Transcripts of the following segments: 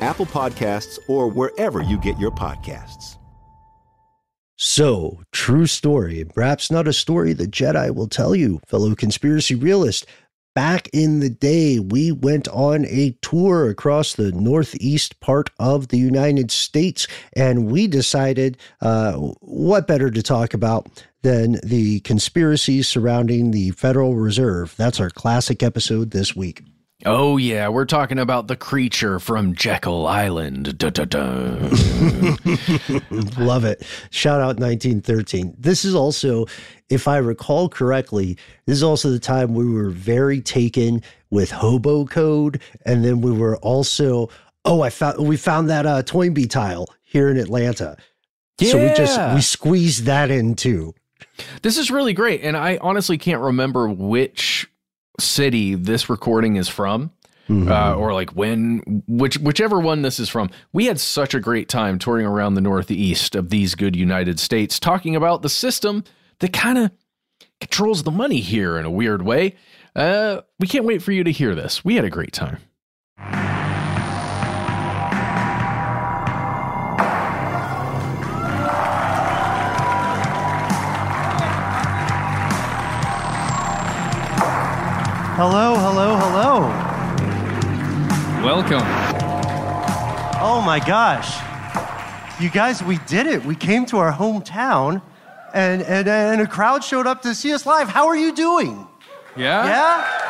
Apple Podcasts, or wherever you get your podcasts. So, true story, perhaps not a story the Jedi will tell you, fellow conspiracy realist. Back in the day, we went on a tour across the northeast part of the United States, and we decided uh, what better to talk about than the conspiracies surrounding the Federal Reserve. That's our classic episode this week. Oh yeah, we're talking about the creature from Jekyll Island. Dun, dun, dun. Love it. Shout out 1913. This is also, if I recall correctly, this is also the time we were very taken with hobo code. And then we were also, oh, I found, we found that uh, Toynbee tile here in Atlanta. So we just, we squeezed that in too. This is really great, and I honestly can't remember which city this recording is from. Uh, or like when which whichever one this is from we had such a great time touring around the northeast of these good united states talking about the system that kind of controls the money here in a weird way. Uh, we can't wait for you to hear this. We had a great time Hello, hello, hello. Welcome. Oh my gosh. You guys, we did it. We came to our hometown and, and, and a crowd showed up to see us live. How are you doing? Yeah? Yeah?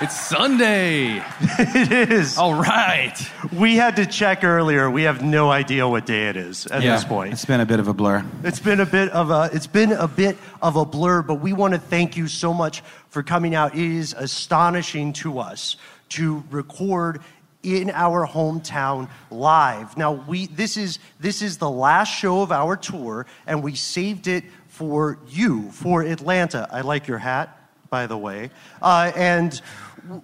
It's Sunday. It is. All right. We had to check earlier. We have no idea what day it is at Yeah. this point. It's been a bit of a blur. It's been a bit of a it's been a bit of a blur, but we want to thank you so much for coming out. It is astonishing to us to record in our hometown live. Now we this is this is the last show of our tour and we saved it for you for Atlanta. I like your hat, by the way. Uh, and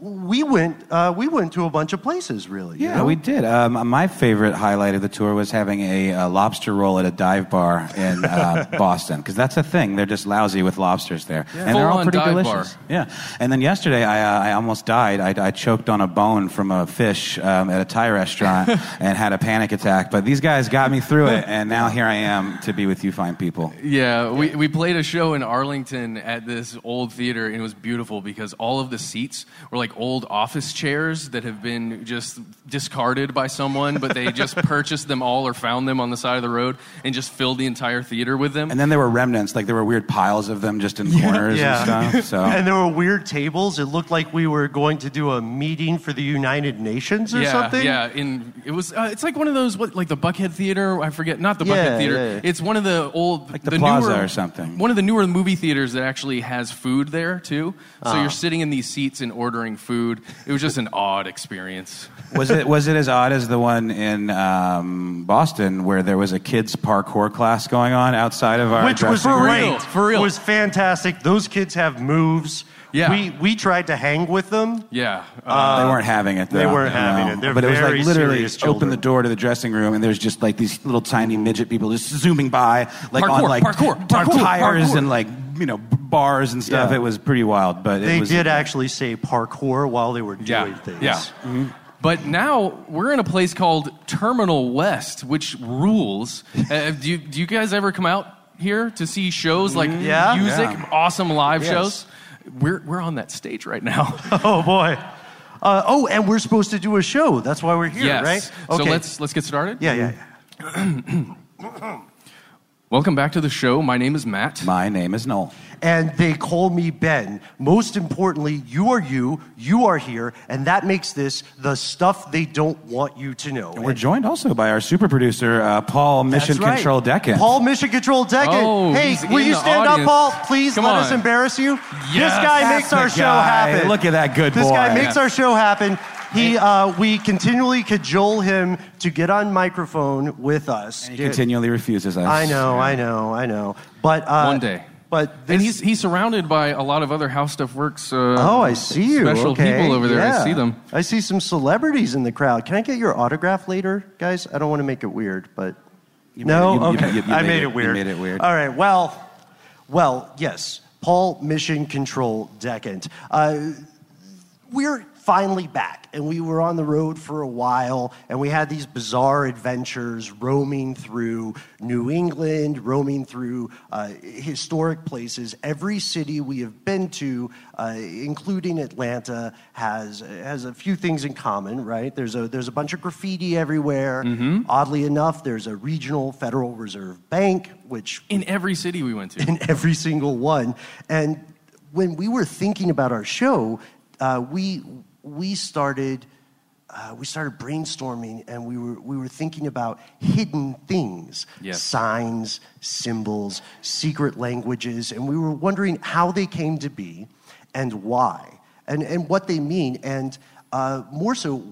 we went uh, we went to a bunch of places really. you Yeah, know? we did. Um, my favorite highlight of the tour was having a, uh lobster roll at a dive bar in uh, Boston because that's a thing. They're just lousy with lobsters there, and they're all pretty delicious. bar. Yeah. And then yesterday, I, uh, I almost died. I, I choked on a bone from a fish um, at a Thai restaurant and had a panic attack. But these guys got me through it, and now here I am to be with you fine people. Yeah, we, we played a show in Arlington at this old theater, and it was beautiful because all of the seats were like old office chairs that have been just discarded by someone, but they just purchased them all or found them on the side of the road and just filled the entire theater with them. And then there were remnants, like there were weird piles of them just in corners and stuff. So And there were weird tables. It looked like we were going to do a meeting for the United Nations or yeah, something. Yeah, in it was uh, it's like one of those what like the Buckhead Theater. I forget, not the Yeah, Buckhead Theater. yeah, yeah. It's one of the old Like the Plaza newer, or something. One of the newer movie theaters that actually has food there too. So Ah. you're sitting in these seats and ordering ordering food. It was just an odd experience. Was it was it as odd as the one in um, Boston where there was a kids parkour class going on outside of our Which was dressing room? great. For real. It was fantastic. Those kids have moves. Yeah. We, we tried to hang with them. Yeah. Uh, they weren't having it. Though. they weren't No. having it. They're but it was very like literally serious open children. the door to the dressing room, and there's just like these little tiny midget people just zooming by, like on Parkour, like parkour, on parkour, tires parkour. and like you know bars and stuff. Yeah. It was pretty wild, but it They was, did actually say parkour while they were doing yeah. things. Yeah. But now we're in a place called Terminal West, which rules. uh, do, you, do you guys ever come out here to see shows like Yeah. music, Yeah. awesome live Yes. shows? We're, we're on that stage right now. Oh boy. Uh, oh, and we're supposed to do a show. That's why we're here, yes. right? So let's let's get started. Yeah, yeah, yeah. Welcome back to the show. My name is Matt. My name is Noel. And they call me Ben. Most importantly, you are you, you are here, and that makes this the stuff they don't want you to know. And we're joined also by our super producer, uh, Paul Mission That's right. Control Decant. Paul Mission Control Decant. Oh, hey, will you stand audience. up, Paul? Please Come let us embarrass you. Yes. this guy That's makes our the show happen. Look at that good This boy. guy makes Yeah. our show happen. He, uh, we continually cajole him to get on microphone with us. And he continually refuses us. I know, I know, I know. But uh, One day. But And he's he's surrounded by a lot of other How Stuff Works. Uh, Oh, I see you. Special okay. people over there. Yeah. I see them. I see some celebrities in the crowd. Can I get your autograph later, guys? I don't want to make it weird, but You no. made it- you- you- okay, you- you I made made it- it you weird. made it weird. All right. Well, well, yes. Paul Mission Control Decant. Uh, we're finally back, and we were on the road for a while, and we had these bizarre adventures roaming through New England, roaming through uh, historic places. Every city we have been to, uh, including Atlanta, has has a few things in common, right? There's a there's a bunch of graffiti everywhere. Oddly enough, there's a regional Federal Reserve Bank, which In every city we went to. in every single one. And when we were thinking about our show, uh, we we started uh, we started brainstorming, and we were we were thinking about hidden things, Yes. signs, symbols, secret languages, and we were wondering how they came to be, and why, and and what they mean, and uh, more so.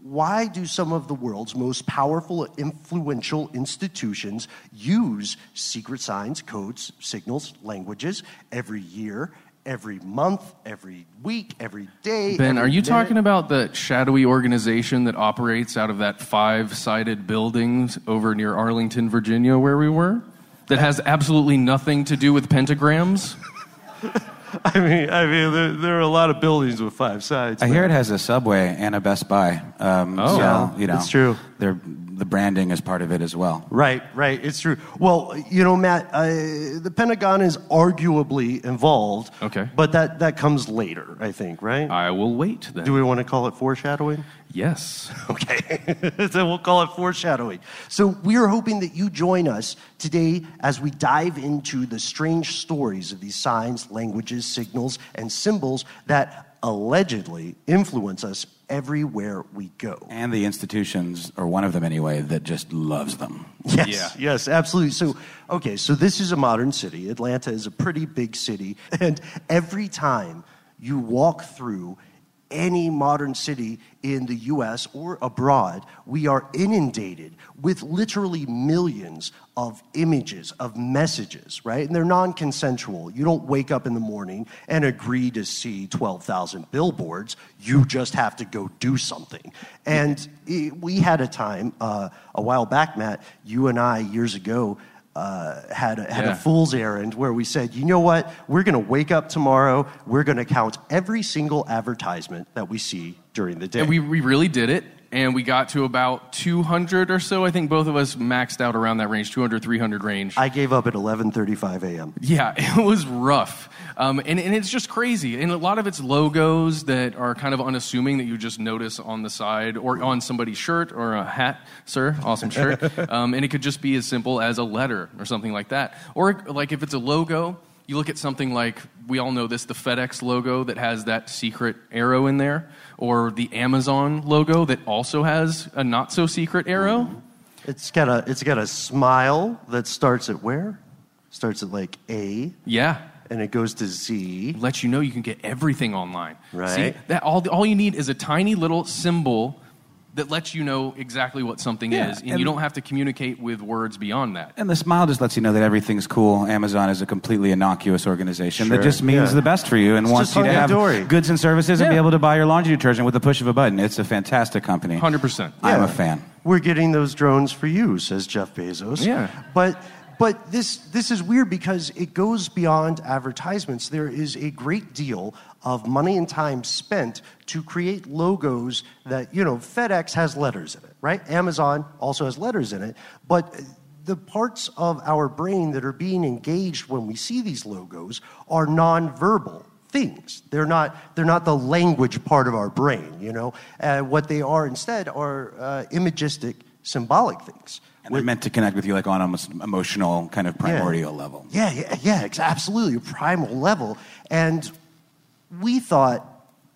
Why do some of the world's most powerful, influential institutions use secret signs, codes, signals, languages every year, every month, every week, every day? Ben, every are you minute? talking about the shadowy organization that operates out of that five sided building over near Arlington, Virginia, where we were? That has absolutely nothing to do with pentagrams? I mean, I mean, there, there are a lot of buildings with five sides. I hear it has a Subway and a Best Buy. Um, Oh. so, Yeah, you know, it's true. They're, the branding is part of it as well. Right, right. It's true. Well, you know, Matt, uh, the Pentagon is arguably involved. Okay. But that, that comes later, I think, right? I will wait then. Do we want to call it foreshadowing? yes. Okay, so we'll call it foreshadowing. So we are hoping that you join us today as we dive into the strange stories of these signs, languages, signals, and symbols that allegedly influence us everywhere we go. And the institutions, or one of them anyway, that just loves them. Yes, Yeah. yes, absolutely. So, okay, so this is a modern city. Atlanta is a pretty big city. And every time you walk through any modern city in the US or abroad, we are inundated with literally millions of images, of messages, right? And they're non consensual. You don't wake up in the morning and agree to see 12,000 billboards. You just have to go do something. And it, we had a time uh, a while back, Matt, you and I, years ago, uh, had, a, had Yeah. a fool's errand where we said, you know what? We're going to wake up tomorrow. We're going to count every single advertisement that we see during the day. And we, we really did it. And we got to about 200 or so. I think both of us maxed out around that range, 200, 300 range. I gave up at 11:35 a.m. Yeah, it was rough. Um, and, and it's just crazy. And a lot of it's logos that are kind of unassuming that you just notice on the side or on somebody's shirt or a hat, sir. Awesome shirt. um, and it could just be as simple as a letter or something like that. Or like if it's a logo, you look at something like, we all know this, the FedEx logo that has that secret arrow in there, or the Amazon logo that also has a not so secret arrow. It's got a it's got a smile that starts at where? Starts at like A, Yeah. and it goes to Z. lets you know you can get everything online. Right. See, that all, all you need is a tiny little symbol that lets you know exactly what something Yeah, is, and, and- you don't have to communicate with words beyond that. And the smile just lets you know that everything's cool. Amazon is a completely innocuous organization Sure, that just means yeah. the best for you and wants you to have hunky-dory. goods and services and be able to buy your laundry detergent with the push of a button. It's a fantastic company. 100%. I'm a fan. We're getting those drones for you, says Jeff Bezos. Yeah. But but this this is weird because it goes beyond advertisements. There is a great deal of money and time spent to create logos that, you know, FedEx has letters in it, right? Amazon also has letters in it, but the parts of our brain that are being engaged when we see these logos are nonverbal things. They're not, they're not the language part of our brain, you know? Uh, what they are instead are uh, imagistic, symbolic things. And they're meant to connect with you like on an emotional kind of primordial level. Yeah, yeah, yeah, absolutely, a primal level. And we thought,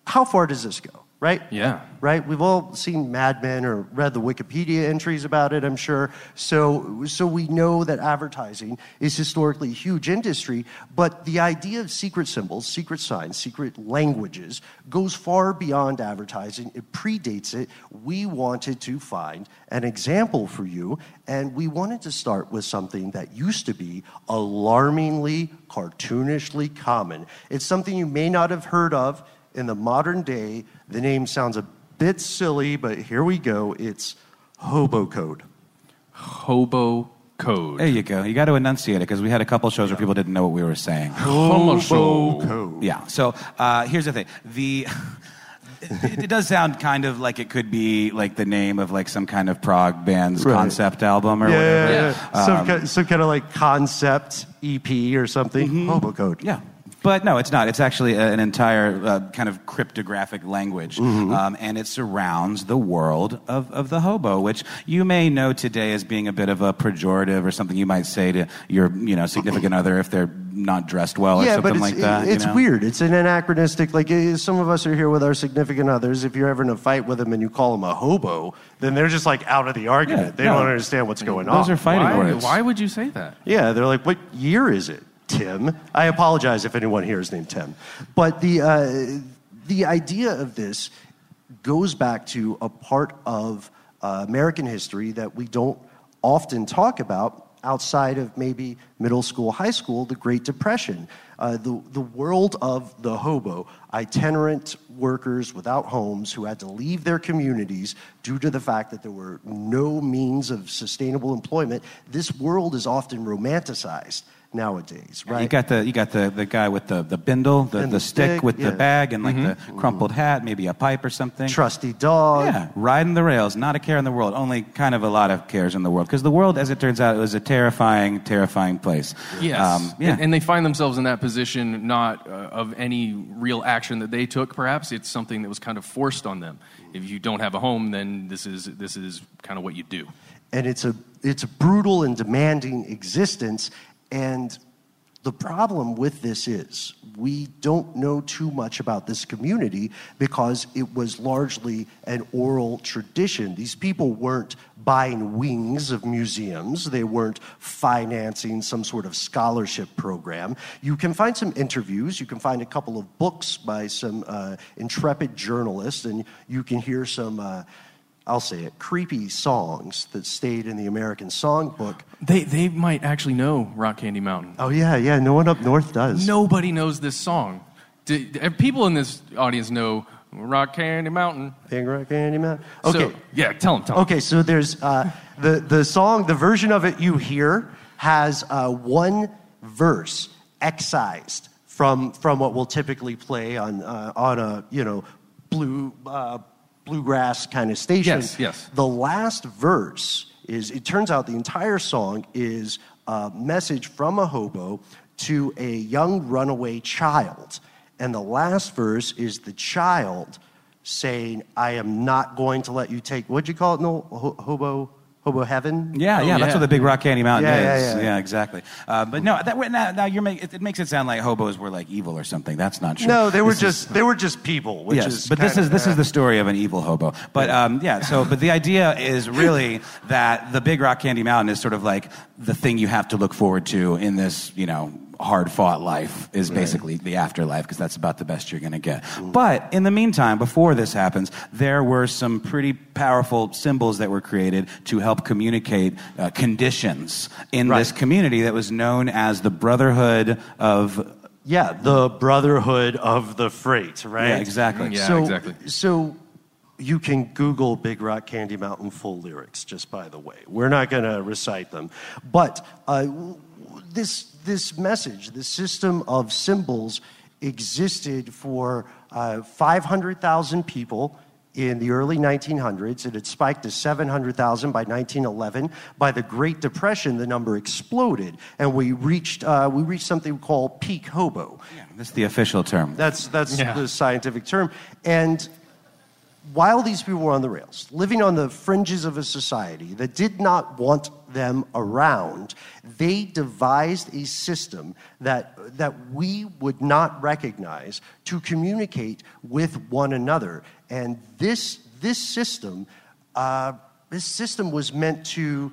how far does this go, right? Yeah. Right? We've all seen Mad Men or read the Wikipedia entries about it, I'm sure. So, so we know that advertising is historically a huge industry, but the idea of secret symbols, secret signs, secret languages goes far beyond advertising. It predates it. We wanted to find an example for you, and we wanted to start with something that used to be alarmingly, cartoonishly common. It's something you may not have heard of in the modern day. The name sounds a bit silly, but here we go. It's hobo code. Hobo code. There you go. You got to enunciate it because we had a couple shows where people didn't know what we were saying. Hobo code. Yeah. So uh, here's the thing. The it, it does sound kind of like it could be like the name of like some kind of prog band's Right. concept album or Yeah, whatever. yeah, yeah. some, Um, ki- some kind of like concept EP or something. Hobo code. Yeah. But no, it's not. It's actually an entire uh, kind of cryptographic language. Um, and it surrounds the world of, of the hobo, which you may know today as being a bit of a pejorative or something you might say to your you know, significant other if they're not dressed well or yeah, something but like that. you it's know? weird. It's an anachronistic. Like some of us are here with our significant others. If you're ever in a fight with them and you call them a hobo, then they're just like out of the argument. Yeah, they no. don't understand what's going Those on. are fighting why, words. why would you say that? Yeah, they're like, what year is it, Tim? I apologize if anyone here is named Tim. But the, uh, the idea of this goes back to a part of uh, American history that we don't often talk about outside of maybe middle school, high school, the Great Depression. Uh, the, the world of the hobo, itinerant workers without homes who had to leave their communities due to the fact that there were no means of sustainable employment. This world is often romanticized nowadays, right? You got the you got the, the guy with the, the bindle, the, the the stick stick, with yeah. the bag and like the crumpled hat, maybe a pipe or something. Trusty dog. Yeah, riding the rails, not a care in the world. Only kind of a lot of cares in the world because the world, as it turns out, was a terrifying, terrifying place. Yes. Um, yeah. and, and they find themselves in that position not uh, of any real action that they took. Perhaps it's something that was kind of forced on them. If you don't have a home, then this is this is kind of what you do. and it's a it's a brutal and demanding existence and the problem with this is we don't know too much about this community because it was largely an oral tradition. These people weren't buying wings of museums, they weren't financing some sort of scholarship program. You can find some interviews, you can find a couple of books by some uh, intrepid journalists, and you can hear some. Uh, I'll say it, creepy songs that stayed in the American Songbook. They they might actually know Rock Candy Mountain. Oh, yeah, yeah, no one up north does. Nobody knows this song. Do, do- people in this audience know Rock Candy Mountain. Big Rock Candy Mountain. Okay. So, yeah, tell them. Tell 'em. Okay, so there's uh, the, the song, the version of it you hear has uh, one verse excised from, from what we'll typically play on, uh, on a, you know, blue, uh, bluegrass kind of station. Yes, yes. The last verse is, it turns out the entire song is a message from a hobo to a young runaway child. And the last verse is the child saying, I am not going to let you take, what'd you call it, Noel? Ho- hobo, hobo heaven? Yeah, Oh, yeah, that's what the Big Rock Candy Mountain Yeah, is. yeah, yeah. exactly. Uh, but no, that, now, now you're make, it, it makes it sound like hobos were like evil or something. That's not true. No, they were This is- just, they were just people, which yes, is but this is this is the story of an evil hobo. But um, yeah, so but the idea is really that the Big Rock Candy Mountain is sort of like the thing you have to look forward to in this you know hard fought life is basically the afterlife because that's about the best you're going to get. But in the meantime, before this happens, there were some pretty powerful symbols that were created to help communicate uh, conditions in Right. this community that was known as the Brotherhood of. Yeah, the brotherhood of the freight, right? Yeah, exactly. Yeah, so, exactly. So you can Google Big Rock Candy Mountain full lyrics, just by the way. We're not going to recite them. But uh, w- w- this, this message, this system of symbols existed for uh, 500,000 people in the early 1900s. It had spiked to 700,000 by 1911. By the Great Depression, the number exploded, and we reached, uh, we reached something called peak hobo. That's the official term. That's that's Yeah. the scientific term. And while these people were on the rails, living on the fringes of a society that did not want them around, they devised a system that that we would not recognize to communicate with one another. And this this system, uh, this system was meant to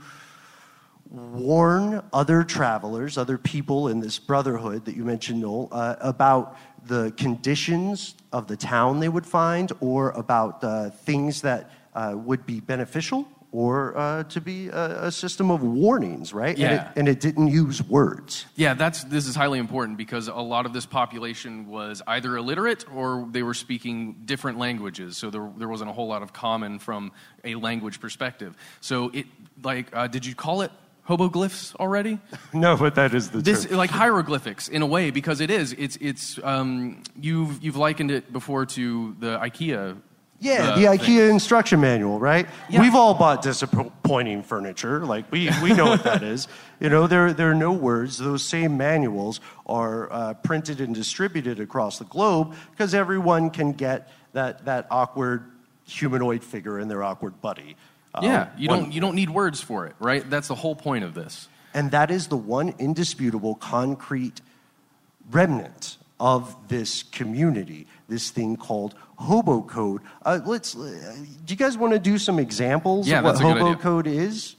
warn other travelers, other people in this brotherhood that you mentioned, Noel, uh, about the conditions of the town they would find or about uh, things that uh, would be beneficial or uh, to be a, a system of warnings, right? And, Yeah. it, and it didn't use words. Yeah, that's this is highly important because a lot of this population was either illiterate or they were speaking different languages, so there, there wasn't a whole lot of common from a language perspective. So it like uh, did you call it hoboglyphs already? No, but that is the This like hieroglyphics in a way because it is. It's it's um, you've you've likened it before to the IKEA. Yeah, uh, the IKEA thing. instruction manual, right? Yeah. We've all bought disappointing furniture. Like we, we know what that is. You know, there there are no words. Those same manuals are uh, printed and distributed across the globe because everyone can get that that awkward humanoid figure and their awkward buddy. Uh, Yeah, you one- don't you don't need words for it, right? That's the whole point of this. and that is the one indisputable, concrete remnant of this community, this thing called hobo code. Uh, let's. Uh, do you guys want to do some examples Yeah, of what that's a good hobo code is?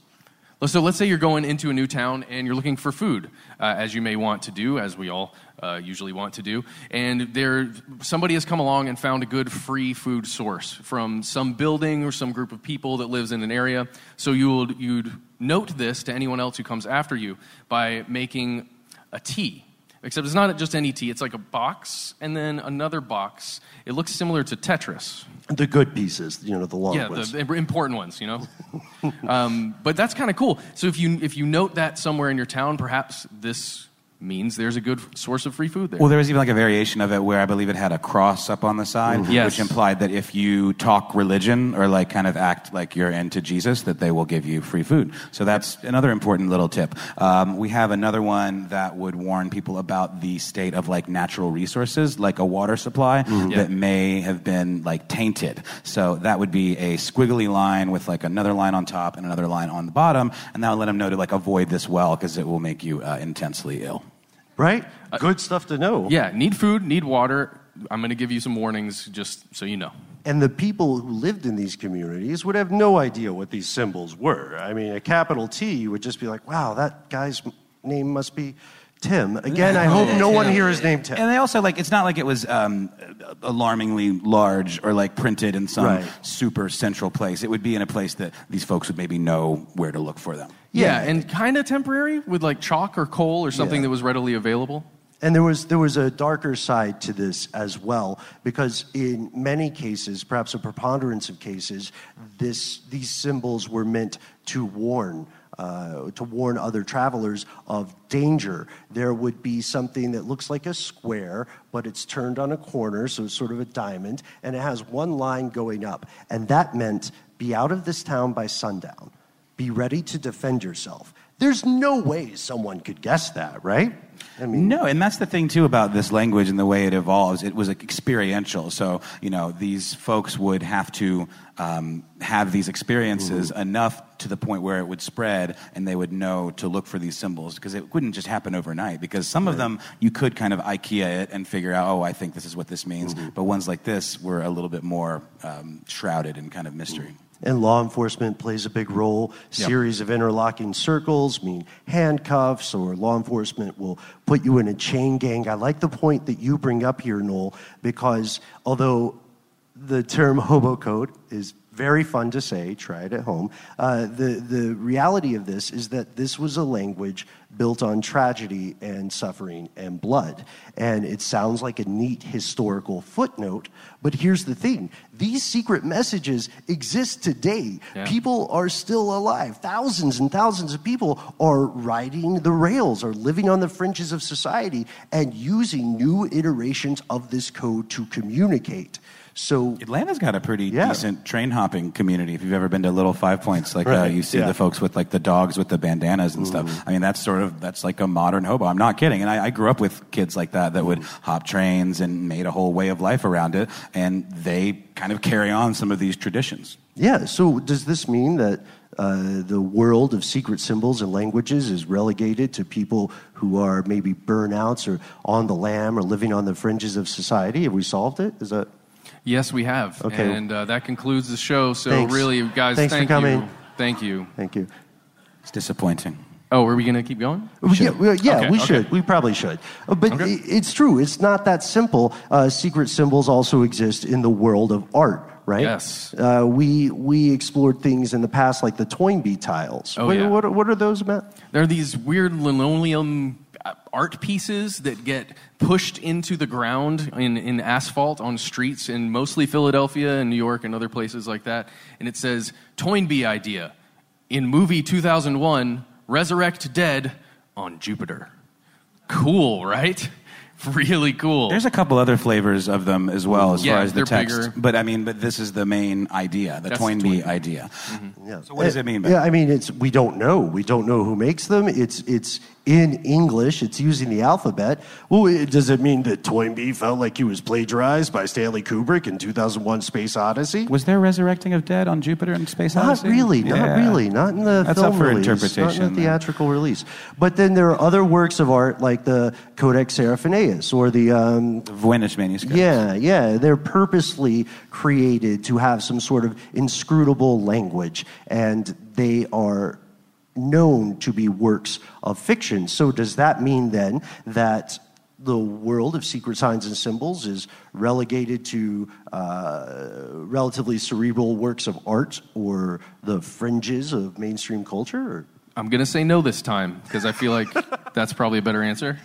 So let's say you're going into a new town and you're looking for food, uh, as you may want to do, as we all uh, usually want to do. And there, somebody has come along and found a good free food source from some building or some group of people that lives in an area. So you'd, you'd note this to anyone else who comes after you by making a tea. Except it's not just any tea, it's like a box and then another box. It looks similar to Tetris. The good pieces, you know, the long Yeah, ones. the important ones, you know. um, but that's kind of cool. So if you if you note that somewhere in your town, perhaps this means there's a good source of free food there. Well, there was even like a variation of it where I believe it had a cross up on the side, Yes. which implied that if you talk religion or like kind of act like you're into Jesus, that they will give you free food. So that's another important little tip. Um, we have another one that would warn people about the state of like natural resources, like a water supply that may have been like tainted. So that would be a squiggly line with like another line on top and another line on the bottom, and that would let them know to like avoid this well because it will make you uh, intensely ill. Right? good stuff to know. yeah, need food, need water. I'm going to give you some warnings just so you know. And the people who lived in these communities would have no idea what these symbols were. I mean, a capital T would just be like, wow, that guy's name must be Tim. Again, I hope no one here is named Tim. And they also like it's not like it was um, alarmingly large or like printed in some Right. super central place. It would be in a place that these folks would maybe know where to look for them. Yeah, and kind of temporary with like chalk or coal or something Yeah. that was readily available. And there was, there was a darker side to this as well, because in many cases, perhaps a preponderance of cases, this, these symbols were meant to warn. Uh, to warn other travelers of danger. There would be something that looks like a square, but it's turned on a corner, so it's sort of a diamond, and it has one line going up. And that meant be out of this town by sundown. Be ready to defend yourself. There's no way someone could guess that, right? I mean, No, and that's the thing too about this language and the way it evolves. It was experiential, so you know these folks would have to um, have these experiences enough to the point where it would spread, and they would know to look for these symbols because it wouldn't just happen overnight. Because some of them you could kind of IKEA it and figure out, oh, I think this is what this means. But ones like this were a little bit more um, shrouded in kind of mystery. And law enforcement plays a big role. Series of interlocking circles mean handcuffs, or law enforcement will put you in a chain gang. I like the point that you bring up here, Noel, because although the term hobo code is very fun to say. Try it at home. Uh, the the reality of this is that this was a language built on tragedy and suffering and blood, and it sounds like a neat historical footnote. But here's the thing: these secret messages exist today. Yeah. People are still alive. Thousands and thousands of people are riding the rails, are living on the fringes of society, and using new iterations of this code to communicate. So Atlanta's got a pretty Yeah. decent train hopping community. If you've ever been to Little Five Points, like uh, you see yeah. the folks with like the dogs with the bandanas and stuff. I mean, that's sort of that's like a modern hobo. I'm not kidding. And I, I grew up with kids like that that would hop trains and made a whole way of life around it, and they kind of carry on some of these traditions. Yeah, so does this mean that uh, the world of secret symbols and languages is relegated to people who are maybe burnouts or on the lam or living on the fringes of society? Have we solved it? Is that Yes, we have. Okay. And uh, that concludes the show. So Thanks. really, guys, Thanks for thank coming. you. Thank you. thank you? It's disappointing. Oh, are we going to keep going? Yeah, well, yeah Okay, we okay. should. We probably should. Uh, But Okay. it's true. It's not that simple. Uh, secret symbols also exist in the world of art, right? Yes. Uh, we we explored things in the past like the Toynbee tiles. Oh, what, yeah. what, what are those about? There are these weird linoleum Uh, art pieces that get pushed into the ground in, in asphalt on streets in mostly Philadelphia and New York and other places like that. And it says, Toynbee idea. In movie 2001, resurrect dead on Jupiter. Cool, right? Really cool. There's a couple other flavors of them as well, as Yeah, far as the text. bigger. But I mean, but this is the main idea, the That's the Toynbee Toynbee. idea. Mm-hmm. Yeah. So what does it mean? Ben? Yeah, I mean, it's we don't know. We don't know who makes them. It's it's in English. It's using the alphabet. Well, does it mean that Toynbee felt like he was plagiarized by Stanley Kubrick in 2001: Space Odyssey? Was there resurrecting of dead on Jupiter in Space Not Odyssey? Not really, not Yeah. really, not in the That's film up for release, interpretation. not in the then. theatrical release. But then there are other works of art like the Codex Seraphinianus or the um, Voynich manuscript. yeah, yeah. They're purposely created to have some sort of inscrutable language, and they are known to be works of fiction. So, does that mean then that the world of secret signs and symbols is relegated to uh, relatively cerebral works of art or the fringes of mainstream culture? Or? I'm going to say no this time because I feel like that's probably a better answer.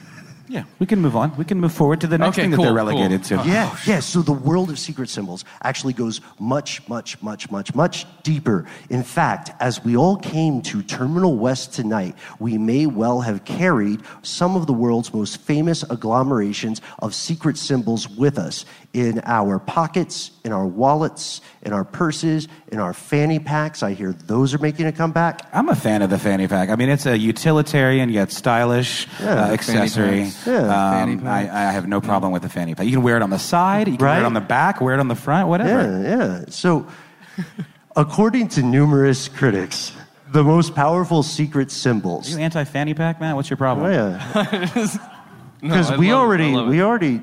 Yeah, we can move on. We can move forward to the next Okay, thing that they're relegated cool. to. Oh, yeah, yeah. So the world of secret symbols actually goes much, much, much, much, much deeper. In fact, as we all came to Terminal West tonight, we may well have carried some of the world's most famous agglomerations of secret symbols with us in our pockets, in our wallets, in our purses, in our fanny packs. I hear those are making a comeback. I'm a fan of the fanny pack. I mean, it's a utilitarian yet stylish Yeah, uh, fanny accessory. packs. Yeah. Um, Fanny I, packs. I have no problem with the fanny pack. You can wear it on the side, you can wear it on the back, wear it on the front, whatever. Yeah, yeah. So, according to numerous critics, the most powerful secret Are symbols. you anti fanny pack, man? What's your problem? Oh, yeah. Because I we love already we already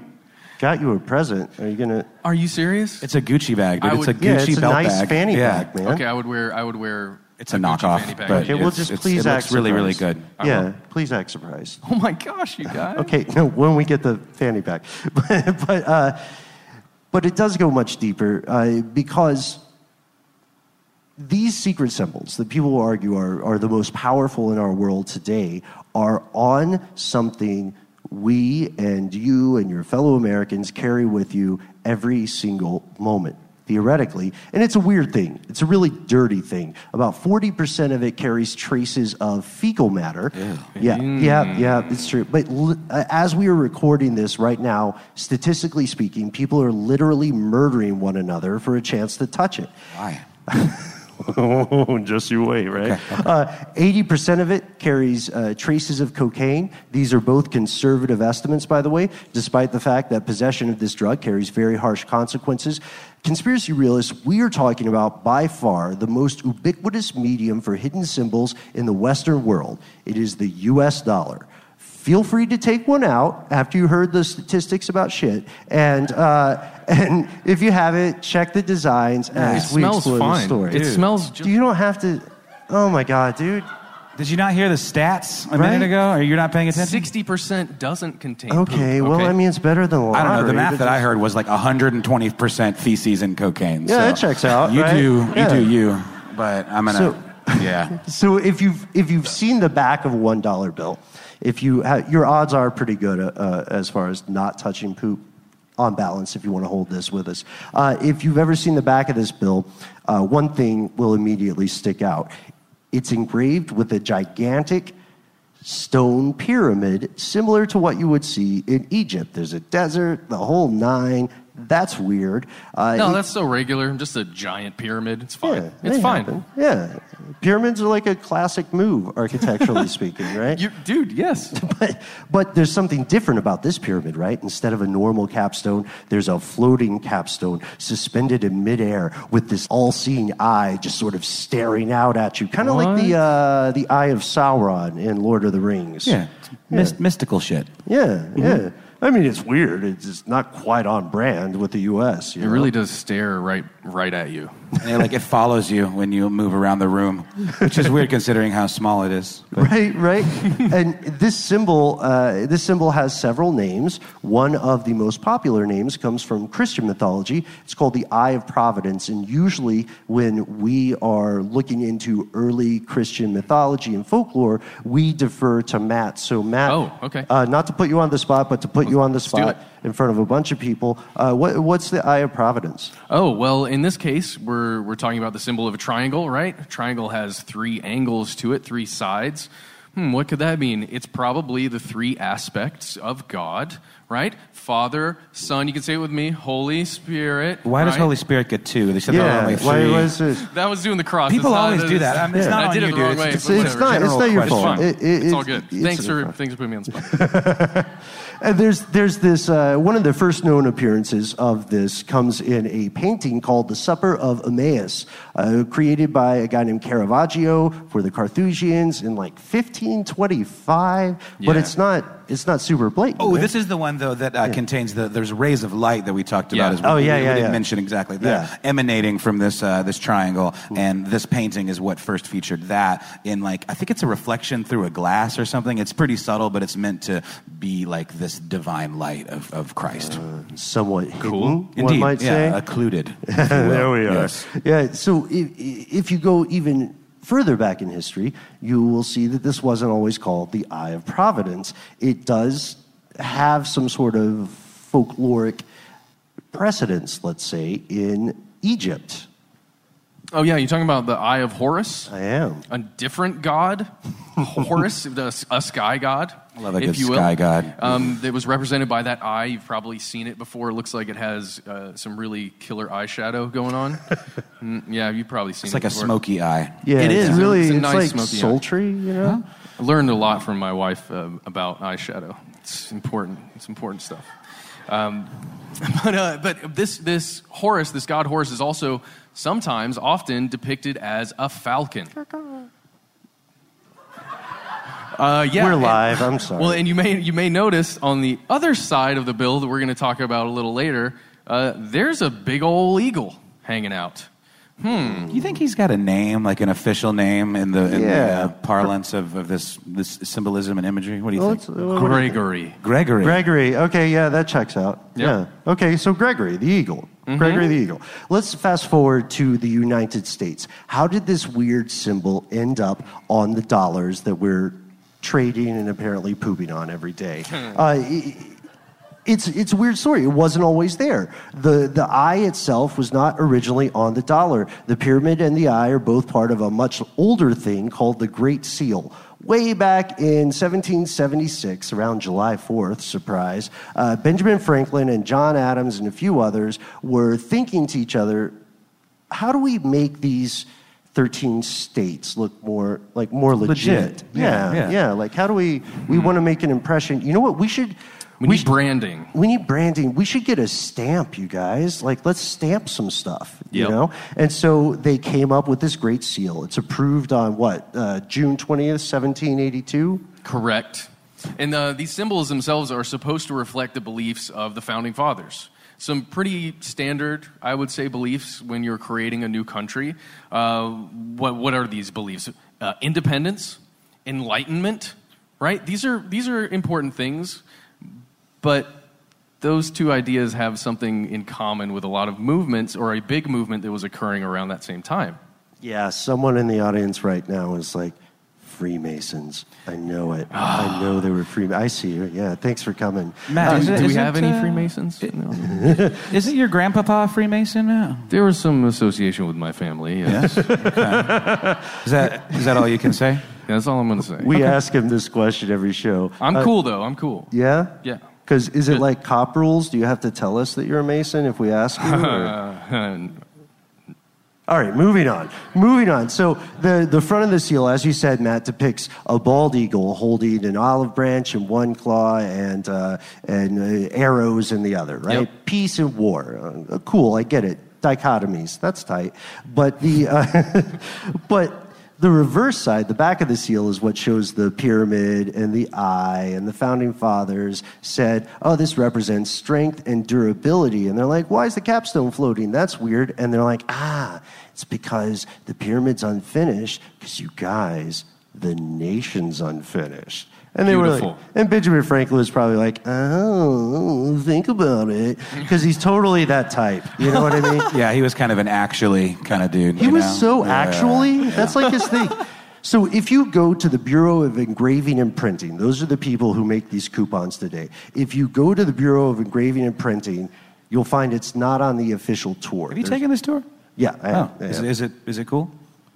got you a present. Are you gonna? Are you serious? It's a Gucci bag, dude. I it's would- a Gucci yeah, it's a belt nice bag. fanny yeah. pack, man. okay, I would wear. I would wear. It's a Gucci knockoff, fanny pack. but Okay, well, it's- just it's- please it looks act really, really surprised. good. Yeah, please act surprised. Oh my gosh, you guys! Okay, no, when we get the fanny pack, but but, uh, but it does go much deeper uh, because these secret symbols that people argue are, are the most powerful in our world today are on something we and you and your fellow Americans carry with you every single moment, theoretically. And it's a weird thing. It's a really dirty thing. About 40% of it carries traces of fecal matter. Yeah, yeah, yeah, it's true. But uh, as we are recording this right now, statistically speaking, people are literally murdering one another for a chance to touch it. Why? Just you wait, right? Uh, 80% of it carries uh, traces of cocaine. These are both conservative estimates, by the way, despite the fact that possession of this drug carries very harsh consequences. Conspiracy realists, we are talking about by far the most ubiquitous medium for hidden symbols in the Western world. It is the US dollar. Feel free to take one out after you heard the statistics about shit. And uh, and if you have it, check the designs as It we smells explore the fine. story. It smells just You don't have to. Oh my god, dude. Did you not hear the stats a Right? minute ago? Are you not paying attention? Sixty percent doesn't contain. Okay, poop, well, okay? I mean, it's better than I don't know. The math but that I heard was like 120% feces and cocaine. Yeah, so that checks out, You right? do, Yeah. you do you. But I'm gonna, So- yeah. So if you've if you've seen the back of a one dollar bill, if you ha- your odds are pretty good uh, uh, as far as not touching poop on balance. If you want to hold this with us, uh, if you've ever seen the back of this bill, uh, one thing will immediately stick out. It's engraved with a gigantic stone pyramid, similar to what you would see in Egypt. There's a desert, the whole nine. That's weird. Uh, No, it- that's so regular. Just a giant pyramid. It's fine. yeah, it's fine. happen. Yeah, pyramids are like a classic move, architecturally speaking, right? You, dude, yes. but, but there's something different about this pyramid, right? Instead of a normal capstone, there's a floating capstone suspended in midair with this all-seeing eye just sort of staring out at you, kind of like the uh, the eye of Sauron in Lord of the Rings. Yeah. Mys- mystical shit. yeah, yeah. I mean, it's weird. It's just not quite on brand with the U.S. you It know? really does stare right, right at you. And it, like it follows you when you move around the room, which is weird considering how small it is. But right right and this symbol uh, this symbol has several names one of the most popular names comes from christian mythology it's called the eye of providence and usually when we are looking into early christian mythology and folklore we defer to matt so matt Oh, okay. uh, not to put you on the spot but to put you on the do spot it. In front of a bunch of people uh, what, what's the eye of providence Oh, well, in this case, we're, we're talking about the symbol of a triangle, right? A triangle has three angles to it, three sides. Hmm, what could that mean? It's probably the three aspects of God, right? Father, Son, you can say it with me, Holy Spirit. why does? Holy Spirit get two? They said there were yeah only why three. was this That was doing the cross. People It's always do that. I mean, it's Yeah. not I on did you, it the dude. wrong It's- way. it's- but it's not it's not your question. fault Fine. It- it- it's all good. it's Thanks for fault. thanks for putting me on the spot. And there's there's this uh, one of the first known appearances of this comes in a painting called the Supper of Emmaus, uh, created by a guy named Caravaggio for the Carthusians in like 1525. But it's not it's not super blatant. Oh, right? this is the one though that uh, contains the there's rays of light that we talked about Yeah. as well. Oh, yeah, we, we yeah, didn't yeah. mention exactly that Yeah. emanating from this uh, this triangle, and this painting is what first featured that in like I think it's a reflection through a glass or something. It's pretty subtle, but it's meant to be like this divine light of, of Christ. somewhat Cool. hidden, Indeed, one might yeah, say. occluded. there we are. Yes. Yeah. So if, if you go even further back in history, you will see that this wasn't always called the Eye of Providence. It does have some sort of folkloric precedence, let's say, in Egypt. Oh yeah, you're talking about the Eye of Horus? I am. A different god, Horus, the, a sky god. I love a if good you will. sky god. Um, that was represented by that eye. You've probably seen it before. It looks like it has uh, some really killer eyeshadow going on. Mm, yeah, you've probably seen it. It's it. like a before. smoky eye. Yeah, It it's really It's a it's nice like smoky eye. sultry, you know. I learned a lot from my wife uh, about eyeshadow. It's important. It's important stuff. Um, but uh, but this this Horus, this god Horus, is also sometimes, often depicted as a falcon. Uh, yeah, We're and- live. I'm sorry. Well, and you may you may notice on the other side of the bill that we're going to talk about a little later, uh, there's a big old eagle hanging out. Hmm. You think he's got a name, like an official name in the, in the Yeah. uh, parlance of, of this this symbolism and imagery? What do you Well, think? it's- uh, what do you think? Gregory. Gregory. Gregory. Okay, yeah, that checks out. Yeah. Yeah. Okay, so Gregory, the eagle. Gregory the eagle. Let's fast forward to the United States. How did this weird symbol end up on the dollars that we're trading and apparently pooping on every day? uh, it's it's a weird story. It wasn't always there. The the eye itself was not originally on the dollar. The pyramid and the eye are both part of a much older thing called the Great Seal. Way back in 1776, around July 4th, surprise, uh, Benjamin Franklin and John Adams and a few others were thinking to each other, how do we make these 13 states look more like more legit? Legit. Yeah, Yeah, yeah, yeah. Like how do we we want to make an impression? You know what? We should We need branding. we need branding. We should get a stamp, you guys. Like, let's stamp some stuff, you know? And so they came up with this great seal. It's approved on what, uh, June 20th, 1782? Correct. And uh, these symbols themselves are supposed to reflect the beliefs of the founding fathers. Some pretty standard, I would say, beliefs when you're creating a new country. Uh, what, what are these beliefs? Uh, independence, enlightenment, right? These are, these are important things, but those two ideas have something in common with a lot of movements or a big movement that was occurring around that same time. Yeah, someone in the audience right now is like, Freemasons. I know it. I know they were Freemasons. I see you. Yeah, thanks for coming. Matt, is it- Do is we it, have any uh, Freemasons? No. Isn't your grandpapa a Freemason? No. There was some association with my family. Yes. Yes. Okay. Is that is that all you can say? That's all I'm going to say. We ask him this question every show. I'm Uh, cool though. I'm cool. Yeah? Yeah. Because is it like cop rules? Do you have to tell us that you're a Mason if we ask you? or- Uh, All right, moving on. Moving on. So the, the front of the seal, as you said, Matt, depicts a bald eagle holding an olive branch in one claw and uh, and uh, arrows in the other. Right? Yep. Peace and war. Uh, cool. I get it. Dichotomies. That's tight. But the uh, but. The reverse side, the back of the seal, is what shows the pyramid and the eye. And the founding fathers said, Oh, this represents strength and durability. And they're like, Why is the capstone floating? That's weird. And they're like, Ah, it's because the pyramid's unfinished because you guys, the nation's unfinished. And they were Beautiful. like, and Benjamin Franklin was probably like, Oh, think about it. Because he's totally that type. You know what I mean? Yeah, he was kind of an actually kind of dude. He you was know? so Yeah. actually, that's like his thing. So if you go to the Bureau of Engraving and Printing, those are the people who make these coupons today. If you go to the Bureau of Engraving and Printing, you'll find it's not on the official tour. Have you There's- taken this tour? Yeah, I Oh, have. I is, have. is it is it cool?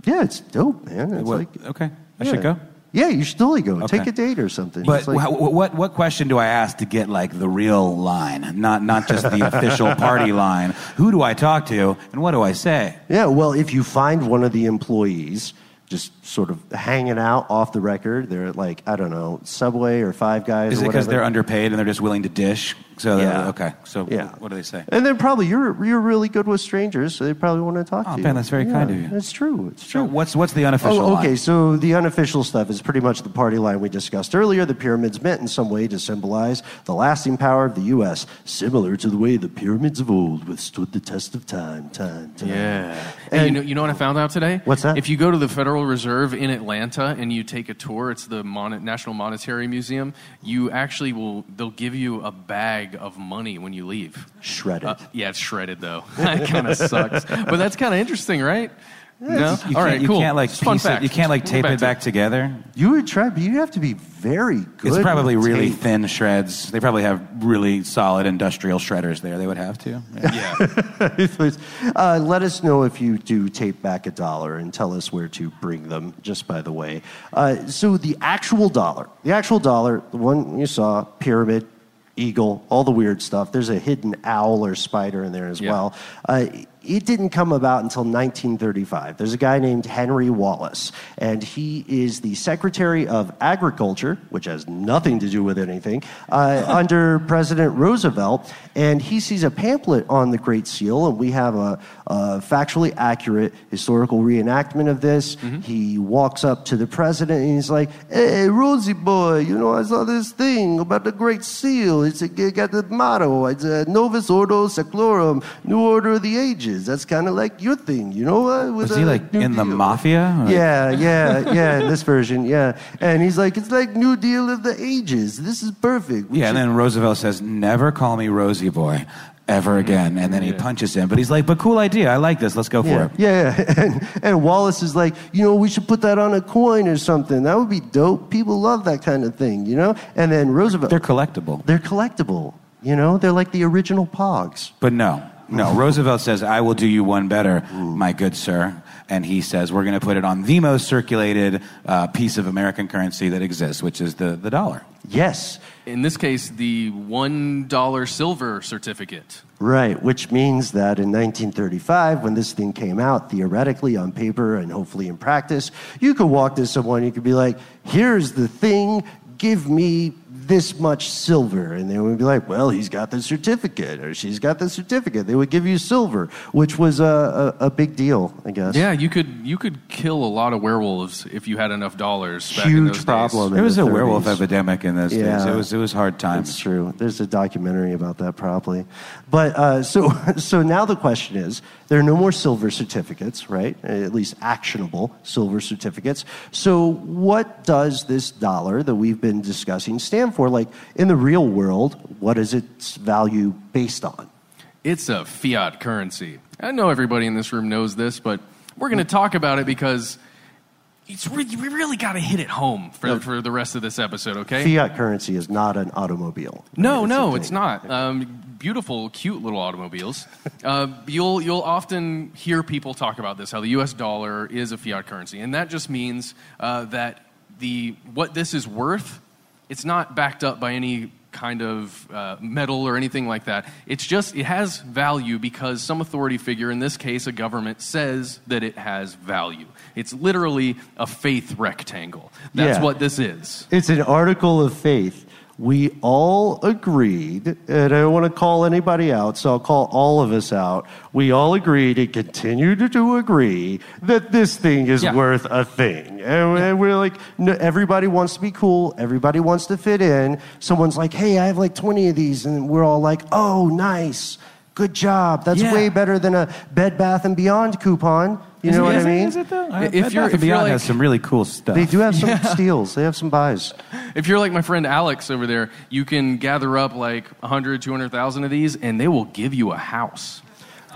yeah, it's dope, man. It's What- like okay, I yeah. should go. Yeah, you should totally go. Okay. Take a date or something. But like- wha- what what question do I ask to get like the real line, not not just the official party line? Who do I talk to, and what do I say? Yeah, well, if you find one of the employees just sort of hanging out off the record, they're at like, I don't know, Subway or Five Guys Is it because they're underpaid and they're just willing to dish? So they're- Yeah. okay. So Yeah. what do they say? And then probably you're you're really good with strangers, so they probably want to talk Oh, to you. Ben, that's very Yeah, kind of you. It's true. It's So true. what's what's the unofficial? Oh, okay. line? So the unofficial stuff is pretty much the party line we discussed earlier. The pyramids meant in some way to symbolize the lasting power of the U.S., similar to the way the pyramids of old withstood the test of time, time, time. Yeah. Hey, And- you know, you know what I found out today? What's that? If you go to the Federal Reserve in Atlanta and you take a tour, it's the Mon- National Monetary Museum. You actually will. They'll give you a bag of money when you leave. Shredded. Uh, yeah, it's shredded though. that kind of sucks. But that's kind of interesting, right? no. You All can't, you cool. can't like fun piece it, you can't like tape back it to back together. you would try, but you have to be very good. It's probably with really tape. thin shreds. They probably have really solid industrial shredders there. They would have to. Yeah. Yeah. uh, let us know if you do tape back a dollar and tell us where to bring them, just by the way. Uh, so, the actual dollar, the actual dollar, the one you saw, pyramid, eagle, all the weird stuff. There's a hidden owl or spider in there as Yeah. well. Uh, it didn't come about until 1935. There's a guy named Henry Wallace, and he is the Secretary of Agriculture, which has nothing to do with anything, uh, under President Roosevelt. And he sees a pamphlet on the Great Seal, and we have a, a factually accurate historical reenactment of this. He walks up to the president and he's like, Hey, Rosie boy, you know, I saw this thing about the Great Seal. It's a, it got the motto, it's a Novus Ordo Seclorum, New Order of the Ages. That's kind of like your thing, you know? Uh, Was he like New in the mafia? Or- Yeah, yeah, yeah, in this version, yeah. And he's like, it's like New Deal of the Ages. This is perfect. We Yeah, and then Roosevelt says, "Never call me Rosie Boy, ever again." And then he punches him. But he's like, "But cool idea. I like this. Let's go for yeah, it." yeah, yeah. And, and Wallace is like, you know, we should put that on a coin or something. That would be dope. People love that kind of thing, you know? And then Roosevelt, They're collectible. they're collectible, you know? They're like the original Pogs. But no, no. Roosevelt says, "I will do you one better, my good sir." And he says, "We're going to put it on the most circulated uh, piece of American currency that exists, which is the the dollar." Yes, In this case, the one dollar silver certificate. Right, which means that in 1935, when this thing came out, theoretically on paper and hopefully in practice, you could walk to someone, you could be like, here's the thing, give me this much silver. And they would be like, well, he's got the certificate or she's got the certificate. They would give you silver, which was a, a, a big deal, I guess. Yeah, you could you could kill a lot of werewolves if you had enough dollars. Back in Huge those problem. Days. There was the a werewolf epidemic in those days. It was it was hard times. That's true. There's a documentary about that probably. But uh, so so now the question is, there are no more silver certificates, right? At least actionable silver certificates. So what does this dollar that we've been discussing stand for? Like in the real world, what is its value based on? It's a fiat currency. I know everybody in this room knows this, but we're going to talk about it because it's really, we really got to hit it home for, for the rest of this episode, okay? Fiat currency is not an automobile. No, It's a no, it's not. Um, beautiful, cute little automobiles. Uh, you'll you'll often hear people talk about this how the U.S. dollar is a fiat currency, and that just means uh, that the what this is worth, it's not backed up by any kind of uh, metal or anything like that. It's just it has value because some authority figure, in this case a government, says that it has value. It's literally a faith rectangle. That's Yeah. what this is. It's an article of faith. We all agreed, and I don't want to call anybody out, so I'll call all of us out. We all agreed and continue to, to agree that this thing is Yeah. worth a thing. And, and we're like, no, everybody wants to be cool, everybody wants to fit in. Someone's like, hey, I have like 20 of these, and we're all like, oh, nice. Good job. That's Yeah. way better than a Bed Bath and Beyond coupon. You know what I mean? Is it though? If If you're- you're, if you're Beyond like- has some really cool stuff. They do have some steals. They have some buys. If you're like my friend Alex over there, you can gather up like 100, 200,000 of these and they will give you a house.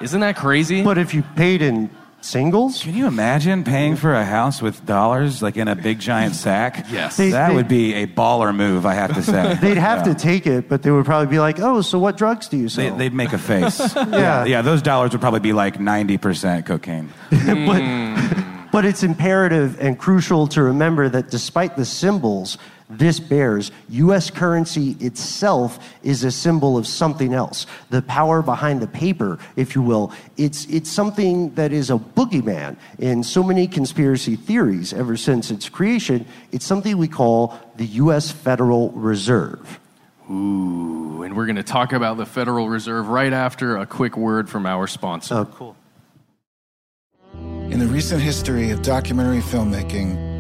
Isn't that crazy? But if you paid in singles, Can you imagine paying for a house with dollars, like in a big giant sack? Yes. They- that they- would be a baller move, I have to say. they'd have Yeah. to take it, but they would probably be like, "Oh, so what drugs do you They, sell?" they'd make a face. Yeah. yeah. Those dollars would probably be like 90% cocaine. but it's imperative and crucial to remember that despite the symbols this bears, U.S. currency itself is a symbol of something else. The power behind the paper, if you will, it's it's something that is a boogeyman in so many conspiracy theories ever since its creation. It's something we call the U.S. Federal Reserve. Ooh, and we're going to talk about the Federal Reserve right after a quick word from our sponsor. Oh, cool. In the recent history of documentary filmmaking,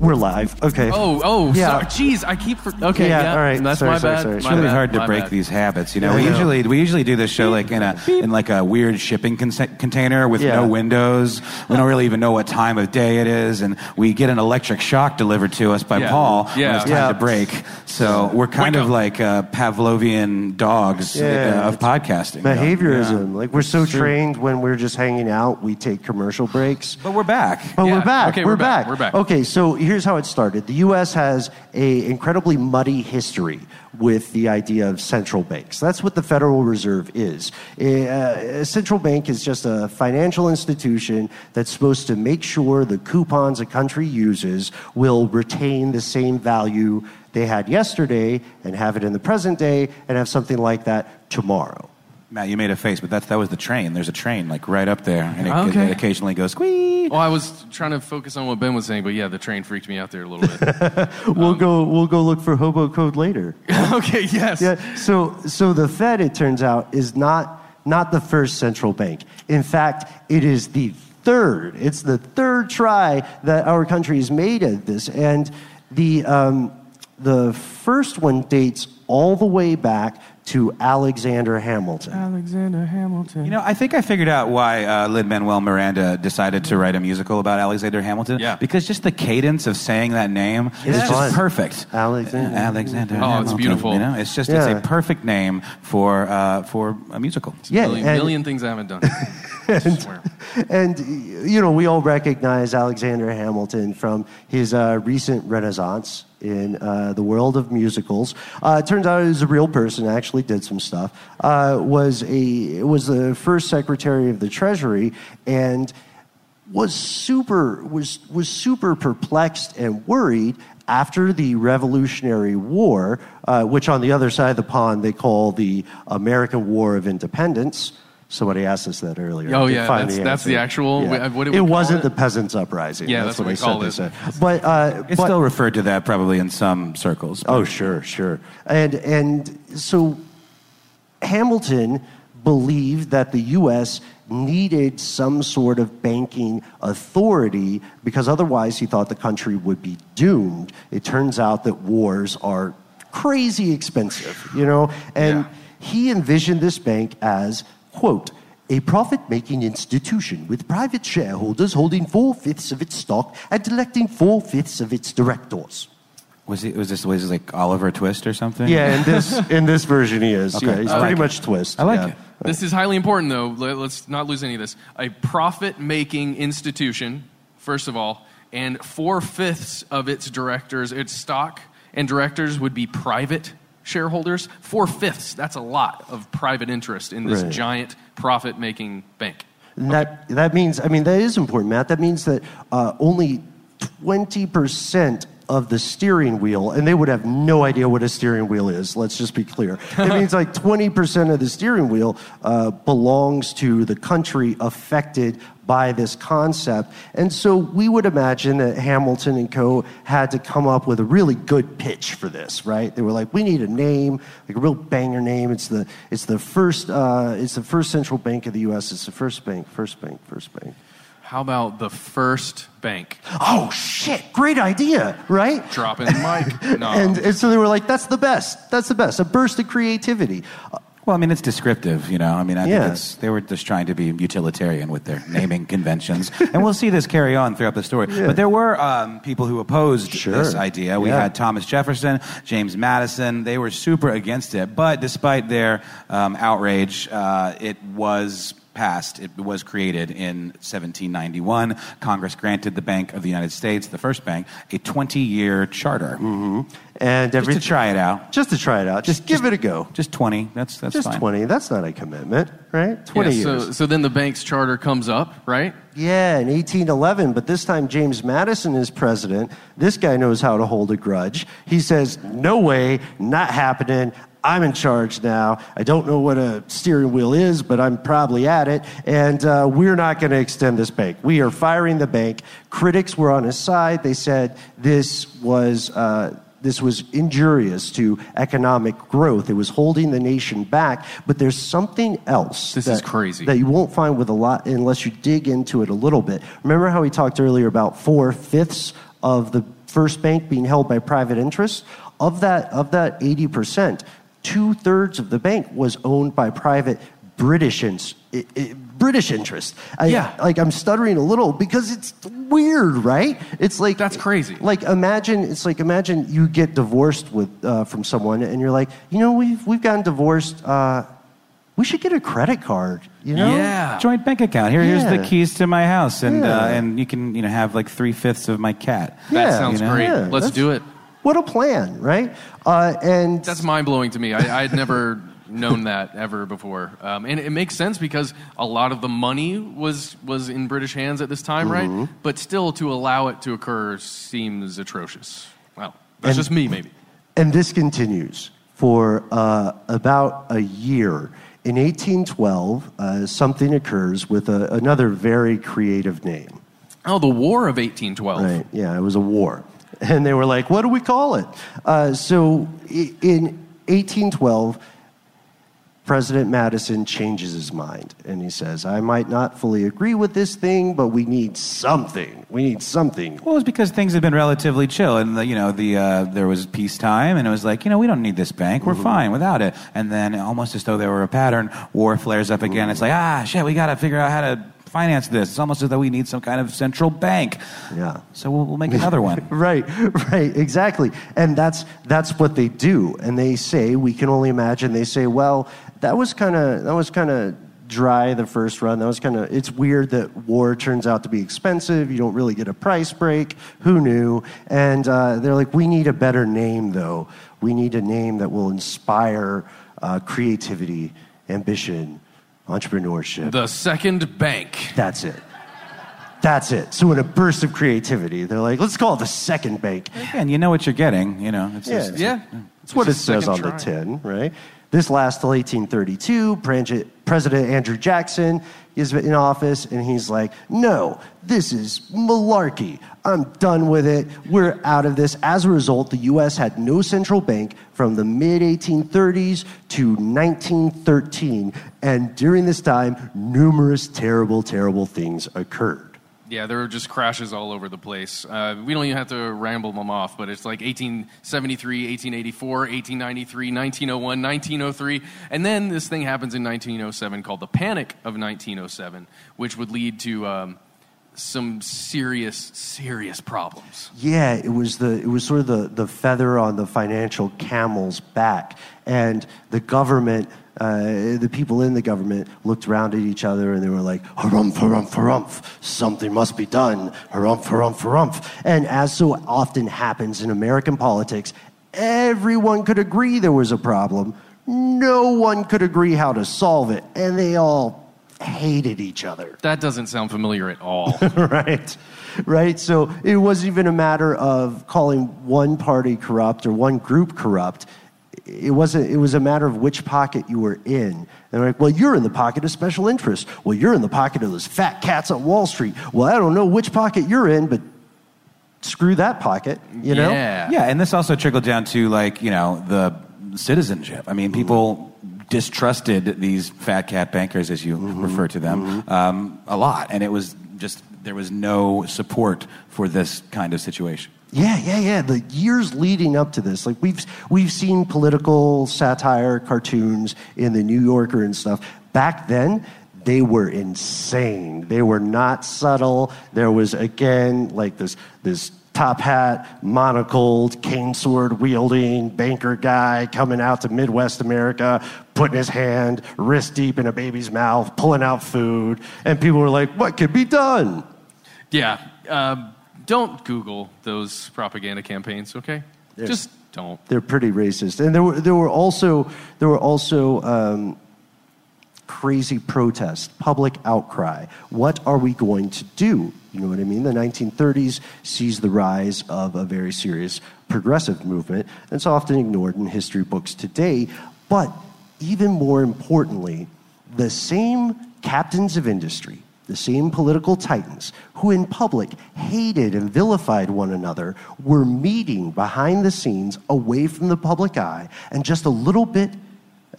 live. Okay. Oh, oh, Yeah. sorry. Jeez, I keep. For- okay, Yeah, yeah, all right. That's Sorry, my sorry, bad. sorry. my It's really bad, hard to my break bad. these habits. You know, Yeah, we know. usually we usually do this show like in a in like a weird shipping con- container with Yeah. no windows. We don't really even know what time of day it is, and we get an electric shock delivered to us by Yeah. Paul when Yeah. it's time Yeah. to break. So we're kind Wake of up. like uh, Pavlovian dogs Yeah. uh, of podcasting. you know? Behaviorism. Yeah. Like we're so It's trained when we're just hanging out, we take commercial breaks. But we're back. But Yeah. we're back. Okay, we're, we're back. back. We're back. Okay, so here's how it started. The U.S. has a incredibly muddy history with the idea of central banks. That's what the Federal Reserve is. A, a central bank is just a financial institution that's supposed to make sure the coupons a country uses will retain the same value they had yesterday and have it in the present day and have something like that tomorrow. Matt, you made a face, but that's that was the train. There's a train like right up there, and it, Okay. it occasionally goes squee. Well, I was trying to focus on what Ben was saying, but yeah, the train freaked me out there a little bit. We'll Um, go. We'll go look for hobo code later. okay, yes. Yeah. So, so the Fed, it turns out, is not not the first central bank. In fact, it is the third. It's the third try that our country has made at this, and the um, the first one dates all the way back to Alexander Hamilton. Alexander Hamilton. You know, I think I figured out why uh, Lin Manuel Miranda decided to write a musical about Alexander Hamilton. Yeah. Because just the cadence of saying that name is It's just fun. perfect. Alexander. Alexander. Oh, it's beautiful. You know, it's just Yeah. it's a perfect name for uh, for a musical. Yeah, million, and- million things I haven't done. Swear. And, you know, we all recognize Alexander Hamilton from his uh, recent renaissance in uh, the world of musicals. Uh, it turns out he was a real person, actually did some stuff. Uh, was, a, was the first secretary of the Treasury and was super, was, was super perplexed and worried after the Revolutionary War, uh, which on the other side of the pond they call the American War of Independence. Somebody asked us that earlier. Oh, yeah, find that's- that's the actual- Yeah. what do we it call wasn't it? the peasants' uprising. Yeah, that's, that's what what, we I call said. it. they said. But uh, It's but- still referred to that probably in some circles. Oh, sure, sure. And and so Hamilton believed that the U.S. needed some sort of banking authority because otherwise he thought the country would be doomed. It turns out that wars are crazy expensive, you know, and Yeah. he envisioned this bank as quote. A profit making institution with private shareholders holding four fifths of its stock and electing four fifths of its directors. Was he? Was this? Was this like Oliver Twist or something? Yeah, in this in this version he is. Okay. Yeah, he's I pretty like much twist. I like yeah. it. This is highly important, though. Let's not lose any of this. A profit making institution, first of all, and four fifths of its directors, its stock and directors would be private shareholders. Four fifths, that's a lot of private interest in this Right. giant profit making bank. That that means I mean that is important, Matt. That means that uh, only twenty percent of the steering wheel, and they would have no idea what a steering wheel is. Let's just be clear. It means like twenty percent of the steering wheel uh, belongs to the country affected by this concept, and so we would imagine that Hamilton and Co. had to come up with a really good pitch for this, right? They were like, we need a name, like a real banger name. It's the it's the first uh, it's the first central bank of the U.S. It's the first bank, first bank, first bank. How about the first bank? Oh shit! Great idea, right? Dropping the mic. No. And, and so they were like, "That's the best. That's the best." A burst of creativity. Well, I mean, it's descriptive, you know. I mean, I Yeah. think it's, they were just trying to be utilitarian with their naming conventions, and we'll see this carry on throughout the story. But there were um, people who opposed Sure. this idea. We Yeah. had Thomas Jefferson, James Madison. They were super against it, but despite their um, outrage, uh, it was passed. It was created in 1791. Congress granted the Bank of the United States, the first bank, a 20-year charter mm-hmm. And just to try it out. just to try it out, just, give it a go. Just 20. That's that's Just fine. twenty. That's not a commitment, right? Twenty Yeah, years. So, so then the bank's charter comes up, right? Yeah, in 1811, but this time James Madison is president. This guy knows how to hold a grudge. He says, No way, not happening. I'm in charge now. I don't know what a steering wheel is, but I'm probably at it. And uh, we're not going to extend this bank. We are firing the bank. Critics were on his side. They said this was. Uh, this was injurious to economic growth. It was holding the nation back. But there's something else. This is crazy. That you won't find with a lot unless you dig into it a little bit. Remember how we talked earlier about four fifths of the first bank being held by private interests. Of that, of that 80%, two thirds of the bank was owned by private British ins- i- i- British interest. I, Yeah. like I'm stuttering a little because it's weird, right? It's like That's crazy. Like imagine it's like imagine you get divorced with uh, from someone and you're like, you know, we've we've gotten divorced. Uh, we should get a credit card. You know? Yeah. Joint bank account. Here, here's the keys to my house, and Yeah. uh, and you can you know have like three fifths of my cat. That Yeah, sounds you know? great. Yeah, Let's that's- do it. What a plan, right? Uh, and That's mind blowing to me. I, I'd never known that ever before, um, and it makes sense because a lot of the money was was in British hands at this time, Mm-hmm. right? But still, to allow it to occur seems atrocious. Well, that's just me, maybe. And this continues for uh, about a year. In 1812, uh, something occurs with a, another very creative name. Oh, the War of 1812. Right. Yeah, it was a war. And they were like, what do we call it? Uh, so in 1812, President Madison changes his mind and he says, I might not fully agree with this thing, but we need something. We need something. Well, it was because things had been relatively chill, and the, you know the uh, there was peacetime, and it was like you know we don't need this bank, Mm-hmm. we're fine without it. And then almost as though there were a pattern, war flares up again. It's like ah shit, we got to figure out how to finance this. It's almost as though we need some kind of central bank. Yeah. So we'll, we'll make another one. Right, right, exactly. And that's that's what they do. And they say, we can only imagine. They say, well, that was kind of that was kind of dry the first run. That was kind of it's weird that war turns out to be expensive. You don't really get a price break. Who knew? And uh, they're like, we need a better name though. We need a name that will inspire uh, creativity, ambition, entrepreneurship. The second bank. That's it. That's it. So in a burst of creativity, they're like, let's call it the second bank. And you know what you're getting. You know, it's Yeah. just, Yeah. That's what it says on second the tin, right? This lasts till 1832. Pres- Andrew Jackson is in office, and he's like, no, this is malarkey. I'm done with it. We're out of this. As a result, the U.S. had no central bank from the mid 1830s to 1913. And during this time, numerous terrible, terrible things occurred. Yeah, there were just crashes all over the place. Uh, we don't even have to ramble them off, but it's like 1873, 1884, 1893, 1901, 1903. And then this thing happens in 1907 called the Panic of 1907, which would lead to um, some serious, serious problems. Yeah, it was the it was sort of the the feather on the financial camel's back, and the government. Uh, the people in the government looked around at each other and they were like, harumph, harumph, harumph, something must be done, harumph, harumph, harumph. And as so often happens in American politics, everyone could agree there was a problem. No one could agree how to solve it, and they all hated each other That doesn't sound familiar at all. right right so it wasn't even a matter of calling one party corrupt or one group corrupt it wasn't it was a matter of which pocket you were in. And they're like well you're in the pocket of special interests well you're in the pocket of those fat cats on wall street. Well i don't know which pocket you're in but screw that pocket you know? Yeah. Yeah, and this also trickled down to like you know the citizenship. I mean, people mm-hmm. distrusted these fat cat bankers, as you mm-hmm. refer to them, mm-hmm. um, a lot, and it was just there was no support for this kind of situation. Yeah, yeah, yeah. The years leading up to this, like we've we've seen political satire cartoons in the New Yorker and stuff. Back then, they were insane. They were not subtle. There was again like this this top hat, monocled, cane sword wielding banker guy coming out to Midwest America, putting his hand wrist deep in a baby's mouth, pulling out food, and people were like, "What could be done?" Yeah. Um, don't Google those propaganda campaigns, okay? There's- Just don't. They're pretty racist, and there were there were also there were also um, crazy protests, public outcry. What are we going to do? You know what I mean? The 1930s sees the rise of a very serious progressive movement, and it's often ignored in history books today. But even more importantly, the same captains of industry, the same political titans who in public hated and vilified one another were meeting behind the scenes away from the public eye and just a little bit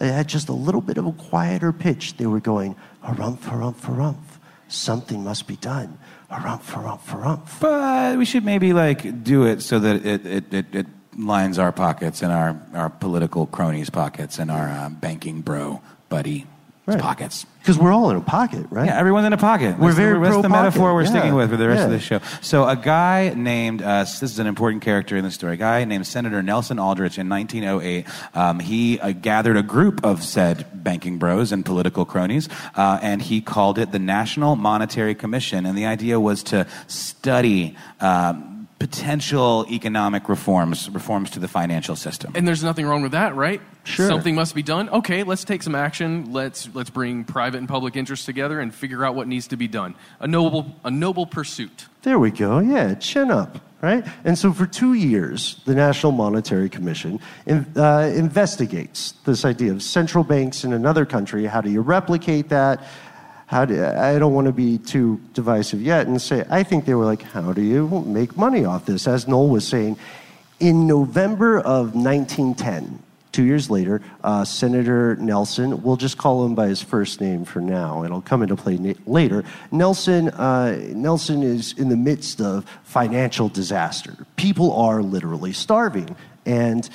at just a little bit of a quieter pitch they were going harumph harumph harumph something must be done. Harumph, harumph, harumph. But we should maybe like do it so that it, it, it, it lines our pockets and our, our political cronies' pockets and our uh, banking bro buddy Right. pockets. Because we're all in a pocket, right? Yeah, everyone's in a pocket. We're That's very the, that's the metaphor we're Yeah. sticking with for the rest of Yeah. the show. So, a guy named, uh, this is an important character in the story, a guy named Senator Nelson Aldrich in 1908, um, he uh, gathered a group of said banking bros and political cronies, uh, and he called it the National Monetary Commission. And the idea was to study. Um, Potential economic reforms, reforms to the financial system. And there's nothing wrong with that, right? Sure. Something must be done. Okay, let's take some action. Let's let's bring private and public interests together and figure out what needs to be done. A noble a noble pursuit. There we go. Yeah, chin up, right? And so for two years, the National Monetary Commission in, uh, investigates this idea of central banks in another country. How do you replicate that? How do, I don't want to be too divisive yet and say, I think they were like, how do you make money off this? As Noel was saying, in November of 1910, two years later, uh, Senator Nelson, we'll just call him by his first name for now, it'll come into play na- later. Nelson, uh, Nelson is in the midst of financial disaster. People are literally starving. And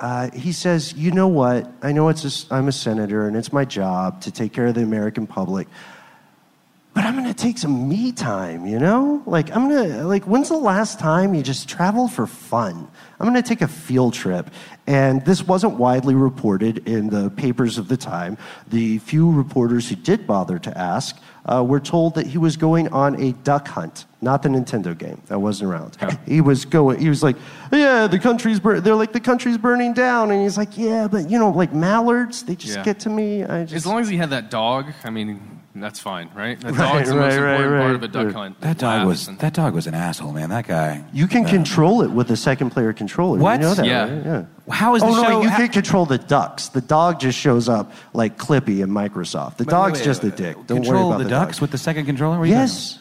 uh, he says, You know what? I know it's a I'm a senator and it's my job to take care of the American public but I'm gonna take some me time, you know? Like, I'm gonna, like, when's the last time you just traveled for fun? I'm gonna take a field trip. And this wasn't widely reported in the papers of the time. The few reporters who did bother to ask uh, were told that he was going on a duck hunt, not the Nintendo game that wasn't around. He was going, he was like, yeah, the country's, bur-. they're like, the country's burning down. And he's like, yeah, but, you know, like mallards, they just Yeah. get to me. I just, As long as he had that dog, I mean, that's fine, right? That Right, dog's the most right, right, part right. of a duck hunt. That dog was and- that dog was an asshole, man. That guy. You can uh, control it with a second player controller. You What? know that, Yeah. right? yeah. How is the oh, no, show? you ha- can control the ducks. The dog just shows up like Clippy in Microsoft. The Wait, dog's wait, just a dick. Don't Control worry about the, the, ducks dog. with the second controller. What are you talking Yes.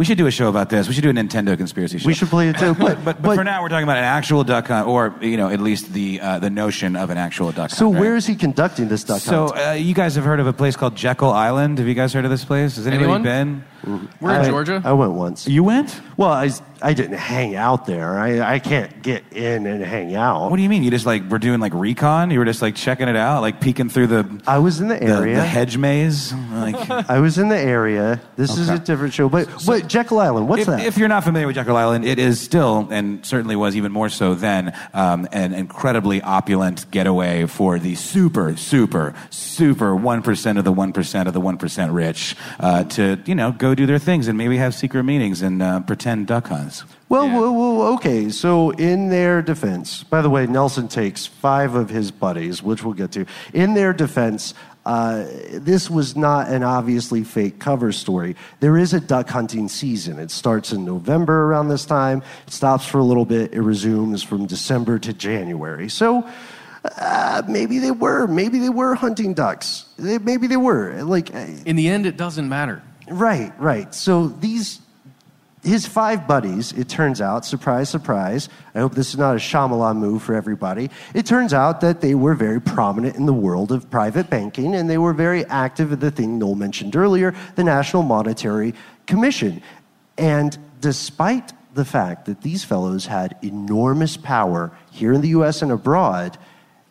About? We should do a show about this. We should do a Nintendo conspiracy show. We should play it too. But, But, but, but for now, we're talking about an actual duck hunt, or you know, at least the uh, the notion of an actual duck so hunt. right? where is he conducting this duck So hunt? uh, you guys have heard of a place called Jekyll Island? Have you guys heard of this place? Has anybody Anyone? been? We're in I- Georgia. I went once. You went? Well, I, I didn't hang out there. I, I can't get in and hang out. What do you mean? You just like were doing like recon? You were just like checking it out, like peeking through the I was in the the, area. the hedge maze. Like, I was in the area. This is a different show. But, but Jekyll Island, what's if, that? if you're not familiar with Jekyll Island, it is still, and certainly was even more so then, um, an incredibly opulent getaway for the super, super, super 1% of the 1% of the 1% rich uh, to, you know, go do their things and maybe have secret meetings and uh, pretend duck hunts. Well, well, well, okay. So, in their defense, by the way, Nelson takes five of his buddies, which we'll get to. In their defense, uh, this was not an obviously fake cover story. There is a duck hunting season. It starts in November around this time, it stops for a little bit, it resumes from December to January. So, uh, maybe they were. Maybe they were hunting ducks. They, maybe they were. Like, uh, In the end, it doesn't matter. Right, right. So these, his five buddies, it turns out, surprise, surprise, I hope this is not a Shyamalan move for everybody. It turns out that they were very prominent in the world of private banking and they were very active in the thing Noel mentioned earlier, the National Monetary Commission. And despite the fact that these fellows had enormous power here in the US and abroad,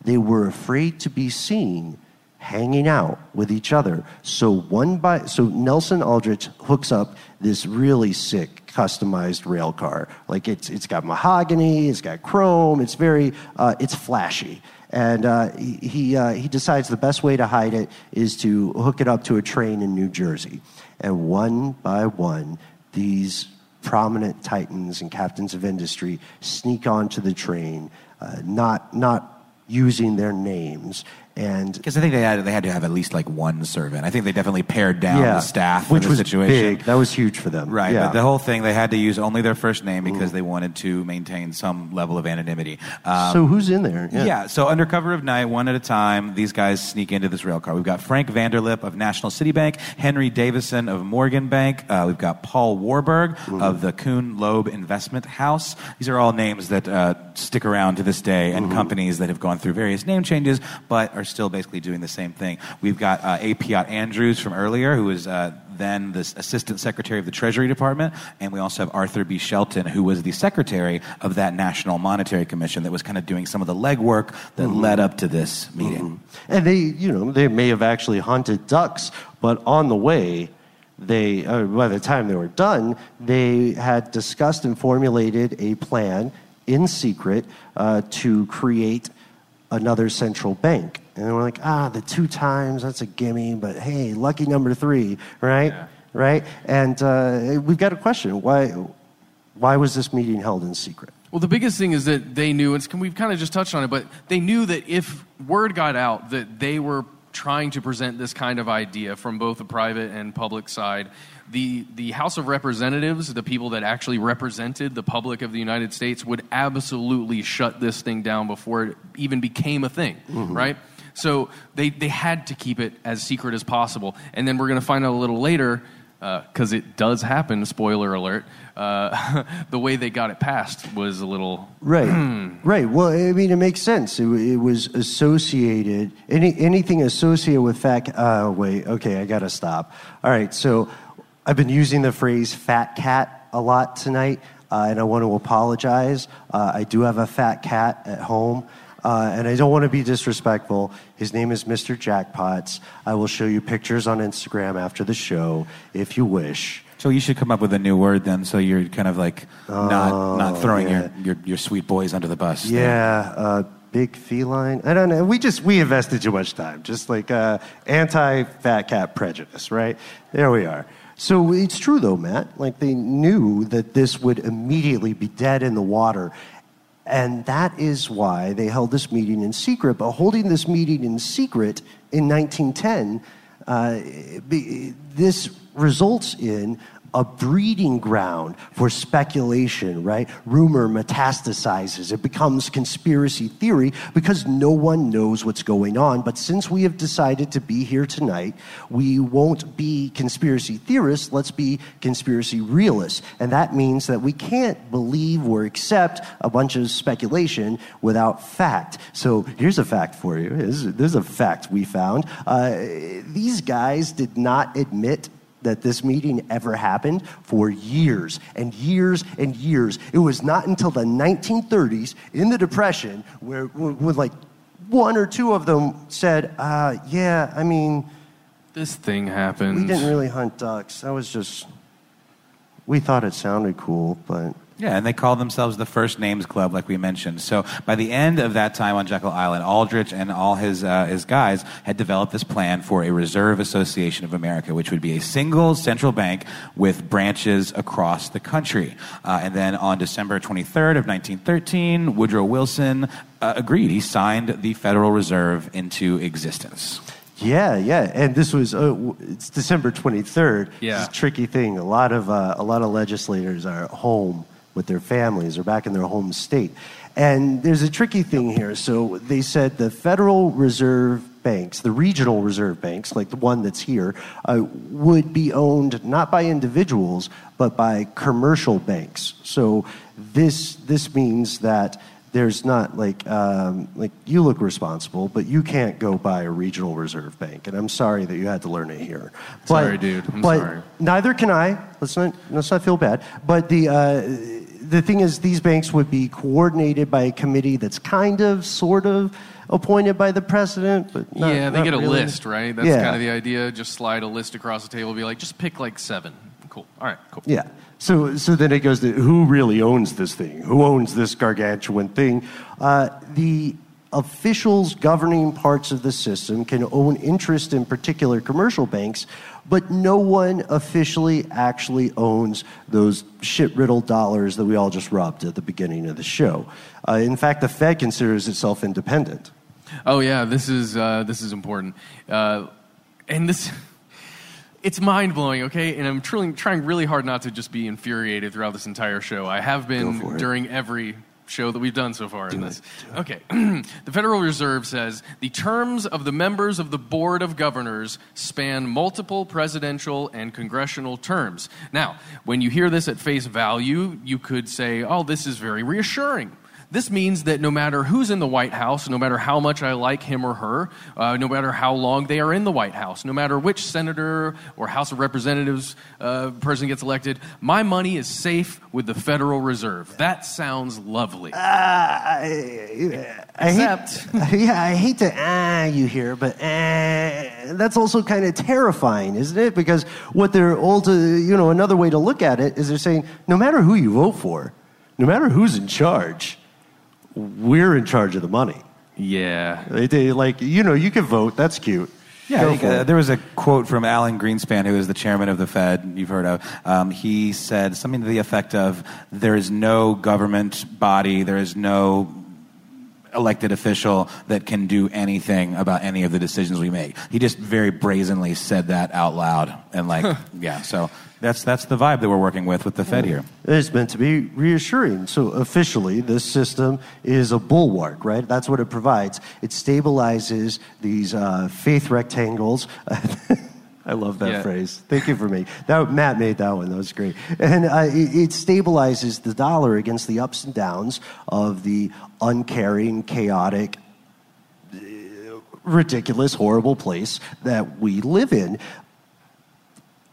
they were afraid to be seen hanging out with each other. So one by so Nelson Aldrich hooks up this really sick customized rail car. Like it's it's got mahogany, it's got chrome, it's very uh, it's flashy. And uh, he he, uh, he decides the best way to hide it is to hook it up to a train in New Jersey. And one by one, these prominent titans and captains of industry sneak onto the train, uh, not not using their names. And Because I think they had, they had to have at least like one servant. I think they definitely pared down yeah, the staff which in the was situation. big. That was huge for them. Right, Yeah. but the whole thing, they had to use only their first name because they wanted to maintain some level of anonymity. Um, so who's in there? yeah. so under cover of night, one at a time, these guys sneak into this rail car. We've got Frank Vanderlip of National City Bank, Henry Davison of Morgan Bank, uh, we've got Paul Warburg of the Kuhn Loeb Investment House. These are all names that uh, stick around to this day and companies that have gone through various name changes but are still basically doing the same thing. We've got uh, A. Piatt Andrews from earlier, who was uh, then the Assistant Secretary of the Treasury Department, and we also have Arthur B. Shelton, who was the Secretary of that National Monetary Commission that was kind of doing some of the legwork that Mm-hmm. led up to this meeting. And they, you know, they may have actually hunted ducks, but on the way, they, uh, by the time they were done, they had discussed and formulated a plan in secret uh, to create another central bank. And we're like, ah, the two times, that's a gimme, but hey, lucky number three, right? Right? And uh, we've got a question. Why, why was this meeting held in secret? Well, the biggest thing is that they knew, and we've kind of just touched on it, but they knew that if word got out that they were trying to present this kind of idea from both the private and public side, the, the House of Representatives, the people that actually represented the public of the United States, would absolutely shut this thing down before it even became a thing, right? So they, they had to keep it as secret as possible. And then we're going to find out a little later, because it does happen, spoiler alert, uh, the way they got it passed was a little. Right, right. Well, I mean, it makes sense. It, it was associated. Any anything associated with fat. Uh, wait, okay, I gotta stop. All right, so I've been using the phrase "fat cat" a lot tonight, uh, and I want to apologize. Uh, I do have a fat cat at home. Uh, and I don't want to be disrespectful. His name is Mr. Jackpots. I will show you pictures on Instagram after the show if you wish. So you should come up with a new word then, so you're kind of like not not throwing Oh, yeah. your, your your sweet boys under the bus. Yeah, uh, big feline. I don't know. We just we invested too much time. Just like uh, anti-fat cat prejudice, right? There we are. So it's true though, Matt. Like they knew that this would immediately be dead in the water. And that is why they held this meeting in secret. But holding this meeting in secret in 1910, uh, this results in a breeding ground for speculation, right? Rumor metastasizes. It becomes conspiracy theory because no one knows what's going on. But since we have decided to be here tonight, we won't be conspiracy theorists. Let's be conspiracy realists. And that means that we can't believe or accept a bunch of speculation without fact. So here's a fact for you. This is, a fact we found. Uh, these guys did not admit that this meeting ever happened for years and years and years. It was not until the 1930s in the Depression where, when like one or two of them said, uh, "Yeah, I mean, This thing happened. we didn't really hunt ducks. That was just we thought it sounded cool, but." Yeah, and they call themselves the First Names Club, like we mentioned. So by the end of that time on Jekyll Island, Aldrich and all his uh, his guys had developed this plan for a Reserve Association of America, which would be a single central bank with branches across the country. Uh, and then on December 23rd of 1913, Woodrow Wilson uh, agreed. He signed the Federal Reserve into existence. Yeah, yeah, and this was uh, it's December twenty third. Yeah. it's a tricky thing. A lot of uh, a lot of legislators are home with their families or back in their home state, and there's a tricky thing here. So they said the Federal Reserve banks, the regional reserve banks, like the one that's here, uh, would be owned not by individuals but by commercial banks. So this this means that there's not like um, like you look responsible, but you can't go buy a regional reserve bank. And I'm sorry that you had to learn it here. But- Sorry, dude. I'm but sorry. Neither can I. Let's not let's not feel bad. But the uh, the thing is, these banks would be coordinated by a committee that's kind of, sort of appointed by the president, but not, yeah, they get a really. list, right? That's Yeah. kind of the idea. Just slide a list across the table. Be like, just pick like seven. Cool. All right. Cool. Yeah. So, so then it goes to who really owns this thing? Who owns this gargantuan thing? Uh, the officials governing parts of the system can own interest in particular commercial banks, but no one officially actually owns those shit riddled dollars that we all just rubbed at the beginning of the show. Uh, in fact, the Fed considers itself independent. Oh yeah, this is uh, this is important, uh, and this it's mind blowing. Okay, and I'm trying trying really hard not to just be infuriated throughout this entire show. I have been during every show that we've done so far in this. Okay, the Federal Reserve says the terms of the members of the Board of Governors span multiple presidential and congressional terms. Now, when you hear this at face value, you could say, "Oh, this is very reassuring." This means that no matter who's in the White House, no matter how much I like him or her, uh, no matter how long they are in the White House, no matter which senator or House of Representatives uh, person gets elected, my money is safe with the Federal Reserve. That sounds lovely. Uh, I, I Except- hate, yeah, I hate to ah you here, but uh, that's also kind of terrifying, isn't it? Because what they're all to, you know, another way to look at it is they're saying no matter who you vote for, no matter who's in charge, we're in charge of the money. Yeah. They, they like, you know, you can vote. That's cute. Yeah, think, uh, there was a quote from Alan Greenspan, who is the chairman of the Fed, you've heard of. Um, he said something to the effect of there is no government body, there is no elected official that can do anything about any of the decisions we make. He just very brazenly said that out loud. And, like, yeah, so that's, that's the vibe that we're working with with the Fed here. It's meant to be reassuring. So officially, this system is a bulwark, right? That's what it provides. It stabilizes these uh, faith rectangles. I love that Yeah. phrase. Thank you for me. That Matt made that one. That was great. And uh, it, it stabilizes the dollar against the ups and downs of the uncaring, chaotic, uh, ridiculous, horrible place that we live in.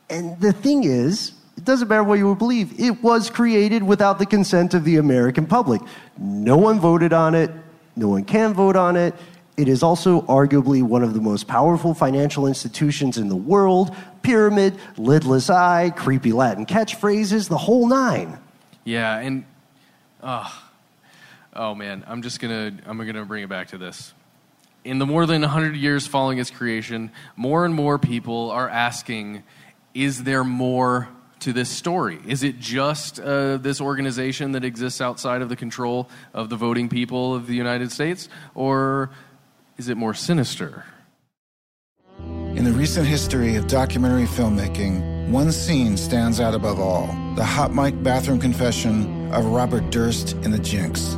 And the thing is, it doesn't matter what you believe, it was created without the consent of the American public. No one voted on it, no one can vote on it. It is also arguably one of the most powerful financial institutions in the world. Pyramid, lidless eye, creepy Latin catchphrases, the whole nine. Yeah, and uh, oh man, I'm just gonna I'm gonna bring it back to this. In the more than 100 years following its creation, more and more people are asking, is there more to this story? Is it just uh, this organization that exists outside of the control of the voting people of the United States, or is it more sinister? In the recent history of documentary filmmaking, one scene stands out above all the hot mic bathroom confession of Robert Durst in The Jinx.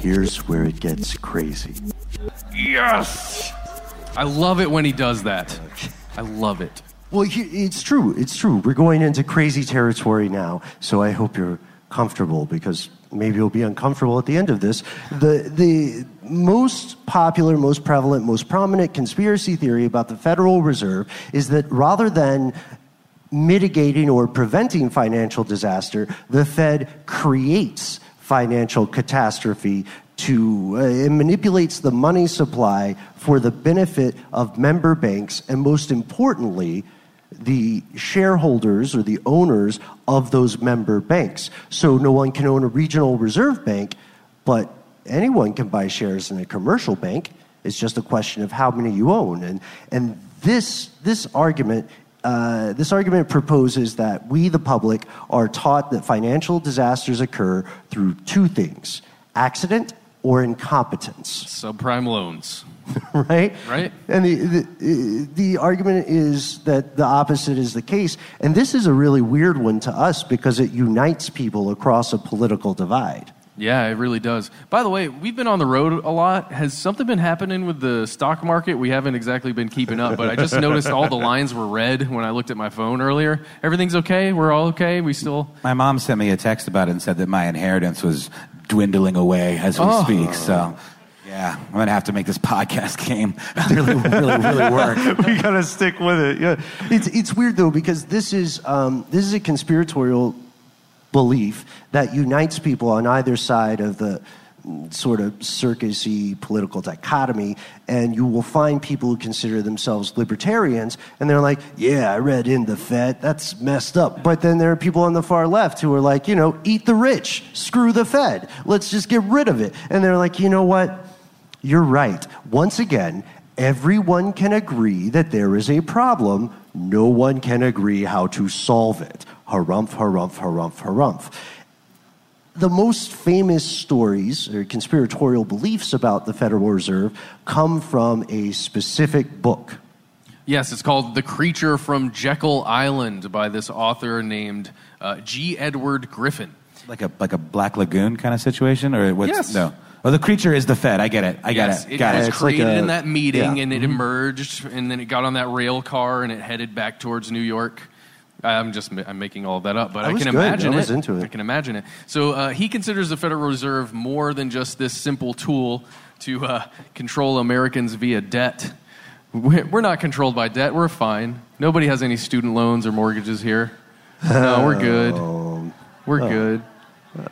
Here's where it gets crazy. Yes! I love it when he does that. I love it. Well, it's true. It's true. We're going into crazy territory now, so I hope you're comfortable because maybe you'll be uncomfortable at the end of this. The the most popular, most prevalent, most prominent conspiracy theory about the Federal Reserve is that rather than mitigating or preventing financial disaster, the Fed creates financial catastrophe to uh, it manipulates the money supply for the benefit of member banks and most importantly the shareholders or the owners of those member banks. So no one can own a regional reserve bank but anyone can buy shares in a commercial bank. It's just a question of how many you own. And and this this argument uh, this argument proposes that we, the public, are taught that financial disasters occur through two things accident or incompetence. Subprime loans. right? Right. And the, the, the argument is that the opposite is the case. And this is a really weird one to us because it unites people across a political divide. Yeah, it really does. By the way, we've been on the road a lot. Has something been happening with the stock market? We haven't exactly been keeping up, but I just noticed all the lines were red when I looked at my phone earlier. Everything's okay? We're all okay? We still. My mom sent me a text about it and said that my inheritance was dwindling away as we Oh. speak. So, yeah, I'm going to have to make this podcast game really, really, really work. we gotta stick with it. Yeah, it's it's weird though because this is um, this is a conspiratorial belief that unites people on either side of the sort of circusy political dichotomy, and you will find people who consider themselves libertarians, and they're like, "Yeah, I read in the Fed. That's messed up." But then there are people on the far left who are like, you know, "Eat the rich, screw the Fed. Let's just get rid of it." And they're like, "You know what? You're right. Once again, everyone can agree that there is a problem. No one can agree how to solve it. Harumph, harumph, harumph, harumph. The most famous stories or conspiratorial beliefs about the Federal Reserve come from a specific book. Yes, it's called The Creature from Jekyll Island by this author named uh, G. Edward Griffin. Like a like a Black Lagoon kind of situation, or what's Yes. no? Well, the creature is the Fed. I get it. I get yes, it. Got was it. It's like created a- in that meeting, yeah. and it emerged, and then it got on that rail car, and it headed back towards New York. I'm just I'm making all of that up, but I was can good. imagine I it. into it. I can imagine it. So uh, he considers the Federal Reserve more than just this simple tool to uh, control Americans via debt. We're we're not controlled by debt. We're fine. Nobody has any student loans or mortgages here. No, we're good. We're good.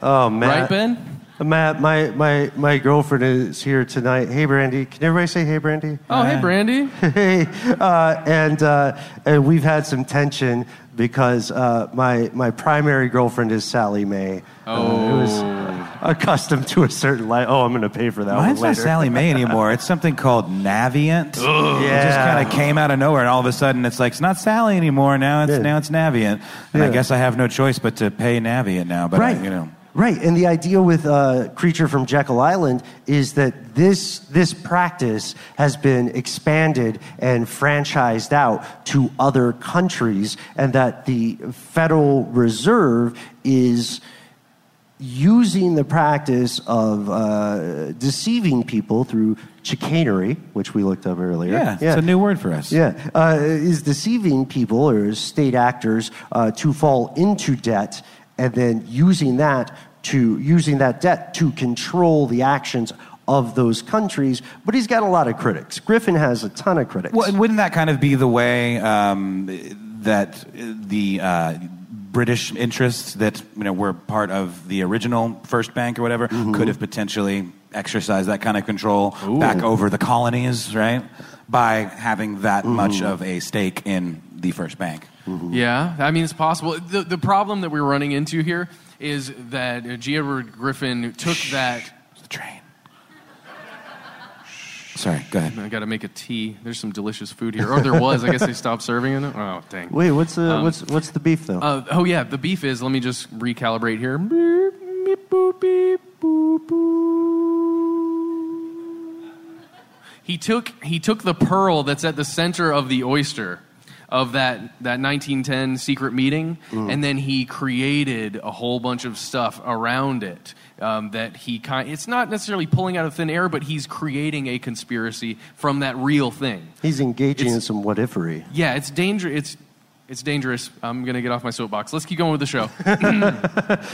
Oh, Matt. Right, Ben? Matt, my, my, my girlfriend is here tonight. Hey, Brandy. Can everybody say hey, Brandy? Oh, hey, Brandy. hey, uh, and, uh, and we've had some tension because uh, my, my primary girlfriend is Sallie Mae. Oh. Uh, who is accustomed to a certain life. Oh, I'm going to pay for that Mine's one not later. Sallie Mae anymore. It's something called Navient. It just kind of came out of nowhere, and all of a sudden, it's like it's not Sally anymore. Now it's Yeah. now it's Navient, and I guess I have no choice but to pay Navient now. But I, you know, Right, and the idea with uh, Creature from Jekyll Island is that this this practice has been expanded and franchised out to other countries, and that the Federal Reserve is using the practice of uh, deceiving people through chicanery, which we looked up earlier. yeah, it's a new word for us. Yeah, uh, is deceiving people or state actors uh, to fall into debt, and then using that to using that debt to control the actions of those countries. But he's got a lot of critics. Griffin has a ton of critics. Well, and wouldn't that kind of be the way um, that the uh, British interests that you know were part of the original First Bank or whatever Mm-hmm. could have potentially exercised that kind of control back over the colonies, right? By having that Mm-hmm. much of a stake in the First Bank. Yeah, I mean it's possible. The the problem that we're running into here is that uh, G. Edward Griffin took that. The train. Sorry, go ahead. I got to make a tea. There's some delicious food here, or there was. I guess they stopped serving it. Oh dang. Wait, what's the Um, what's what's the beef though? Uh, oh yeah, the beef is. Let me just recalibrate here. Beep, beep, boop, beep, boop, boop. He took he took the pearl that's at the center of the oyster of that that 1910 secret meeting, and then he created a whole bunch of stuff around it. Um, that he kind it's not necessarily pulling out of thin air, but he's creating a conspiracy from that real thing. he's engaging in it's- some whatifery. Yeah, it's dangerous. It's It's dangerous. I'm gonna get off my soapbox. Let's keep going with the show.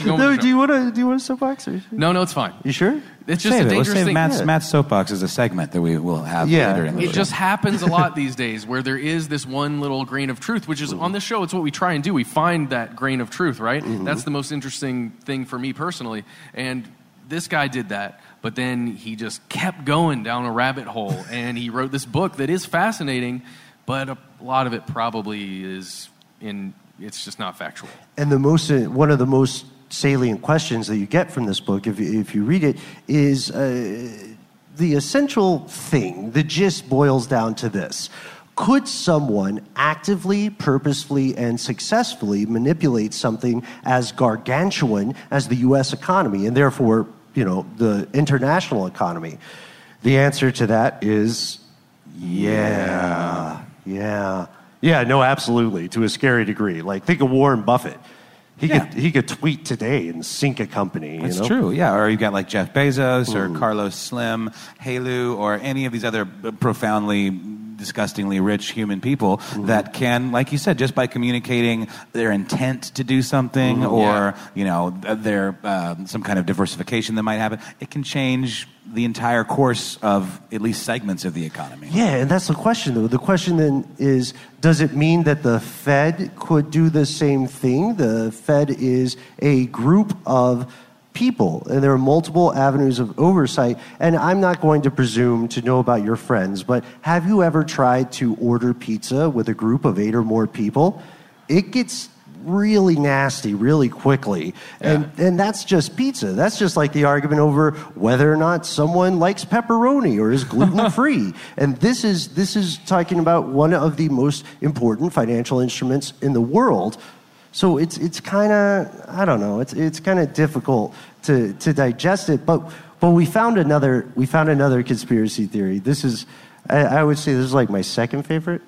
No, the do show. you want to do you want a soapbox? Or? No, no, it's fine. You sure? It's just save a it. Let's dangerous save thing. Matt's, Yeah. Matt's soapbox is a segment that we will have Yeah. later in the It show. just happens a lot these days where there is this one little grain of truth, which is on this show, it's what we try and do. We find that grain of truth, right? Mm-hmm. That's the most interesting thing for me personally. And this guy did that, but then he just kept going down a rabbit hole and he wrote this book that is fascinating, but a lot of it probably is in, it's just not factual. And the most uh, one of the most salient questions that you get from this book, if you, if you read it, is uh, the essential thing. The gist boils down to this: Could someone actively, purposefully, and successfully manipulate something as gargantuan as the U.S. economy, and therefore, you know, the international economy? The answer to that is yeah, yeah, yeah. No, absolutely, to a scary degree. Like think of Warren Buffett. He Yeah. could he could tweet today and sink a company. You know? true, yeah. Or you've got like Jeff Bezos or hmm. Carlos Slim, Helú, or any of these other profoundly, disgustingly rich human people that can, like you said, just by communicating their intent to do something or you know their um, some kind of diversification that might happen, it can change the entire course of at least segments of the economy. Yeah, and that's the question though. The question then is does it mean that the Fed could do the same thing? The Fed is a group of people, and there are multiple avenues of oversight. And I'm not going to presume to know about your friends, but have you ever tried to order pizza with a group of eight or more people? It gets really nasty really quickly. And and that's just pizza. That's just like the argument over whether or not someone likes pepperoni or is gluten free. and this is this is talking about one of the most important financial instruments in the world. So it's it's kind of I don't know. It's it's kind of difficult to to digest it. But but we found another we found another conspiracy theory. This is I, I would say this is like my second favorite.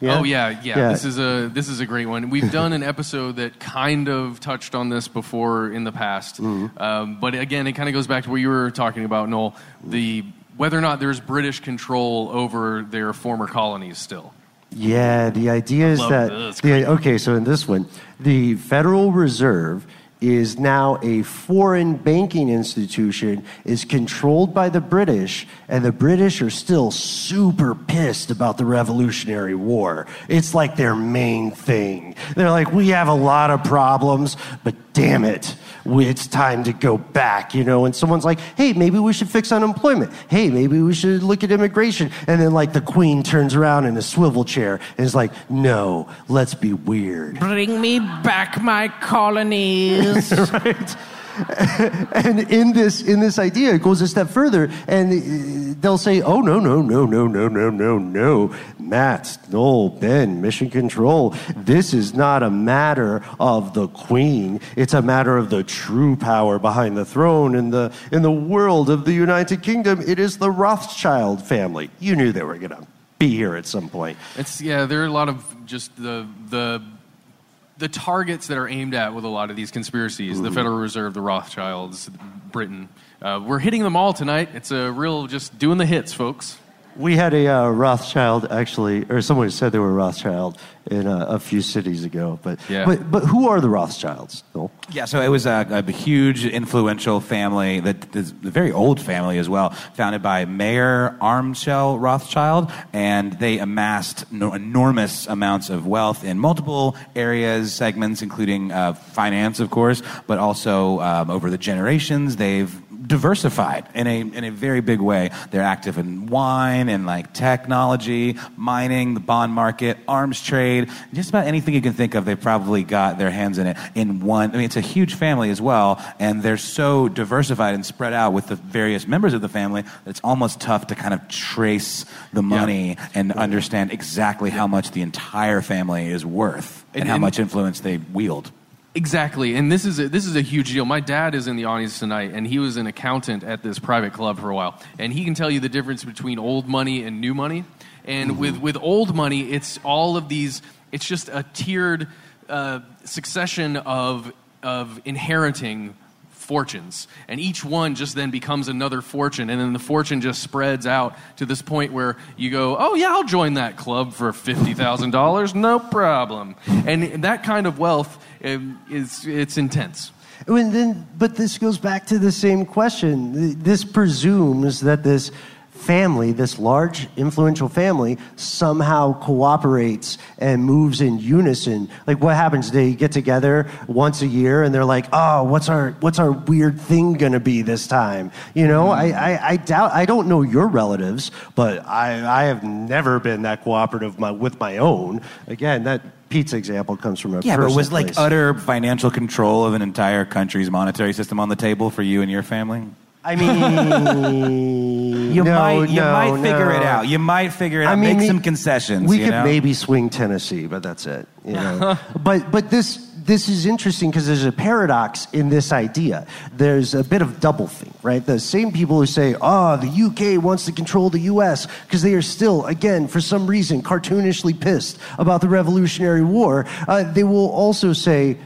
Yeah? Oh yeah, yeah, This is a this is a great one. We've done an episode that kind of touched on this before in the past, um, but again, it kind of goes back to what you were talking about, Noel. The whether or not there's British control over their former colonies still. Yeah, the idea is that this. the, okay. So in this one, the Federal Reserve is now a foreign banking institution is controlled by the British and the British are still super pissed about the Revolutionary War. It's like their main thing. They're like we have a lot of problems, but damn it, it's time to go back, you know. And someone's like, "Hey, maybe we should fix unemployment. Hey, maybe we should look at immigration." And then like the queen turns around in a swivel chair and is like, "No, let's be weird." Bring me back my colonies. right? and in this in this idea, it goes a step further, and uh, they'll say, "Oh no, no, no, no, no, no, no, no, Matt, Noel, Ben, Mission Control. This is not a matter of the Queen. It's a matter of the true power behind the throne in the in the world of the United Kingdom. It is the Rothschild family. You knew they were going to be here at some point. It's yeah, there are a lot of just the the the targets that are aimed at with a lot of these conspiracies. The Federal Reserve, the Rothschilds, Britain. Uh, we're hitting them all tonight. It's a real just doing the hits, folks. We had a uh, Rothschild actually, or someone said they were Rothschild in a, a few cities ago. But, Yeah. but but who are the Rothschilds? Noel? Yeah, so it was a, a huge, influential family that is a very old family as well, founded by Mayer Amschel Rothschild, and they amassed no, enormous amounts of wealth in multiple areas, segments, including uh, finance, of course, but also um, over the generations they've diversified in a in a very big way. They're active in wine and like technology, mining, the bond market, arms trade, just about anything you can think of. They've probably got their hands in it in one. I mean, it's a huge family as well, and they're so diversified and spread out with the various members of the family that it's almost tough to kind of trace the money and understand exactly how much the entire family is worth and, And- how much influence they wield. Exactly, and this is a, this is a huge deal. My dad is in the audience tonight, and he was an accountant at this private club for a while, and he can tell you the difference between old money and new money. And with with old money, it's all of these. It's just a tiered uh, succession of of inheriting fortunes. And each one just then becomes another fortune. And then the fortune just spreads out to this point where you go oh yeah i'll join that club for $50000 no problem. And that kind of wealth um, is it's intense. And then, but this goes back to the same question. This presumes that this family, this large, influential family, somehow cooperates and moves in unison. Like, what happens? They get together once a year and they're like, "Oh, what's our what's our weird thing gonna be this time?" You know, I, I I doubt. I don't know your relatives, but I I have never been that cooperative my, with my own. Again, that pizza example comes from a Yeah, but was like place. utter financial control of an entire country's monetary system on the table for you and your family? I mean, You no, might you no, might figure no. it out. You might figure it out. I mean, Make we- some concessions. We could know? maybe swing Tennessee, but that's it. You know? but but this this is interesting because there's a paradox in this idea. There's a bit of doublethink, right? The same people who say, "Oh, the UK wants to control the US," because they are still, again, for some reason, cartoonishly pissed about the Revolutionary War. Uh, they will also say,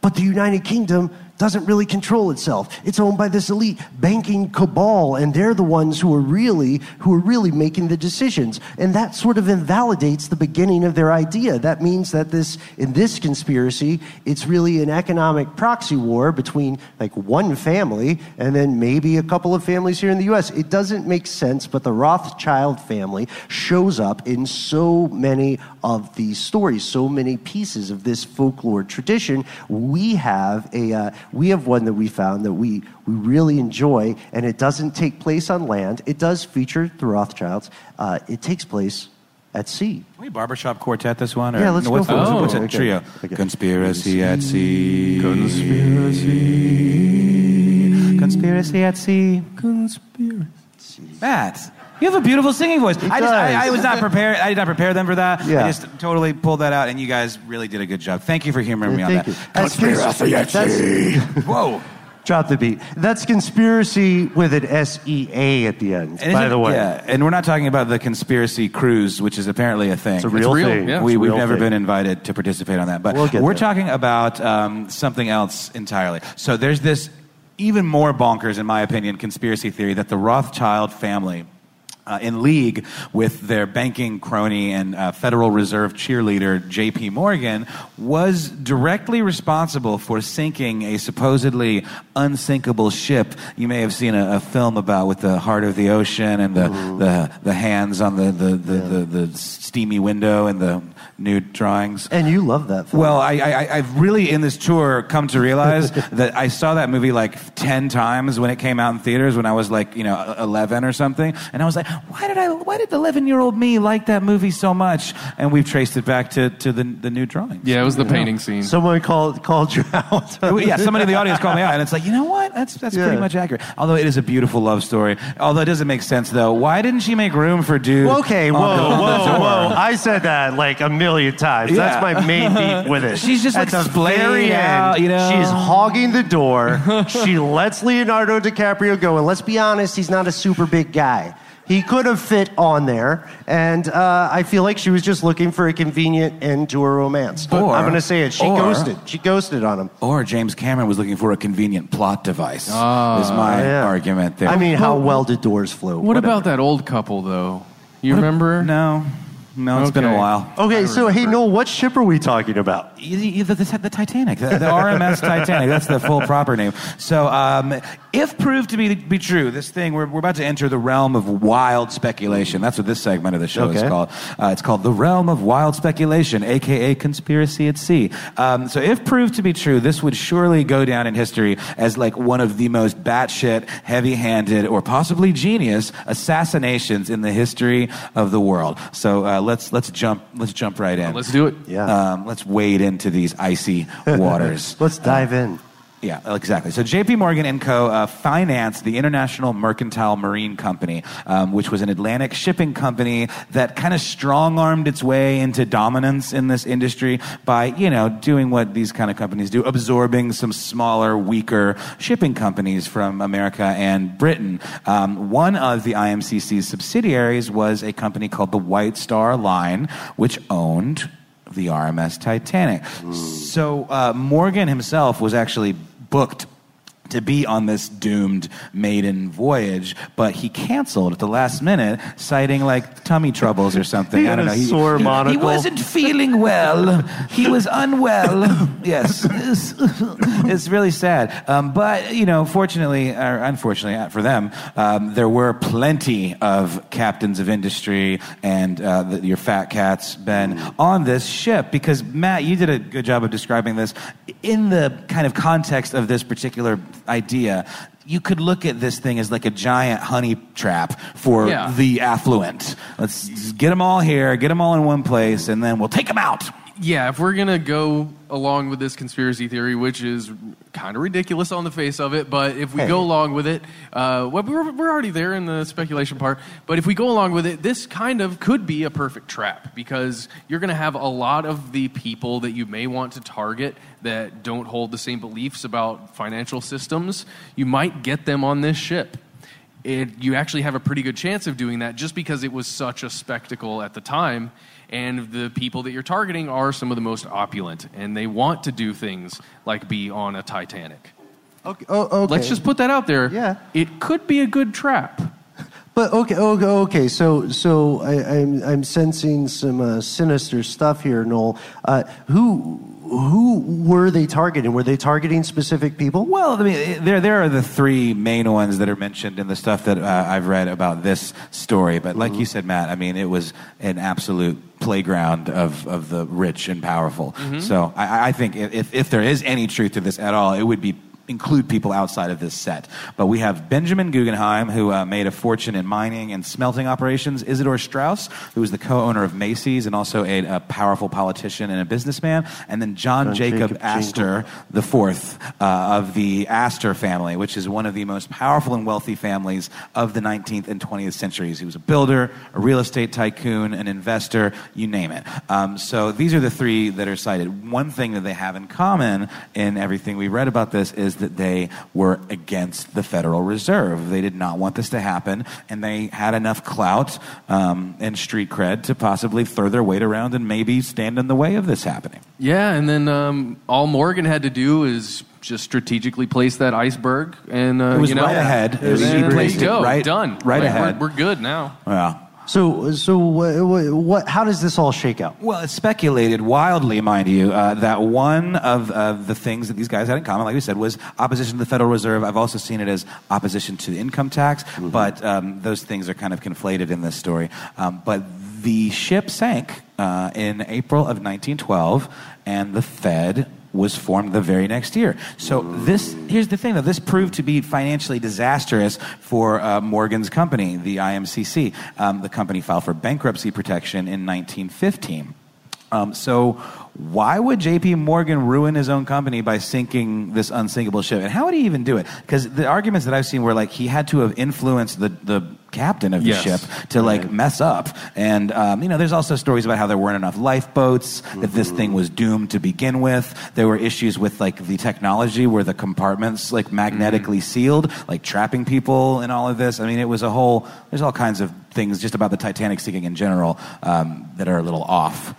"But the United Kingdom." Doesn't really control itself. It's owned by this elite banking cabal, and they're the ones who are really who are really making the decisions. And that sort of invalidates the beginning of their idea. That means that this in this conspiracy, it's really an economic proxy war between like one family and then maybe a couple of families here in the US. It doesn't make sense, but the Rothschild family shows up in so many of these stories, so many pieces of this folklore tradition. We have a uh, we have one that we found that we we really enjoy, and it doesn't take place on land. It does feature the Rothschilds. Uh, it takes place at sea. Can we barbershop quartet this one? Or Yeah, let's go what's, for it. what's, Oh. what's a trio? Okay. Conspiracy at sea. Conspiracy. Conspiracy at sea. Conspiracy. Matt. You have a beautiful singing voice. I, just, I, I was not prepared. I did not prepare them for that. Yeah. I just totally pulled that out, and you guys really did a good job. Thank you for humoring me on that. you. That's conspiracy. Whoa. Drop the beat. That's conspiracy with an S E A at the end. And by the way, yeah, and we're not talking about the conspiracy cruise, which is apparently a thing. It's a real real, thing. yeah. It's we, a we've real never thing. been invited to participate on that, but we'll we're there. talking about um, something else entirely. So there's this even more bonkers, in my opinion, conspiracy theory that the Rothschild family. Uh, in league with their banking crony and uh, Federal Reserve cheerleader J.P. Morgan, was directly responsible for sinking a supposedly unsinkable ship. You may have seen a, a film about with the heart of the ocean and the, the, the hands on the, the, the, the, the steamy window and the nude drawings. and you love that film. Well, I, I, I've really in this tour come to realize that I saw that movie like ten times when it came out in theaters when I was like you know eleven or something, and I was like, why did I? Why did the eleven year old me like that movie so much? And we've traced it back to, to the the new drawings. Yeah, it was the painting scene. someone called called you out. yeah, somebody in the audience called me out, and it's like, you know what? That's that's Yeah. pretty much accurate. Although it is a beautiful love story. Although it doesn't make sense though. Why didn't she make room for dude? Okay, whoa, on the- on the whoa, whoa. I said that like a million times. That's my main beef with it. She's just, At like, the splaying very out, end, you know? She's hogging the door. she lets Leonardo DiCaprio go. And let's be honest, he's not a super big guy. He could have fit on there. And uh, I feel like she was just looking for a convenient end to her romance. Or- I'm going to say it. She or- ghosted. She ghosted on him. Or James Cameron was looking for a convenient plot device. is my Yeah. argument there. I mean, how well did doors float? What about that old couple though? You remember? no, no, it's been a Okay. while. Okay, so hey, Noel, what ship are we talking about? You- you- The, the, the Titanic, the, the RMS Titanic. That's the full proper name. So, um, if proved to be, be true, this thing we're, we're about to enter the realm of wild speculation. That's what this segment of the show is Okay. called. Uh, it's called the realm of wild speculation, aka conspiracy at sea. Um, so, if proved to be true, this would surely go down in history as like one of the most batshit, heavy-handed, or possibly genius assassinations in the history of the world. So, uh, let's let's jump let's jump right in. Let's do it. Yeah. Um, let's wade into these icy waters. Let's dive in. Yeah, exactly. So J.P. Morgan and Co. Uh, financed the International Mercantile Marine Company, um, which was an Atlantic shipping company that kind of strong-armed its way into dominance in this industry by, you know, doing what these kind of companies do, absorbing some smaller, weaker shipping companies from America and Britain. Um, one of the IMCC's subsidiaries was a company called the White Star Line, which owned the RMS Titanic. So uh, Morgan himself was actually booked to be on this doomed maiden voyage, but he canceled at the last minute, citing like tummy troubles or something. He I don't know. He, sore he- he wasn't feeling well. He was unwell. Yes, it's, it's really sad. Um, but you know, fortunately or unfortunately uh, for them, um, there were plenty of captains of industry and uh, the, your fat cats, Ben, on this ship. Because Matt, you did a good job of describing this in the kind of context of this particular idea. You could look at this thing as like a giant honey trap for Yeah. the affluent. Let's get them all here, get them all in one place, and then we'll take them out. Yeah, if we're gonna go along with this conspiracy theory, which is kind of ridiculous on the face of it, but if we Hey. go along with it, uh, well, we're, we're already there in the speculation part. But if we go along with it, this kind of could be a perfect trap because you're going to have a lot of the people that you may want to target that don't hold the same beliefs about financial systems. You might get them on this ship it, you actually have a pretty good chance of doing that just because it was such a spectacle at the time. And the people that you're targeting are some of the most opulent, and they want to do things like be on a Titanic. Okay, oh, okay. Let's just put that out there. Yeah. It could be a good trap. But okay, okay, okay. So, so I, I'm I'm sensing some uh, sinister stuff here, Noel. Uh, who who were they targeting? Were they targeting specific people? Well, I mean, there there are the three main ones that are mentioned in the stuff that uh, I've read about this story. But like you said, Matt, I mean, it was an absolute playground of, of the rich and powerful. So I, I think if, if there is any truth to this at all, it would be include people outside of this set. But we have Benjamin Guggenheim, who uh, made a fortune in mining and smelting operations. Isidor Straus, who was the co-owner of Macy's and also a, a powerful politician and a businessman. And then John, John Jacob, Jacob Astor, the fourth uh, of the Astor family, which is one of the most powerful and wealthy families of the 19th and 20th centuries. He was a builder, a real estate tycoon, an investor, you name it. Um, so these are the three that are cited. One thing that they have in common in everything we read about this is that they were against the Federal Reserve. They did not want this to happen, and they had enough clout um, and street cred to possibly throw their weight around and maybe stand in the way of this happening. Yeah, and then um, all Morgan had to do is just strategically place that iceberg, and uh, It was you know, right ahead. and He there placed it go, right- done, right Like, ahead. We're, we're good now. Yeah. So, so what, what? How does this all shake out? Well, it's speculated wildly, mind you, uh, that one of uh, the things that these guys had in common, like we said, was opposition to the Federal Reserve. I've also seen it as opposition to the income tax, but um, those things are kind of conflated in this story. Um, but the ship sank uh, in April of 1912, and the Fed was formed the very next year. So this here's the thing though this proved to be financially disastrous for uh, Morgan's company, the IMCC. Um, the company filed for bankruptcy protection in 1915. Um, so why would J.P. Morgan ruin his own company by sinking this unsinkable ship? And how would he even do it? Because the arguments that I've seen were like he had to have influenced the, the captain of the Yes. ship to like mess up. And um, you know, there's also stories about how there weren't enough lifeboats, that this thing was doomed to begin with. There were issues with like the technology where the compartments like magnetically sealed, like trapping people and all of this. I mean, it was a whole. There's all kinds of things just about the Titanic sinking in general um, that are a little off.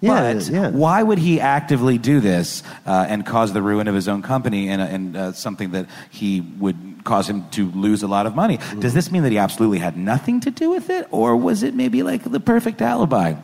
Yeah, but yeah. why would he actively do this uh, and cause the ruin of his own company and, and uh, something that he would cause him to lose a lot of money? Does this mean that he absolutely had nothing to do with it, or was it maybe like the perfect alibi?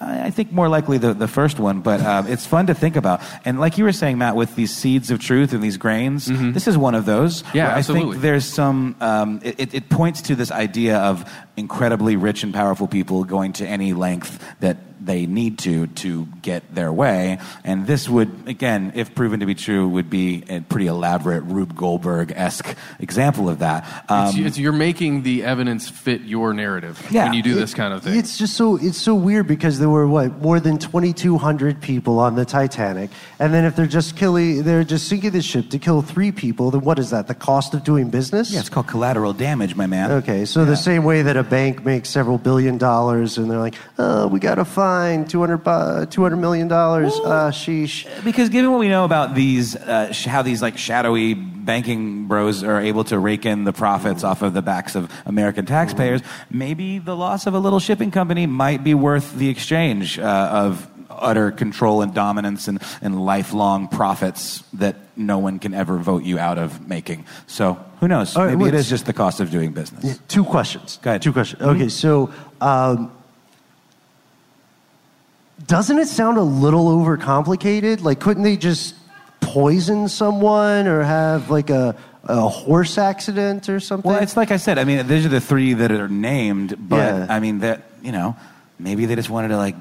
I think more likely the, the first one, but um, it's fun to think about. And like you were saying, Matt, with these seeds of truth and these grains, this is one of those. Yeah, I think there's some, um, it- it points to this idea of incredibly rich and powerful people going to any length that they need to to get their way. And this would, again, if proven to be true, would be a pretty elaborate Rube Goldberg esque example of that. Um, It's, it's, you're making the evidence fit your narrative Yeah. when you do this kind of thing. It's just so it's so weird because there were what more than 2,200 people on the Titanic, and then if they're just killing, they're just sinking the ship to kill three people. Then what is that? The cost of doing business? yeah, it's called collateral damage, my man. Okay, so the same way that a bank makes several billion dollars, and they're like, "Oh, we got to fine 200 bu- 200 million dollars." Uh, sheesh. Because given what we know about these, uh, sh- how these like shadowy banking bros are able to rake in the profits off of the backs of American taxpayers, maybe the loss of a little shipping company might be worth the exchange uh, of utter control and dominance and, and lifelong profits that no one can ever vote you out of making. So who knows? All right, Maybe it what's- is just the cost of doing business. Two questions. Go ahead. Two questions. Mm-hmm. Okay, so um, doesn't it sound a little overcomplicated? Like, couldn't they just poison someone or have like a, a horse accident or something? Well, it's like I said. I mean, these are the three that are named, but Yeah. I mean that you know maybe they just wanted to like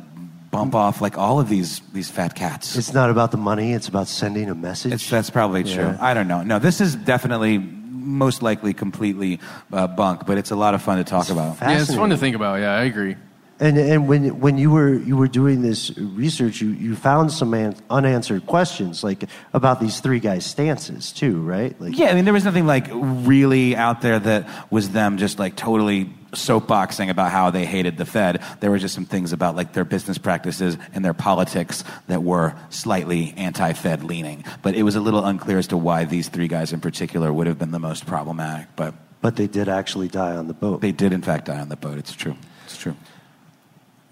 bump off like all of these these fat cats. It's not about the money; it's about sending a message. It's, that's probably true. Yeah. I don't know. No, this is definitely most likely completely uh, bunk, but it's a lot of fun to talk about. Yeah, it's fun to think about. Yeah, I agree. And and when when you were you were doing this research, you, you found some an, unanswered questions like about these three guys' stances too, right? Like, Yeah, I mean, there was nothing like really out there that was them just like totally soapboxing about how they hated the Fed. There were just some things about like their business practices and their politics that were slightly anti-Fed leaning. But it was a little unclear as to why these three guys in particular would have been the most problematic. But but they did actually die on the boat. they did, in fact, die on the boat. It's true. It's true.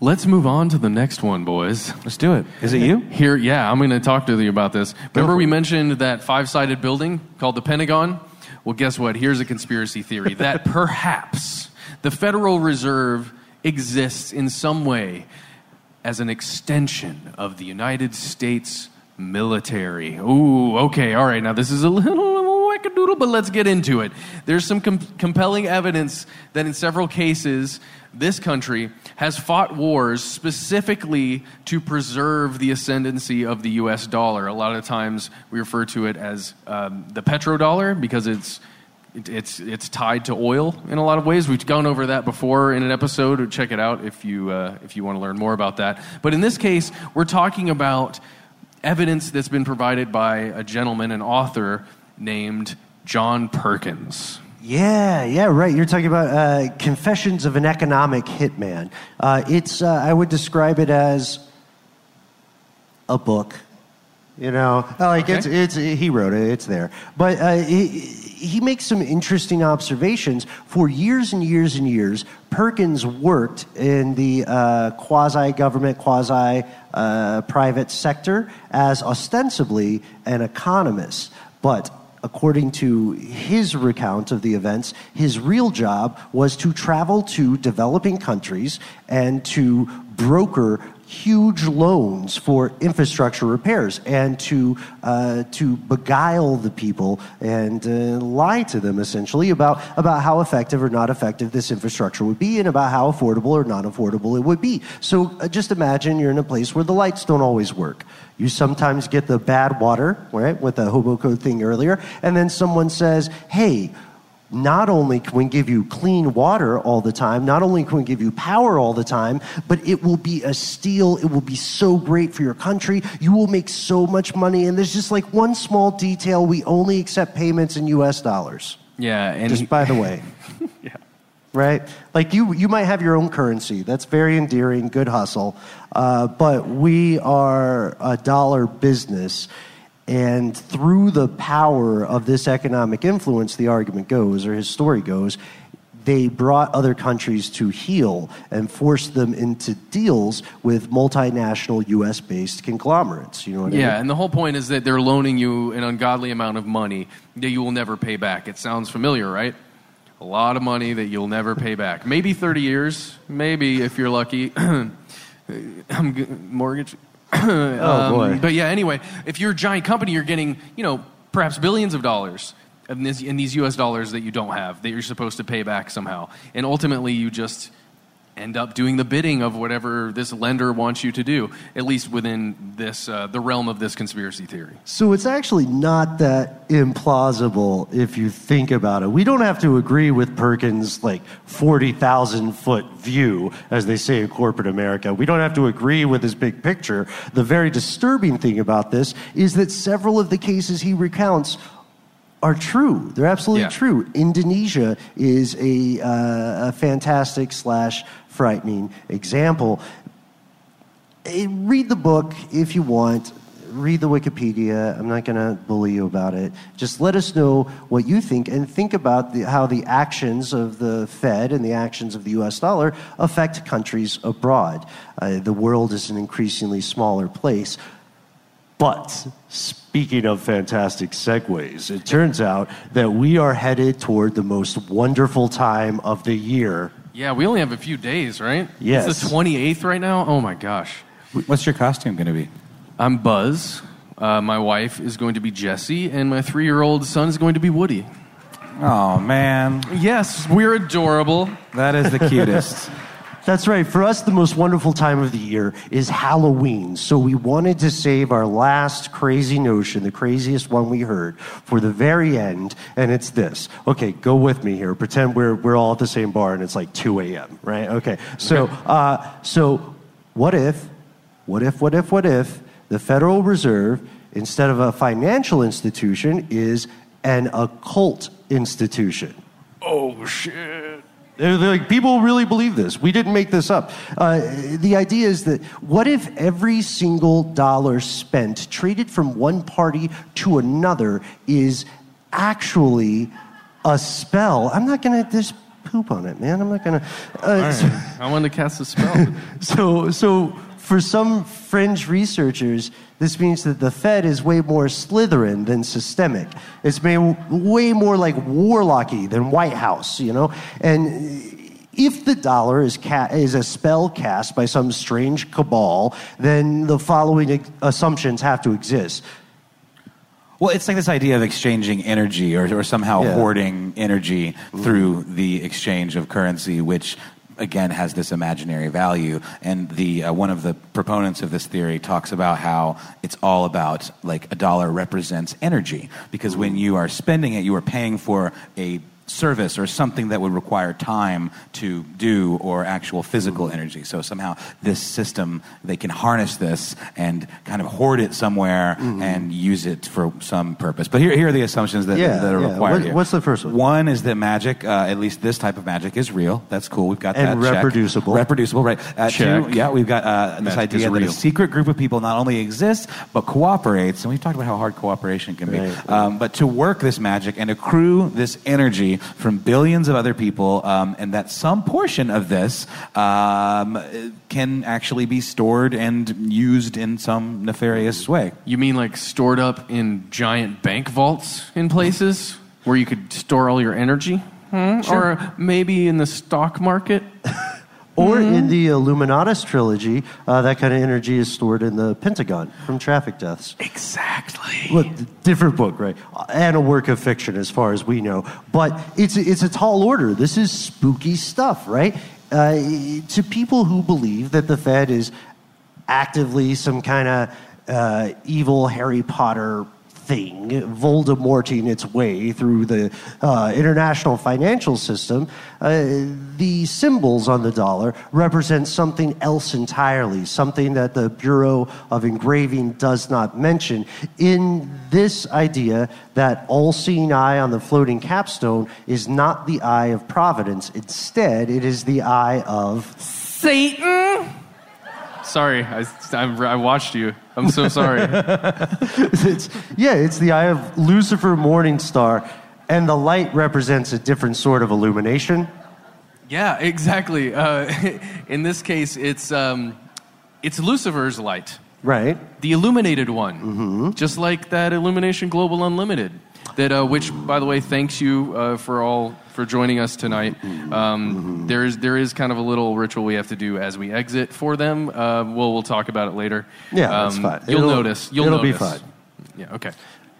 Let's move on to the next one, boys. Let's do it. Is it you? Here, yeah, I'm going to talk to you about this. Remember, we mentioned that five sided building called the Pentagon? Well, guess what? Here's a conspiracy theory that perhaps the Federal Reserve exists in some way as an extension of the United States military. Ooh, okay, all right. Now, this is a little wackadoodle, but let's get into it. There's some com- compelling evidence that in several cases, this country has fought wars specifically to preserve the ascendancy of the US dollar. A lot of times we refer to it as um, the petrodollar because it's it- it's it's tied to oil in a lot of ways. We've gone over that before in an episode. Check it out if you uh, if you want to learn more about that. But in this case, we're talking about evidence that's been provided by a gentleman, an author named John Perkins. Yeah, yeah, right. You're talking about uh, Confessions of an Economic Hitman. Uh, it's, uh, I would describe it as a book. You know, like it's, it's, he wrote it, it's there. But uh, he, he makes some interesting observations. For years and years and years, Perkins worked in the uh, quasi government, quasi uh, private sector as ostensibly an economist. But according to his recount of the events, his real job was to travel to developing countries and to broker huge loans for infrastructure repairs and to uh, to beguile the people and uh, lie to them essentially about about how effective or not effective this infrastructure would be and about how affordable or not affordable it would be. So uh, just imagine you're in a place where the lights don't always work. You sometimes get the bad water, right, with the hobo code thing earlier, and then someone says, "Hey." not only can we give you clean water all the time, not only can we give you power all the time, but it will be a steal. It will be so great for your country. You will make so much money. And there's just like one small detail we only accept payments in US dollars. Yeah, and Just by the way. Right? Like you, you might have your own currency. That's very endearing, good hustle. Uh, but we are a dollar business. And through the power of this economic influence, the argument goes, or his story goes, they brought other countries to heel and forced them into deals with multinational US based conglomerates. You know what I mean? Yeah, and the whole point is that they're loaning you an ungodly amount of money that you will never pay back. It sounds familiar, right? A lot of money that you'll never pay back. Maybe 30 years, maybe if you're lucky. I'm g- mortgage. Oh, um, boy. But yeah, anyway, if you're a giant company, you're getting, you know, perhaps billions of dollars in, this, in these US dollars that you don't have, that you're supposed to pay back somehow. And ultimately, you just end up doing the bidding of whatever this lender wants you to do, at least within this, uh, the realm of this conspiracy theory. So it's actually not that implausible if you think about it. We don't have to agree with Perkins' like 40,000 foot view, as they say in corporate America. We don't have to agree with his big picture. The very disturbing thing about this is that several of the cases he recounts are true. They're absolutely Yeah. true. Indonesia is a, uh, a fantastic slash frightening example. Eh, Read the book if you want. read the Wikipedia. I'm not going to bully you about it. Just let us know what you think and think about the, how the actions of the Fed and the actions of the US dollar affect countries abroad. Uh, the world is an increasingly smaller place. But speaking of fantastic segues, it turns out that we are headed toward the most wonderful time of the year. Yeah, we only have a few days, right? Yes. It's the 28th right now. Oh my gosh. What's your costume going to be? I'm Buzz. Uh, my wife is going to be Jessie, and my three year old son is going to be Woody. Oh, man. Yes, we're adorable. That is the cutest. That's right. For us, the most wonderful time of the year is Halloween. So we wanted to save our last crazy notion, the craziest one we heard, for the very end. And it's this. Okay, go with me here. Pretend we're, we're all at the same bar and it's like 2 a.m., right? Okay. So, uh, so what if, what if, what if, what if the Federal Reserve, instead of a financial institution, is an occult institution? Oh, shit. They're, they're like, people really believe this. We didn't make this up. Uh, the idea is that what if every single dollar spent, traded from one party to another, is actually a spell? I'm not going to just poop on it, man. I'm not going to. Uh, so- I wanted to cast a spell. so, so for some fringe researchers, this means that the Fed is way more Slytherin than systemic. It's way more like Warlocky than White House, you know? And if the dollar is, ca- is a spell cast by some strange cabal, then the following assumptions have to exist. Well, it's like this idea of exchanging energy or, or somehow Yeah. hoarding energy mm-hmm. through the exchange of currency, which again has this imaginary value. And the uh, one of the proponents of this theory talks about how it's all about like a dollar represents energy because when you are spending it, you are paying for a service or something that would require time to do or actual physical energy. So somehow this system, they can harness this and kind of hoard it somewhere and use it for some purpose. But here, here are the assumptions that, Yeah, that are yeah. required What- what's the first one? One is that magic, uh, at least this type of magic, is real. That's cool. We've got And that. check. reproducible. Reproducible, right. Uh, Check. Two, yeah, we've got uh, this Magic idea that a secret group of people not only exists, but cooperates. And we've talked about how hard cooperation can be. Right. Um, but to work this magic and accrue this energy from billions of other people, um, and that some portion of this um, can actually be stored and used in some nefarious way. You mean like stored up in giant bank vaults in places where you could store all your energy? Hmm? Or maybe in the stock market? Or in the Illuminatus trilogy, uh, that kind of energy is stored in the Pentagon from traffic deaths. Exactly. Look, different book, right? And a work of fiction, as far as we know. But it's it's a tall order. This is spooky stuff, right? Uh, to people who believe that the Fed is actively some kind of uh, evil Harry Potter Voldemorting its way through the uh, international financial system, uh, the symbols on the dollar represent something else entirely, something that the Bureau of Engraving does not mention. In this idea that all seeing eye on the floating capstone is not the eye of providence, instead, it is the eye of Satan? Sorry, I, I, I watched you. I'm so sorry. it's, yeah, it's the eye of Lucifer Morningstar, and the light represents a different sort of illumination. yeah, exactly. Uh, in this case, it's, um, it's Lucifer's light. Right. The illuminated one, just like that Illumination Global Unlimited, that uh, which, by the way, thanks you uh, for all for joining us tonight. Um, there is there is kind of a little ritual we have to do as we exit for them. Uh, well, we'll talk about it later. Yeah, that's Um, fine. You'll It'll- notice. You'll it'll be notice. fine. Yeah. Okay.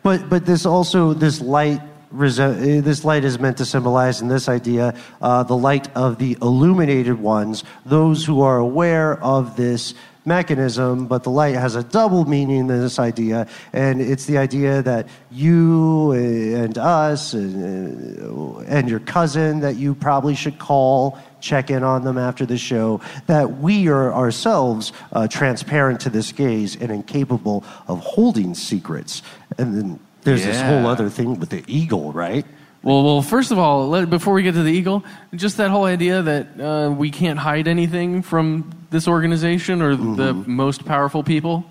But but this also this light uh, this light is meant to symbolize in this idea uh, the light of the illuminated ones, those who are aware of this mechanism. But the light has a double meaning in this idea, and it's the idea that you and us and, uh, and your cousin that you probably should call. Check in on them after the show. That we are ourselves uh, transparent to this gaze and incapable of holding secrets. And then there's this whole other thing with the eagle, right? Well, well. First of all, let, before we get to the eagle, just that whole idea that uh, we can't hide anything from this organization or the most powerful people.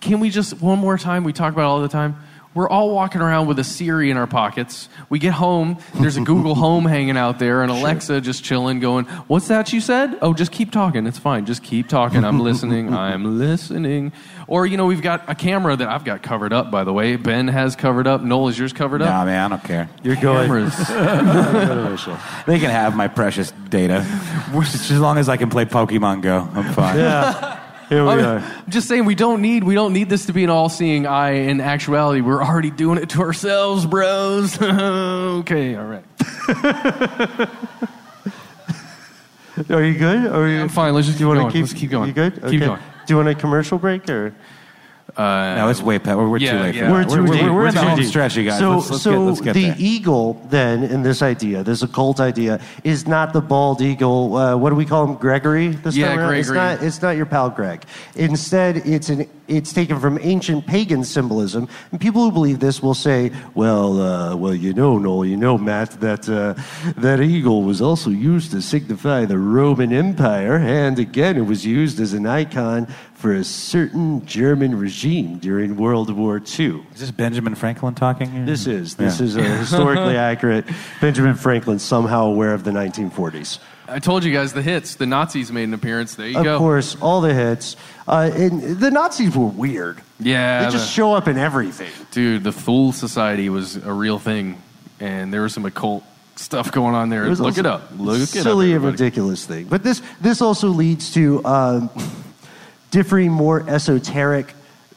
can we just one more time? We talk about it all the time. We're all walking around with a Siri in our pockets. We get home, there's a Google Home hanging out there, and Alexa just chilling, going, "What's that you said? Oh, just keep talking. It's fine. Just keep talking. I'm listening. I'm listening." Or you know, we've got a camera that I've got covered up. By the way, Ben has covered up. Noel, is yours covered up? Nah, man, I don't care. You're going. Cameras. They can have my precious data. As long as I can play Pokemon Go, I'm fine. Yeah. Here we I'm are. I'm just saying we don't need we don't need this to be an all-seeing eye. In actuality, we're already doing it to ourselves, bros. okay, all right. Are you good? Are you, I'm fine. Let's just you keep going. Keep, Let's keep going. You good? Keep going. Do you want a commercial break or? Uh, No, it's way past. We're, we're Yeah, too late yeah. for We're that. too we're, deep. we're, we're in the home deep. stretch, you guys. So, let's, let's so get, let's get the there. eagle, then, in this idea, this occult idea, is not the bald eagle. Uh, what do we call him? Gregory. This Yeah, time around? It's Gregory. not. It's not your pal Greg. Instead, it's an. It's taken from ancient pagan symbolism, and people who believe this will say, "Well, uh, well, you know, Noel, you know, Matt, that uh, that eagle was also used to signify the Roman Empire, and again, it was used as an icon for a certain German regime during World War II." Is this Benjamin Franklin talking? here? This is this Yeah. is a historically accurate. Benjamin Franklin somehow aware of the 1940s. I told you guys the hits. The Nazis made an appearance. There you Of go. Of course, all the hits. Uh, and the Nazis were weird. Yeah, They just the- show up in everything. dude. The Thule Society was a real thing, and there was some occult stuff going on there. It Look it up. Look it up. silly and ridiculous thing. But this this also leads to um, differing, more esoteric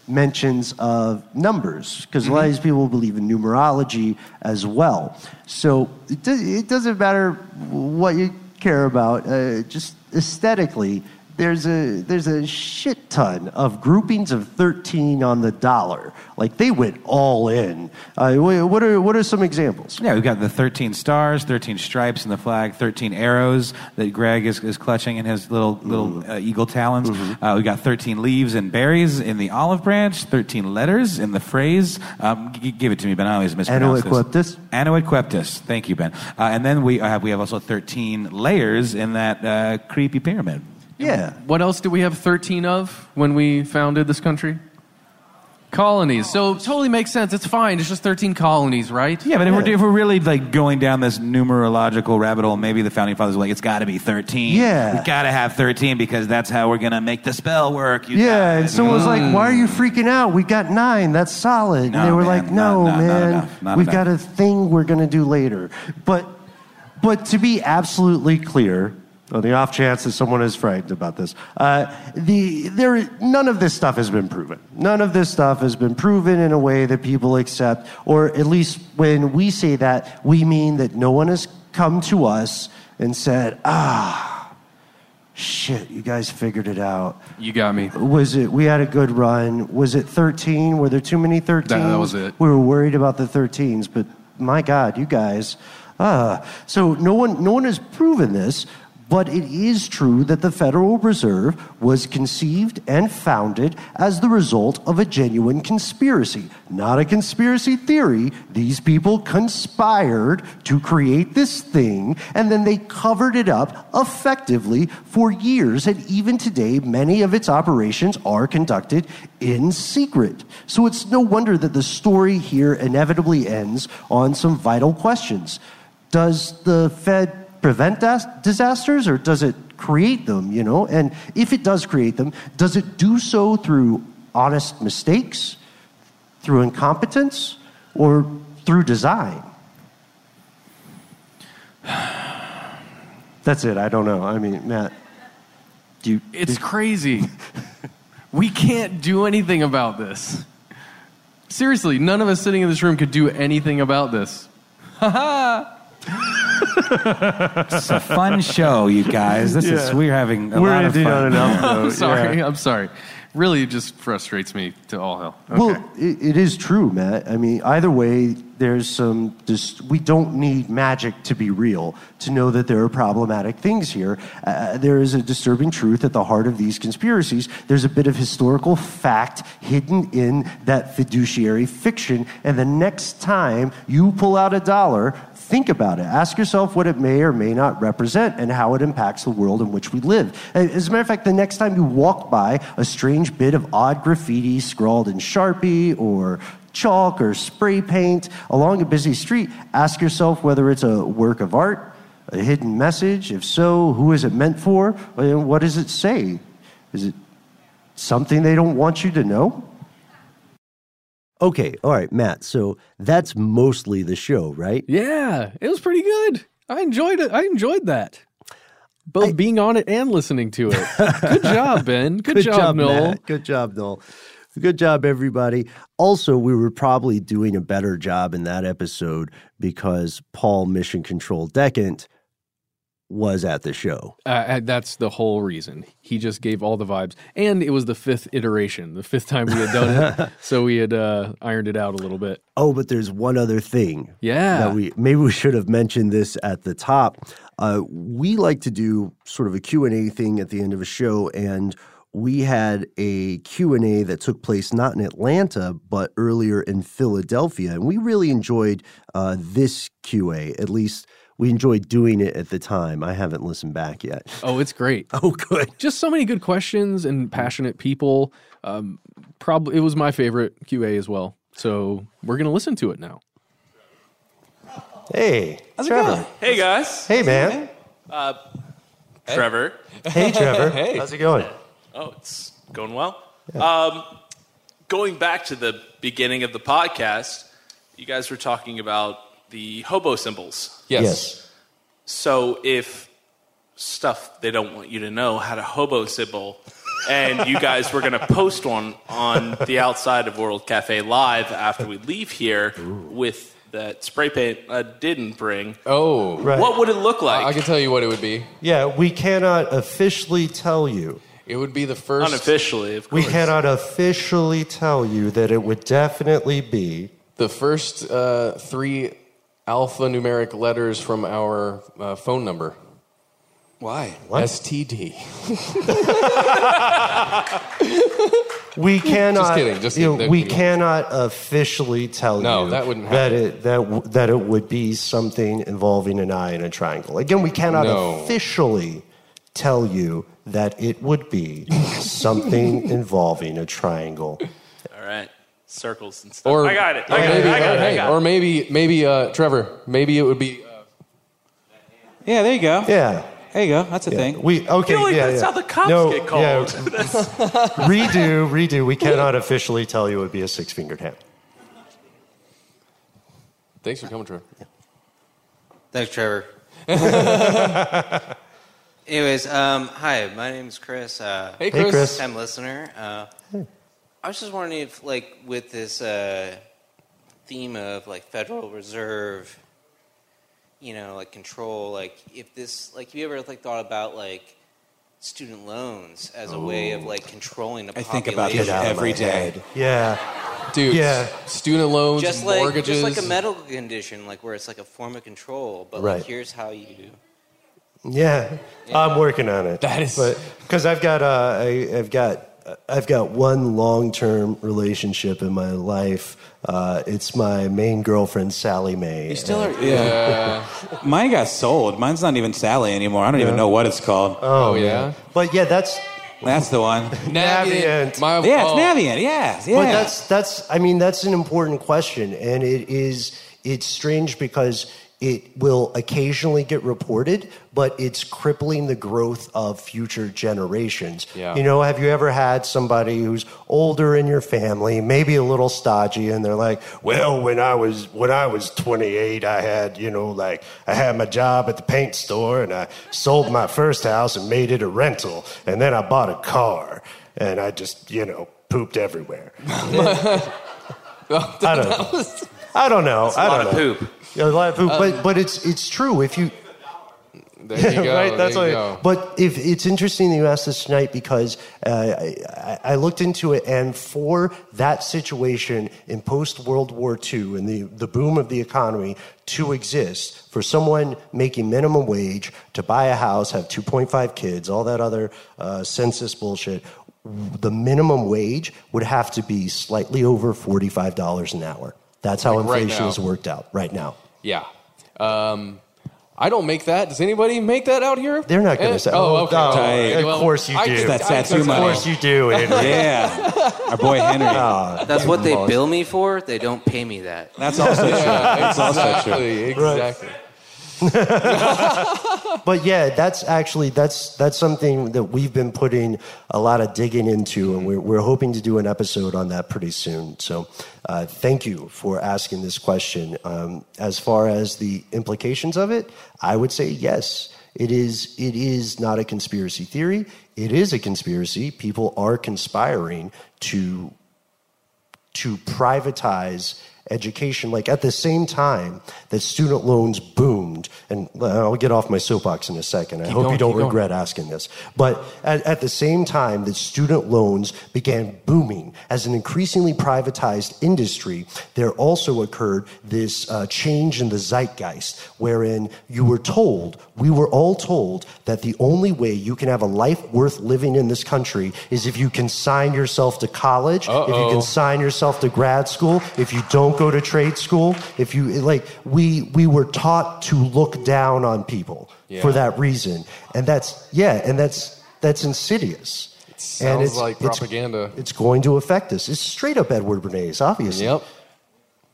mentions of numbers because a lot of these people believe in numerology as well. So it, do, it doesn't matter what you care about. Uh, just aesthetically, there's a there's a shit ton of groupings of 13 on the dollar. Like they went all in. Uh, what are what are some examples? Yeah, we've got the 13 stars, 13 stripes in the flag, 13 arrows that Greg is, is clutching in his little little uh, eagle talons. Uh, we've got 13 leaves and berries in the olive branch, 13 letters in the phrase. Um, g- give it to me, Ben. I always mispronounce this. Annuit Coeptis. Thank you, Ben. Uh, and then we have, we have also 13 layers in that uh, creepy pyramid. Yeah. What else did we have 13 of when we founded this country? Colonies. So totally makes sense. It's fine. It's just 13 colonies, right? Yeah, but if, We're, if we're really like going down this numerological rabbit hole, maybe the founding fathers were like, it's got to be 13. Yeah. We got to have 13 because that's how we're going to make the spell work. you Yeah, guys. and someone was like, "Why are you mm. freaking out? We got nine. That's solid." and they were man, like, "No, not- not- not man, enough, not we've enough." got a thing we're going to do later." But, but to be absolutely clear, on the off chance that someone is frightened about this, uh, the there none of this stuff has been proven. None of this stuff has been proven in a way that people accept, or at least when we say that, we mean that no one has come to us and said, "Ah." Shit, you guys figured it out. You got me. Was it? We had a good run. Was it 13? Were there too many 13s? That- that was it. We were worried about the 13s, but my God, you guys. Ah, so no one, no one has proven this, but it is true that the Federal Reserve was conceived and founded as the result of a genuine conspiracy, not a conspiracy theory. These people conspired to create this thing, and then they covered it up effectively for years. And even today, many of its operations are conducted in secret. So it's no wonder that the story here inevitably ends on some vital questions. Does the Fed prevent disasters or does it create them, you know? And if it does create them, does it do so through honest mistakes, through incompetence, or through design? That's it. I don't know. I mean, Matt, do you It's crazy. we can't do anything about this. Seriously, none of us sitting in this room could do anything about this. It's a fun show, you guys. This is we're having a We're lot of ending fun. on an up note, I'm sorry. yeah. I'm sorry. Really, it just frustrates me to all hell. Okay. Well, it, it is true, Matt. I mean, either way, there's some. Dis- we don't need magic to be real to know that there are problematic things here. Uh, there is a disturbing truth at the heart of these conspiracies. There's a bit of historical fact hidden in that fiduciary fiction. And the next time you pull out a dollar, think about it. Ask yourself what it may or may not represent and how it impacts the world in which we live. As a matter of fact, the next time you walk by a strange bit of odd graffiti scrawled in Sharpie or chalk or spray paint along a busy street, ask yourself whether it's a work of art, a hidden message. If so, who is it meant for? And what does it say? Is it something they don't want you to know? Okay, all right, Matt. So that's mostly the show, right? Yeah, it was pretty good. I enjoyed it. I enjoyed that. Both being on it and listening to it. Good job, Ben. Good, job, Noel. Matt. Good job, Noel. Good job, everybody. Also, we were probably doing a better job in that episode because Paul Mission Control Decant was at the show. Uh, uh, that's the whole reason. He just gave all the vibes, and it was the fifth iteration, the fifth time we had done it, so we had uh, ironed it out a little bit. Oh, but there's one other thing. Yeah. That we maybe we should have mentioned this at the top. Uh, we like to do sort of a Q&A thing at the end of a show and we had a Q&A that took place not in Atlanta but earlier in Philadelphia and we really enjoyed uh, this QA at least we enjoyed doing it at the time. I haven't listened back yet. Oh, it's great. Oh, good. Just so many good questions and passionate people. Um, probably it was my favorite QA as well. So we're gonna listen to it now. Hey, How's Trevor. it going? Hey guys. Hey, man. Uh, Trevor. Hey, Trevor. Hey, how's it going? Oh, it's going well. Um, going back to the beginning of the podcast, you guys were talking about the hobo symbols. Yes. Yes. So if stuff they don't want you to know had a hobo symbol, and you guys were going to post one on the outside of World Cafe Live after we leave here with that spray paint I didn't bring. Oh, Right. What would it look like? I can tell you what it would be. Yeah, we cannot officially tell you. It would be the first. Unofficially, of course. We cannot officially tell you that it would definitely be The first uh, three alphanumeric letters from our uh, phone number. Why? What? STD. We cannot. Just kidding, just you know, kidding. we cannot officially tell No, you that wouldn't that it that w- that it would be something involving an eye and a triangle. Again, we cannot No. officially tell you that it would be something involving a triangle. All right. Circles and stuff. Or I got it. I got maybe, it. I got or, it. I got it. or maybe, maybe, uh, Trevor. Maybe it would be. Uh, Yeah, there you go. Yeah. There you go. That's a Yeah. thing. We okay. I feel like yeah, that's yeah. how the cops no, get called. Yeah, redo, redo. We cannot officially tell you it would be a six-fingered hand. thanks for coming, Trevor. Thanks, Trevor. Anyways, um, hi, my name's Chris. Uh, Hey, Chris. Hey, Chris. Time listener. Uh, I was just wondering if, like, with this uh, theme of like Federal Reserve, you know, like control, like if this, like, have you ever like thought about like student loans as a way of like controlling the I population? think about this every day. Yeah. Dude, Yeah. student loans, Just like mortgages. just like a medical condition, like where it's like a form of control, but Right. like here's how you Yeah, I'm working on it. That is- because I've got uh, I, I've got I've got one long-term relationship in my life. Uh, it's my main girlfriend, Sallie Mae. You still are. Yeah. Mine got sold. Mine's not even Sallie anymore. I don't even know what it's called. Oh, yeah. But yeah, that's That's the one. Navient. My, Yeah, it's oh. Navient. Yeah, yeah. But that's that's I mean that's an important question, and it is it's strange because it will occasionally get reported, but it's crippling the growth of future generations. Yeah. You know, have you ever had somebody who's older in your family, maybe a little stodgy, and they're like, "Well, when I was when I was 28, I had you know like I had my job at the paint store, and I sold my first house and made it a rental, and then I bought a car, and I just you know pooped everywhere." I don't know. I don't know. That's a I lot don't of know. poop. Yeah, a lot of poop. Um, but but it's it's true. If you There you go. right, that's there you. But if it's interesting that you asked this tonight because uh, I, I- looked into it, and for that situation in post World War II and the the boom of the economy to exist, for someone making minimum wage to buy a house, have two point five kids, all that other uh, census bullshit. The minimum wage would have to be slightly over forty-five dollars an hour. That's how Like inflation is worked out right now. Yeah. Um, I don't make that. Does anybody make that out here? They're not going to say. Oh, okay. no, Okay. of Well, course you I do. just- That's I- tattoo Of money. course you do, Henry. Yeah, our boy Henry. Ah, That's you what they lost. bill me for. They don't pay me that. That's also true. Yeah, That's also exactly, true. exactly. but yeah, that's actually that's that's something that we've been putting a lot of digging into, and we're we're hoping to do an episode on that pretty soon. So, uh, thank you for asking this question. Um, as far as the implications of it, I would say yes. It is. It is not a conspiracy theory. It is a conspiracy. People are conspiring to to privatize education like at the same time that student loans boomed and i'll get off my soapbox in a second i Keep hope going, you don't keep going. regret asking this but at, at the same time that student loans began booming as an increasingly privatized industry there also occurred this uh, change in the zeitgeist wherein you were told we were all told that the only way you can have a life worth living in this country is if you can sign yourself to college if you Uh-oh. can sign yourself to grad school if you don't go to trade school if you like we we were taught to look down on people Yeah. for that reason and that's yeah and that's that's insidious and Sounds like it's, propaganda. it's going to affect us it's straight up edward bernays obviously Yep.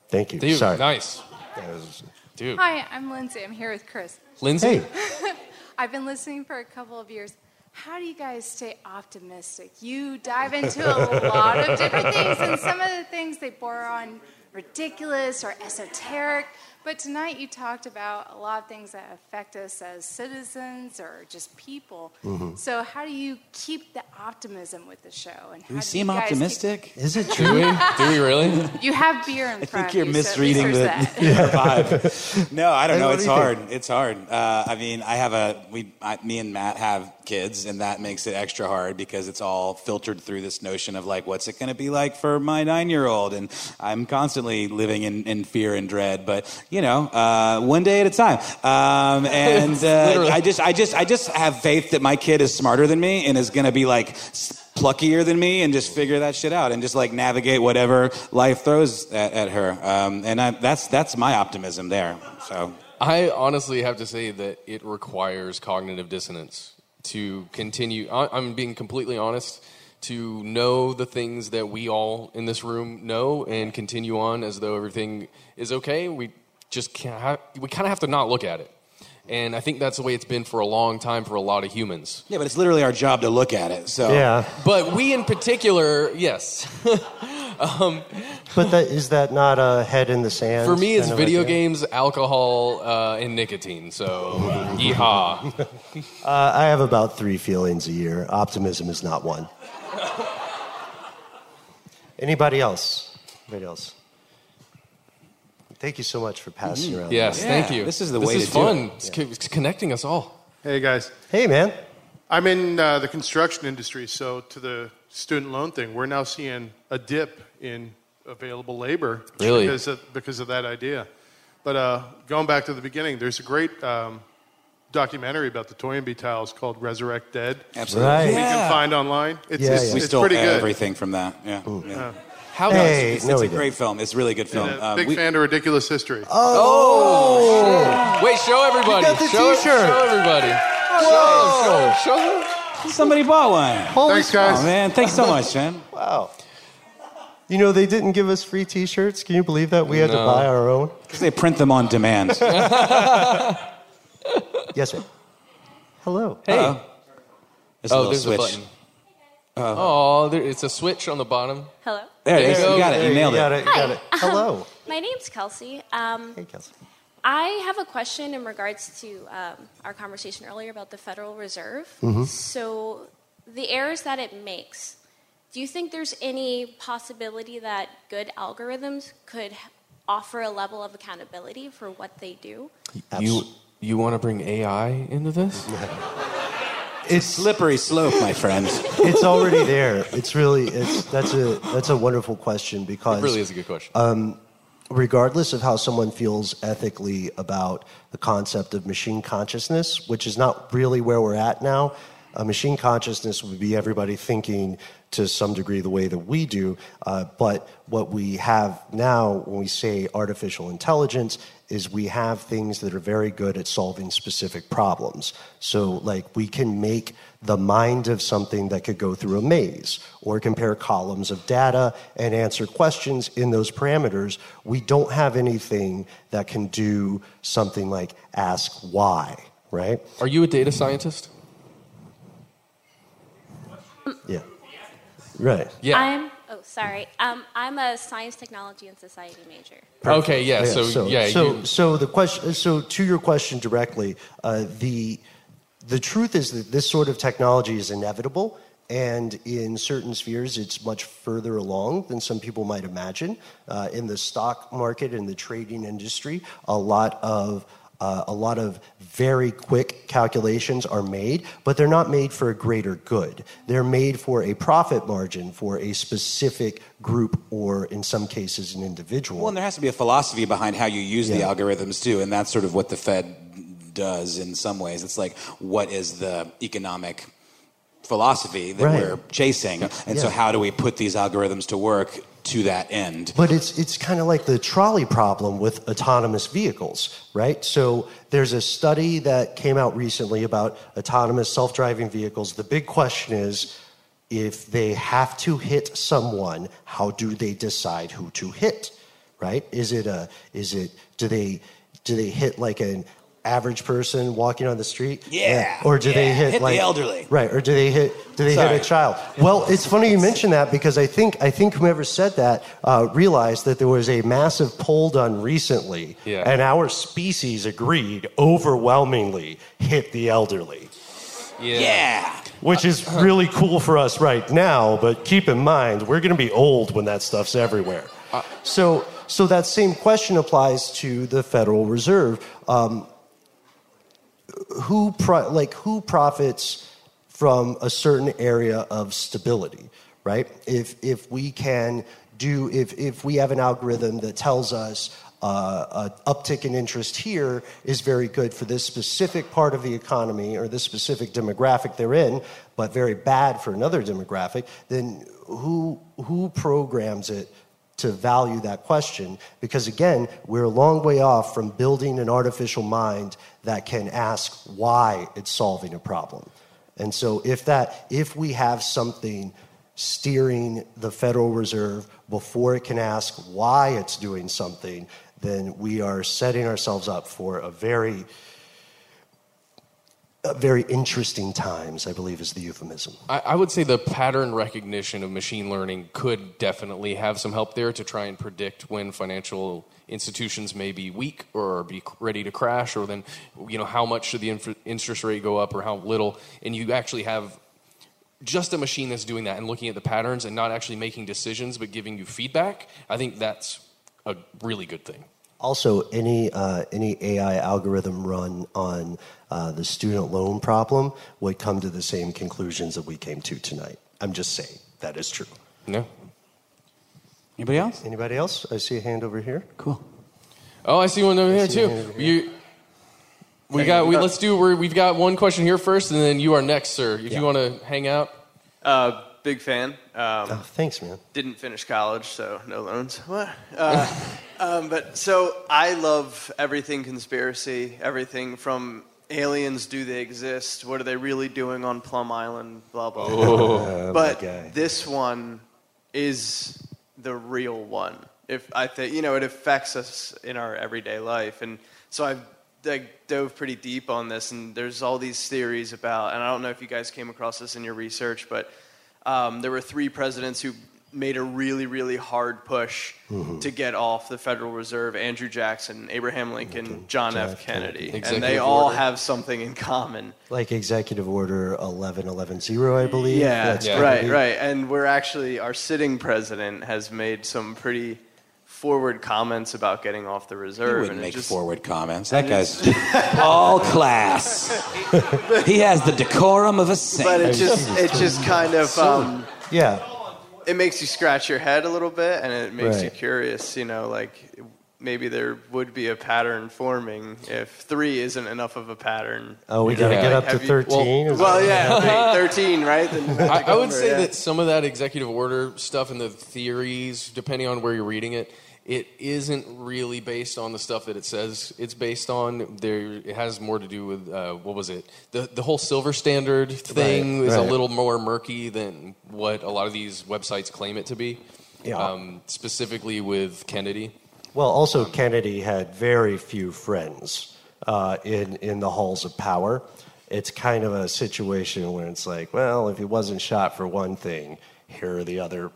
thank you Dude, sorry nice. Dude. Hi, I'm Lindsay. I'm here with Chris. Lindsay? I've been listening for a couple of years. How do you guys stay optimistic? You dive into a lot of different things, and some of the things they bore on ridiculous or esoteric. But tonight you talked about a lot of things that affect us as citizens or just people. Mhm. So how do you keep the optimism with the show? And how Do we do seem you guys keep- optimistic? Is it Do we? Do we really? You have beer in I front think you're of you, so misreading the, there's the vibe. No, I don't know. It's do you hard. think? It's hard. Uh, I mean, I have a we. I, me and Matt have kids, and that makes it extra hard because it's all filtered through this notion of like, what's it going to be like for my nine-year-old? And I'm constantly living in, in fear and dread. But you know, uh, one day at a time. Um, and uh, I just, I just, I just have faith that my kid is smarter than me and is going to be like. pluckier than me and just figure that shit out and just like navigate whatever life throws at, at her um, and I, that's that's my optimism there so I honestly have to say that it requires cognitive dissonance to continue. I- I'm being completely honest. To know the things that we all in this room know and continue on as though everything is okay, we just can't. Ha- we kind of have to not look at it, and I think that's the way it's been for a long time for a lot of humans. yeah but it's literally our job to look at it so yeah But we, in particular, yes. um, but that is that not a head in the sand for me, it's video idea? games, alcohol, uh, and nicotine. So, yeehaw. Uh, I have about three feelings a year. Optimism is not one. Anybody else? Anybody else? Thank you so much for passing around. Yes, Yeah, thank you. this is the this way is to do fun. it. It's, co- it's connecting us all. Hey guys, Hey, man. I'm in uh, the construction industry, so to the student loan thing, we're now seeing a dip in available labor Really? because of, because of that idea. But uh, going back to the beginning, there's a great um, documentary about the Toynbee tiles called "Resurrect Dead." Absolutely. Right. You Yeah. can find online. It's, Yeah, it's, yeah. we it's stole pretty good. everything from that yeah, yeah. Yeah. How Hey, it's, no, it's a great didn't. film it's a really good film And, Um, big we- fan of Ridiculous History. Oh! Wait, show everybody. You got the show, t-shirt. show everybody. Whoa. Show, show, show. somebody bought one Holy Thanks, guys. oh man thanks so much man Wow. You know, they didn't give us free t shirts. Can you believe that? We had to buy our own. because they print them on demand Yes, sir. Hello. Hey. Uh-oh. There's a oh, little there's switch. a button. oh, there, it's a switch on the bottom. Hello. There it you you got it you nailed got it it. You got it. Hello. My name's Kelsey. Um, Hey, Kelsey. I have a question in regards to um, our conversation earlier about the Federal Reserve. Mm-hmm. So, the errors that it makes, do you think there's any possibility that good algorithms could h- offer a level of accountability for what they do? You you want to bring AI into this? It's slippery slope my friend it's already there. It's really it's that's a that's a wonderful question because It really is a good question. um, regardless of how someone feels ethically about the concept of machine consciousness, which is not really where we're at now, A machine consciousness would be everybody thinking to some degree the way that we do. Uh, but what we have now, when we say artificial intelligence, is we have things that are very good at solving specific problems. So, like, we can make the mind of something that could go through a maze or compare columns of data and answer questions in those parameters. We don't have anything that can do something like ask why, right? Are you a data scientist? Right. Yeah. I'm. Oh, sorry. Um, I'm a science, technology, and society major. Okay, yeah. So, yeah, so, you- so the question. So to your question directly, uh, the the truth is that this sort of technology is inevitable, and in certain spheres, it's much further along than some people might imagine. Uh, in the stock market and the trading industry, a lot of uh, a lot of very quick calculations are made, but they're not made for a greater good. They're made for a profit margin for a specific group or, in some cases, an individual. Well, and there has to be a philosophy behind how you use the algorithms too, and that's sort of what the Fed does in some ways. It's like, what is the economic philosophy that Right. we're chasing, and so how do we put these algorithms to work to that end? But it's it's kind of like the trolley problem with autonomous vehicles, right? So there's a study that came out recently about autonomous self-driving vehicles. The big question is if they have to hit someone, how do they decide who to hit? Right? Is it a is it do they do they hit like an average person walking on the street? Yeah, Or do they yeah, hit, hit the like elderly. Right. Or do they hit do they Sorry. hit a child? Well, it's funny you mention that because I think I think whoever said that uh, realized that there was a massive poll done recently, Yeah. and our species agreed overwhelmingly hit the elderly. Yeah. Which is really cool for us right now, but keep in mind we're going to be old when that stuff's everywhere. so, so that same question applies to the Federal Reserve. Um, who pro- like who profits from a certain area of stability, right? If if we can do if if we have an algorithm that tells us uh, uptick in interest here is very good for this specific part of the economy or this specific demographic they're in, but very bad for another demographic, then who who programs it to value that question because again we're a long way off from building an artificial mind that can ask why it's solving a problem. And so if that if we have something steering the federal reserve before it can ask why it's doing something then we are setting ourselves up for a very Uh, very interesting times i believe is the euphemism I, I would say the pattern recognition of machine learning could definitely have some help there to try and predict when financial institutions may be weak or be ready to crash, or then you know how much should the inf- interest rate go up or how little, and you actually have just a machine that's doing that and looking at the patterns and not actually making decisions but giving you feedback. I think that's a really good thing. Also, any uh, any AI algorithm run on uh, the student loan problem would come to the same conclusions that we came to tonight. I'm just saying that is true. No. Anybody else? Anybody else? I see a hand over here. Cool. Oh, I see one over I here too. hand over You, we got. We, let's do. We're, we've got one question here first, and then you are next, sir. If you want to hang out. Uh, big fan. Um, Oh, thanks, man. Didn't finish college, so no loans. What? Uh, um, but so I love everything conspiracy, everything from aliens. Do they exist? What are they really doing on Plum Island? Blah blah. blah. Oh, but this one is the real one. If I think you know, it affects us in our everyday life, and so I've like, dove pretty deep on this, and there's all these theories about, and I don't know if you guys came across this in your research, but um, there were three presidents who made a really, really hard push Mhm. to get off the Federal Reserve: Andrew Jackson, Abraham Lincoln, John, John F. Kennedy, Kennedy. and they all order. have something in common. Like Executive Order 11110, I believe. Yeah, That's gonna right, right. And we're actually our sitting president has made some pretty forward comments about getting off the reserve. He reserve. wouldn't and make just, forward comments. That guy's all class. he has the decorum of a saint. But it just it just kind of um, yeah. It makes you scratch your head a little bit, and it makes you curious. You know, like maybe there would be a pattern forming if three isn't enough of a pattern. Oh, we gotta get like, up to have you- 13? Is Well, yeah, 13, right? Then I, I would over, say yeah. that some of that executive order stuff and the theories, depending on where you're reading it, it isn't really based on the stuff that it says it's based on. There, it has more to do with uh, what was it? The the whole silver standard thing Right, is a little more murky than what a lot of these websites claim it to be. Yeah. Um, specifically with Kennedy. Well, also Kennedy had very few friends uh, in in the halls of power. It's kind of a situation where it's like, well, if he wasn't shot for one thing, here are the other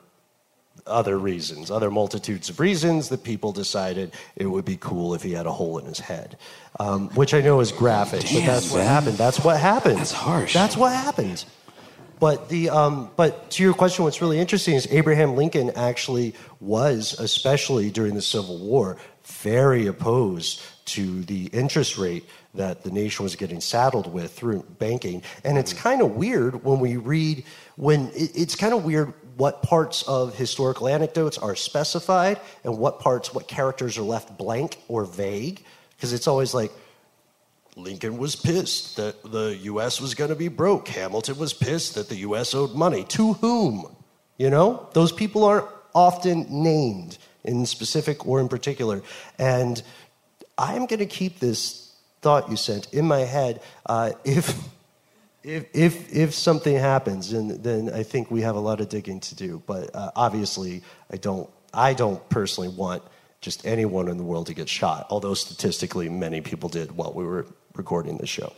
other reasons, other multitudes of reasons that people decided it would be cool if he had a hole in his head, um, which I know is graphic, but Damn, that's what happened. That's what happened. That's harsh. That's what happened. But the um, but to your question, what's really interesting is Abraham Lincoln actually was, especially during the Civil War, very opposed to the interest rate that the nation was getting saddled with through banking. And it's kind of weird when we read when it, it's kind of weird what parts of historical anecdotes are specified and what parts, what characters are left blank or vague, because it's always like Lincoln was pissed that the U.S. was going to be broke. Hamilton was pissed that the U.S. owed money. To whom? You know, those people aren't often named in specific or in particular. And I'm going to keep this thought you sent in my head. Uh, if if if if something happens, then then I think we have a lot of digging to do. But uh, obviously, I don't I don't personally want just anyone in the world to get shot. Although statistically, many people did while we were recording the show.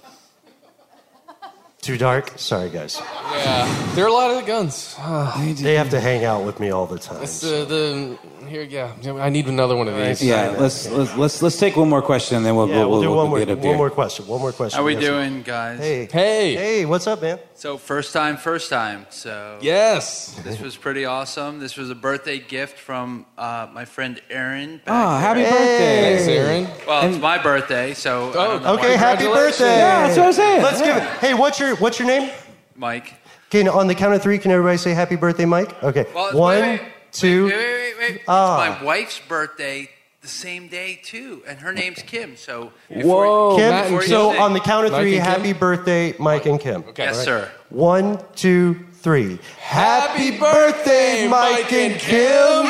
Too dark? Sorry, guys. Yeah, there are a lot of guns. They have to hang out with me all the time. It's uh, the here. Yeah, I need another one of these. Yeah, let's, let's let's let's take one more question and then we'll Yeah, we'll, do one more get one more question. One more question. How are we Yes, sir. doing, guys? Hey, hey, hey! What's up, man? So first time, first time. So Yes. this was pretty awesome. This was a birthday gift from uh, my friend Aaron. back Ah, happy there. birthday. Thanks, Aaron. Well, it's my birthday, so I don't know Okay, happy birthday! Yeah, that's what I'm saying. Let's Yeah. give it. Hey, what's your what's your name? Mike. Okay, on the count of three, can everybody say happy birthday, Mike? Okay, Well, one, wait, wait, two. Wait, wait, wait, wait. Ah. It's my wife's birthday the same day too, and her name's Kim. So Whoa, Kim, Matt before so on the count of three, and Kim? happy birthday, Mike and Kim. Okay. yes, sir. One, two, three. Happy birthday, Mike and Kim.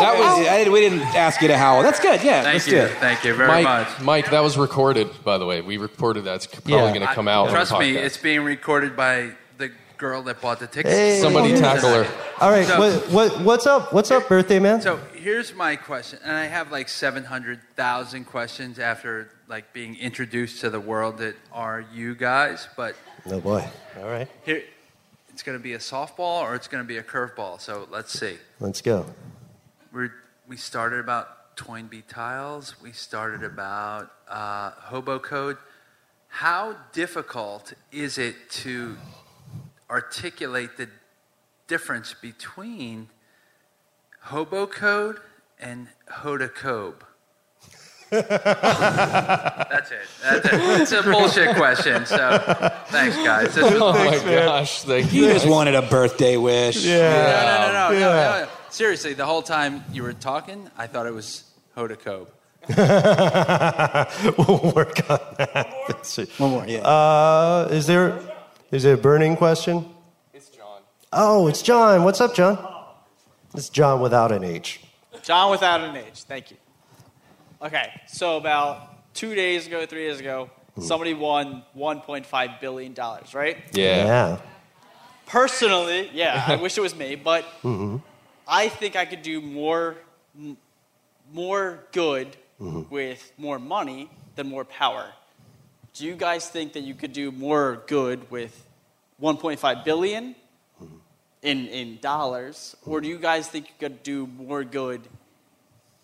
That was I didn't, we didn't ask you to howl. That's good. Yeah, Thank let's you, do it. thank you very Mike, much. Mike, that was recorded, by the way. We recorded that. It's probably Yeah. going to come out. on the Trust me, podcast. it's being recorded by the girl that bought the tickets. Hey. Somebody tackle her. All right, So- what, what what's up? What's up, birthday man? So here's my question, and I have like 700,000 questions after like being introduced to the world that are you guys. But Oh boy. All right, here, it's going to be a softball or it's going to be a curveball. So let's see. let's go. We're, we started about Toynbee tiles. We started about uh, hobo code. How difficult is it to articulate the difference between hobo code and hoda cobe? That's it. That's it. It's a bullshit question. So, thanks, guys. This was- Oh my gosh! Thank He you. just wanted a birthday wish. no, no, no, no, no, Yeah. no. Seriously, the whole time you were talking, I thought it was hoda cobe. we'll work on that. Let's. One more, yeah. Uh, is there is it a burning question? It's John. Oh, it's John. What's up, John? It's John without an H. John without an H. Thank you. Okay, so about two days ago, three days ago, somebody won 1.5 billion dollars, right? Yeah. Personally, yeah, I wish it was me, but Mm-hmm. I think I could do more, m- more good Mm-hmm. with more money than more power. Do you guys think that you could do more good with 1.5 billion in in dollars, or do you guys think you could do more good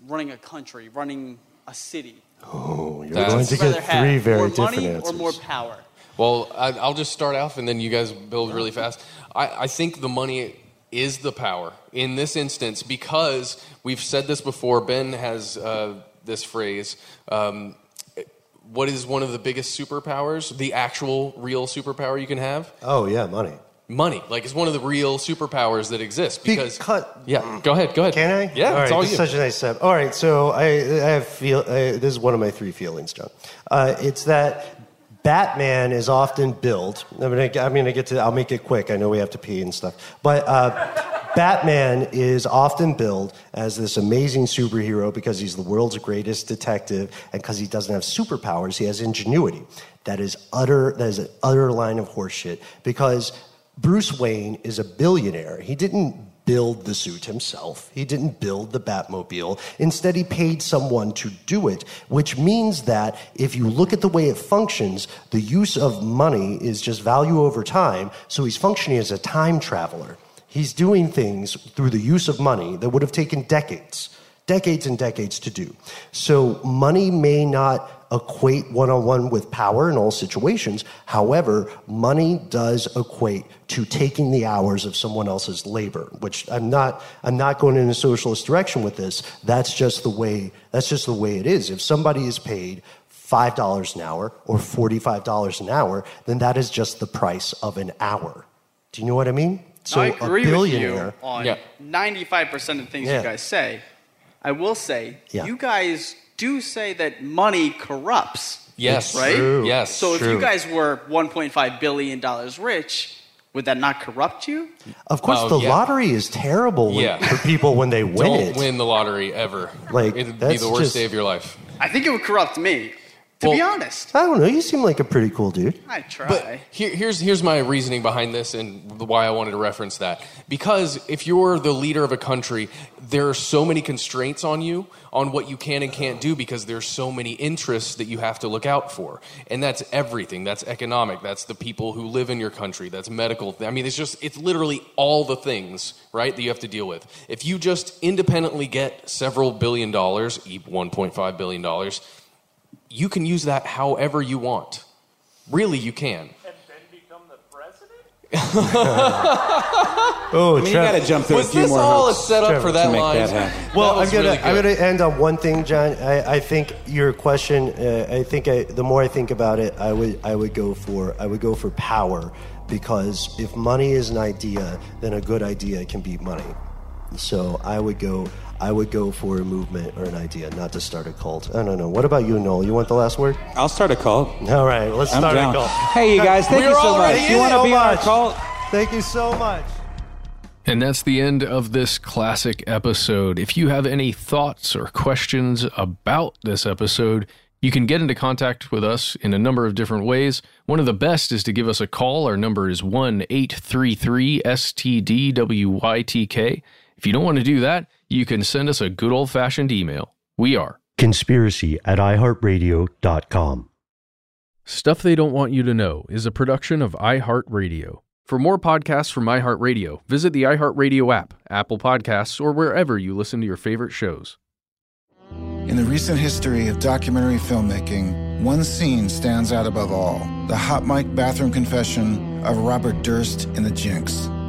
running a country, running a city? Oh, you're That's- going to Rather get have three very more different money answers. or more power. Well, I, I'll just start off, and then you guys build really fast. I, I think the money is the power in this instance because we've said this before. Ben has uh, this phrase. Um, what is one of the biggest superpowers? The actual, real superpower you can have? Oh yeah, money. Money, like it's one of the real superpowers that exist. Because, cut. yeah, go ahead, go ahead. Can I? Yeah, all it's all this you. is such a nice step. All right, so I, I have feel. I, this is one of my three feelings, John. Uh, it's that Batman is often billed. I'm gonna, I'm gonna get to. I'll make it quick. I know we have to pee and stuff, but. Uh, Batman is often billed as this amazing superhero because he's the world's greatest detective and because he doesn't have superpowers, he has ingenuity. That is utter that is an utter line of horseshit because Bruce Wayne is a billionaire. He didn't build the suit himself. He didn't build the Batmobile. Instead, he paid someone to do it, which means that if you look at the way it functions, the use of money is just value over time. So he's functioning as a time traveler. He's doing things through the use of money that would have taken decades, decades and decades to do. So money may not equate one on one with power in all situations. However, money does equate to taking the hours of someone else's labor, which I'm not, I'm not going in a socialist direction with this. That's just the way, that's just the way it is. If somebody is paid $5 an hour or $45 an hour, then that is just the price of an hour. Do you know what I mean? So I a agree with you billionaire. on Yeah. 95% of the things Yeah. you guys say. I will say, Yeah. you guys do say that money corrupts. Yes. Right? True. Yes, So if you guys were $1.5 billion rich, would that not corrupt you? Of course, Oh, the yeah. lottery is terrible when, Yeah. for people when they win Don't it. win the lottery ever. Like, It'd be that's the worst just- day of your life. I think it would corrupt me, to be honest. I don't know. You seem like a pretty cool dude. I try. But here, here's here's my reasoning behind this and why I wanted to reference that. Because if you're the leader of a country, there are so many constraints on you on what you can and can't do because there's so many interests that you have to look out for. And that's everything. That's economic. That's the people who live in your country. That's medical. I mean, it's just it's literally all the things, right, that you have to deal with. If you just independently get several billion dollars, e- 1.5 billion dollars, you can use that however you want. Really, you can. Oh, I mean, you Trev- got to jump through Was a few this more all a hoops setup Trevor, for that to make line? that happen. Well, That I'm gonna really I'm gonna end on one thing, John. I, I think your question. Uh, I think I, the more I think about it, I would I would go for I would go for power because if money is an idea, then a good idea can beat money. So I would go I would go for a movement or an idea, not to start a cult. I don't know. What about you, Noel? You want the last word? I'll start a cult. All right, let's I'm start down. a cult. Hey, you guys, thank We're you so much. You wanna so be on our much. cult? Thank you so much. And that's the end of this classic episode. If you have any thoughts or questions about this episode, you can get into contact with us in a number of different ways. One of the best is to give us a call. Our number is 1 833 STDWYTK. If you don't want to do that, you can send us a good old fashioned email. We are Conspiracy at iHeartRadio.com. Stuff They Don't Want You to Know is a production of iHeartRadio. For more podcasts from iHeartRadio, visit the iHeartRadio app, Apple Podcasts, or wherever you listen to your favorite shows. In the recent history of documentary filmmaking, one scene stands out above all the hot mic bathroom confession of Robert Durst in The Jinx.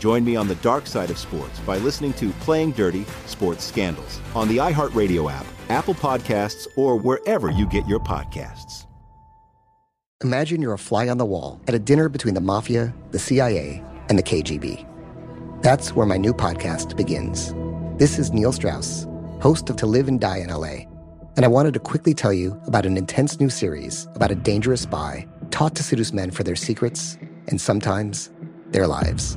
Join me on the dark side of sports by listening to Playing Dirty Sports Scandals on the iHeartRadio app, Apple Podcasts, or wherever you get your podcasts. Imagine you're a fly on the wall at a dinner between the mafia, the CIA, and the KGB. That's where my new podcast begins. This is Neil Strauss, host of To Live and Die in LA, and I wanted to quickly tell you about an intense new series about a dangerous spy taught to seduce men for their secrets and sometimes their lives.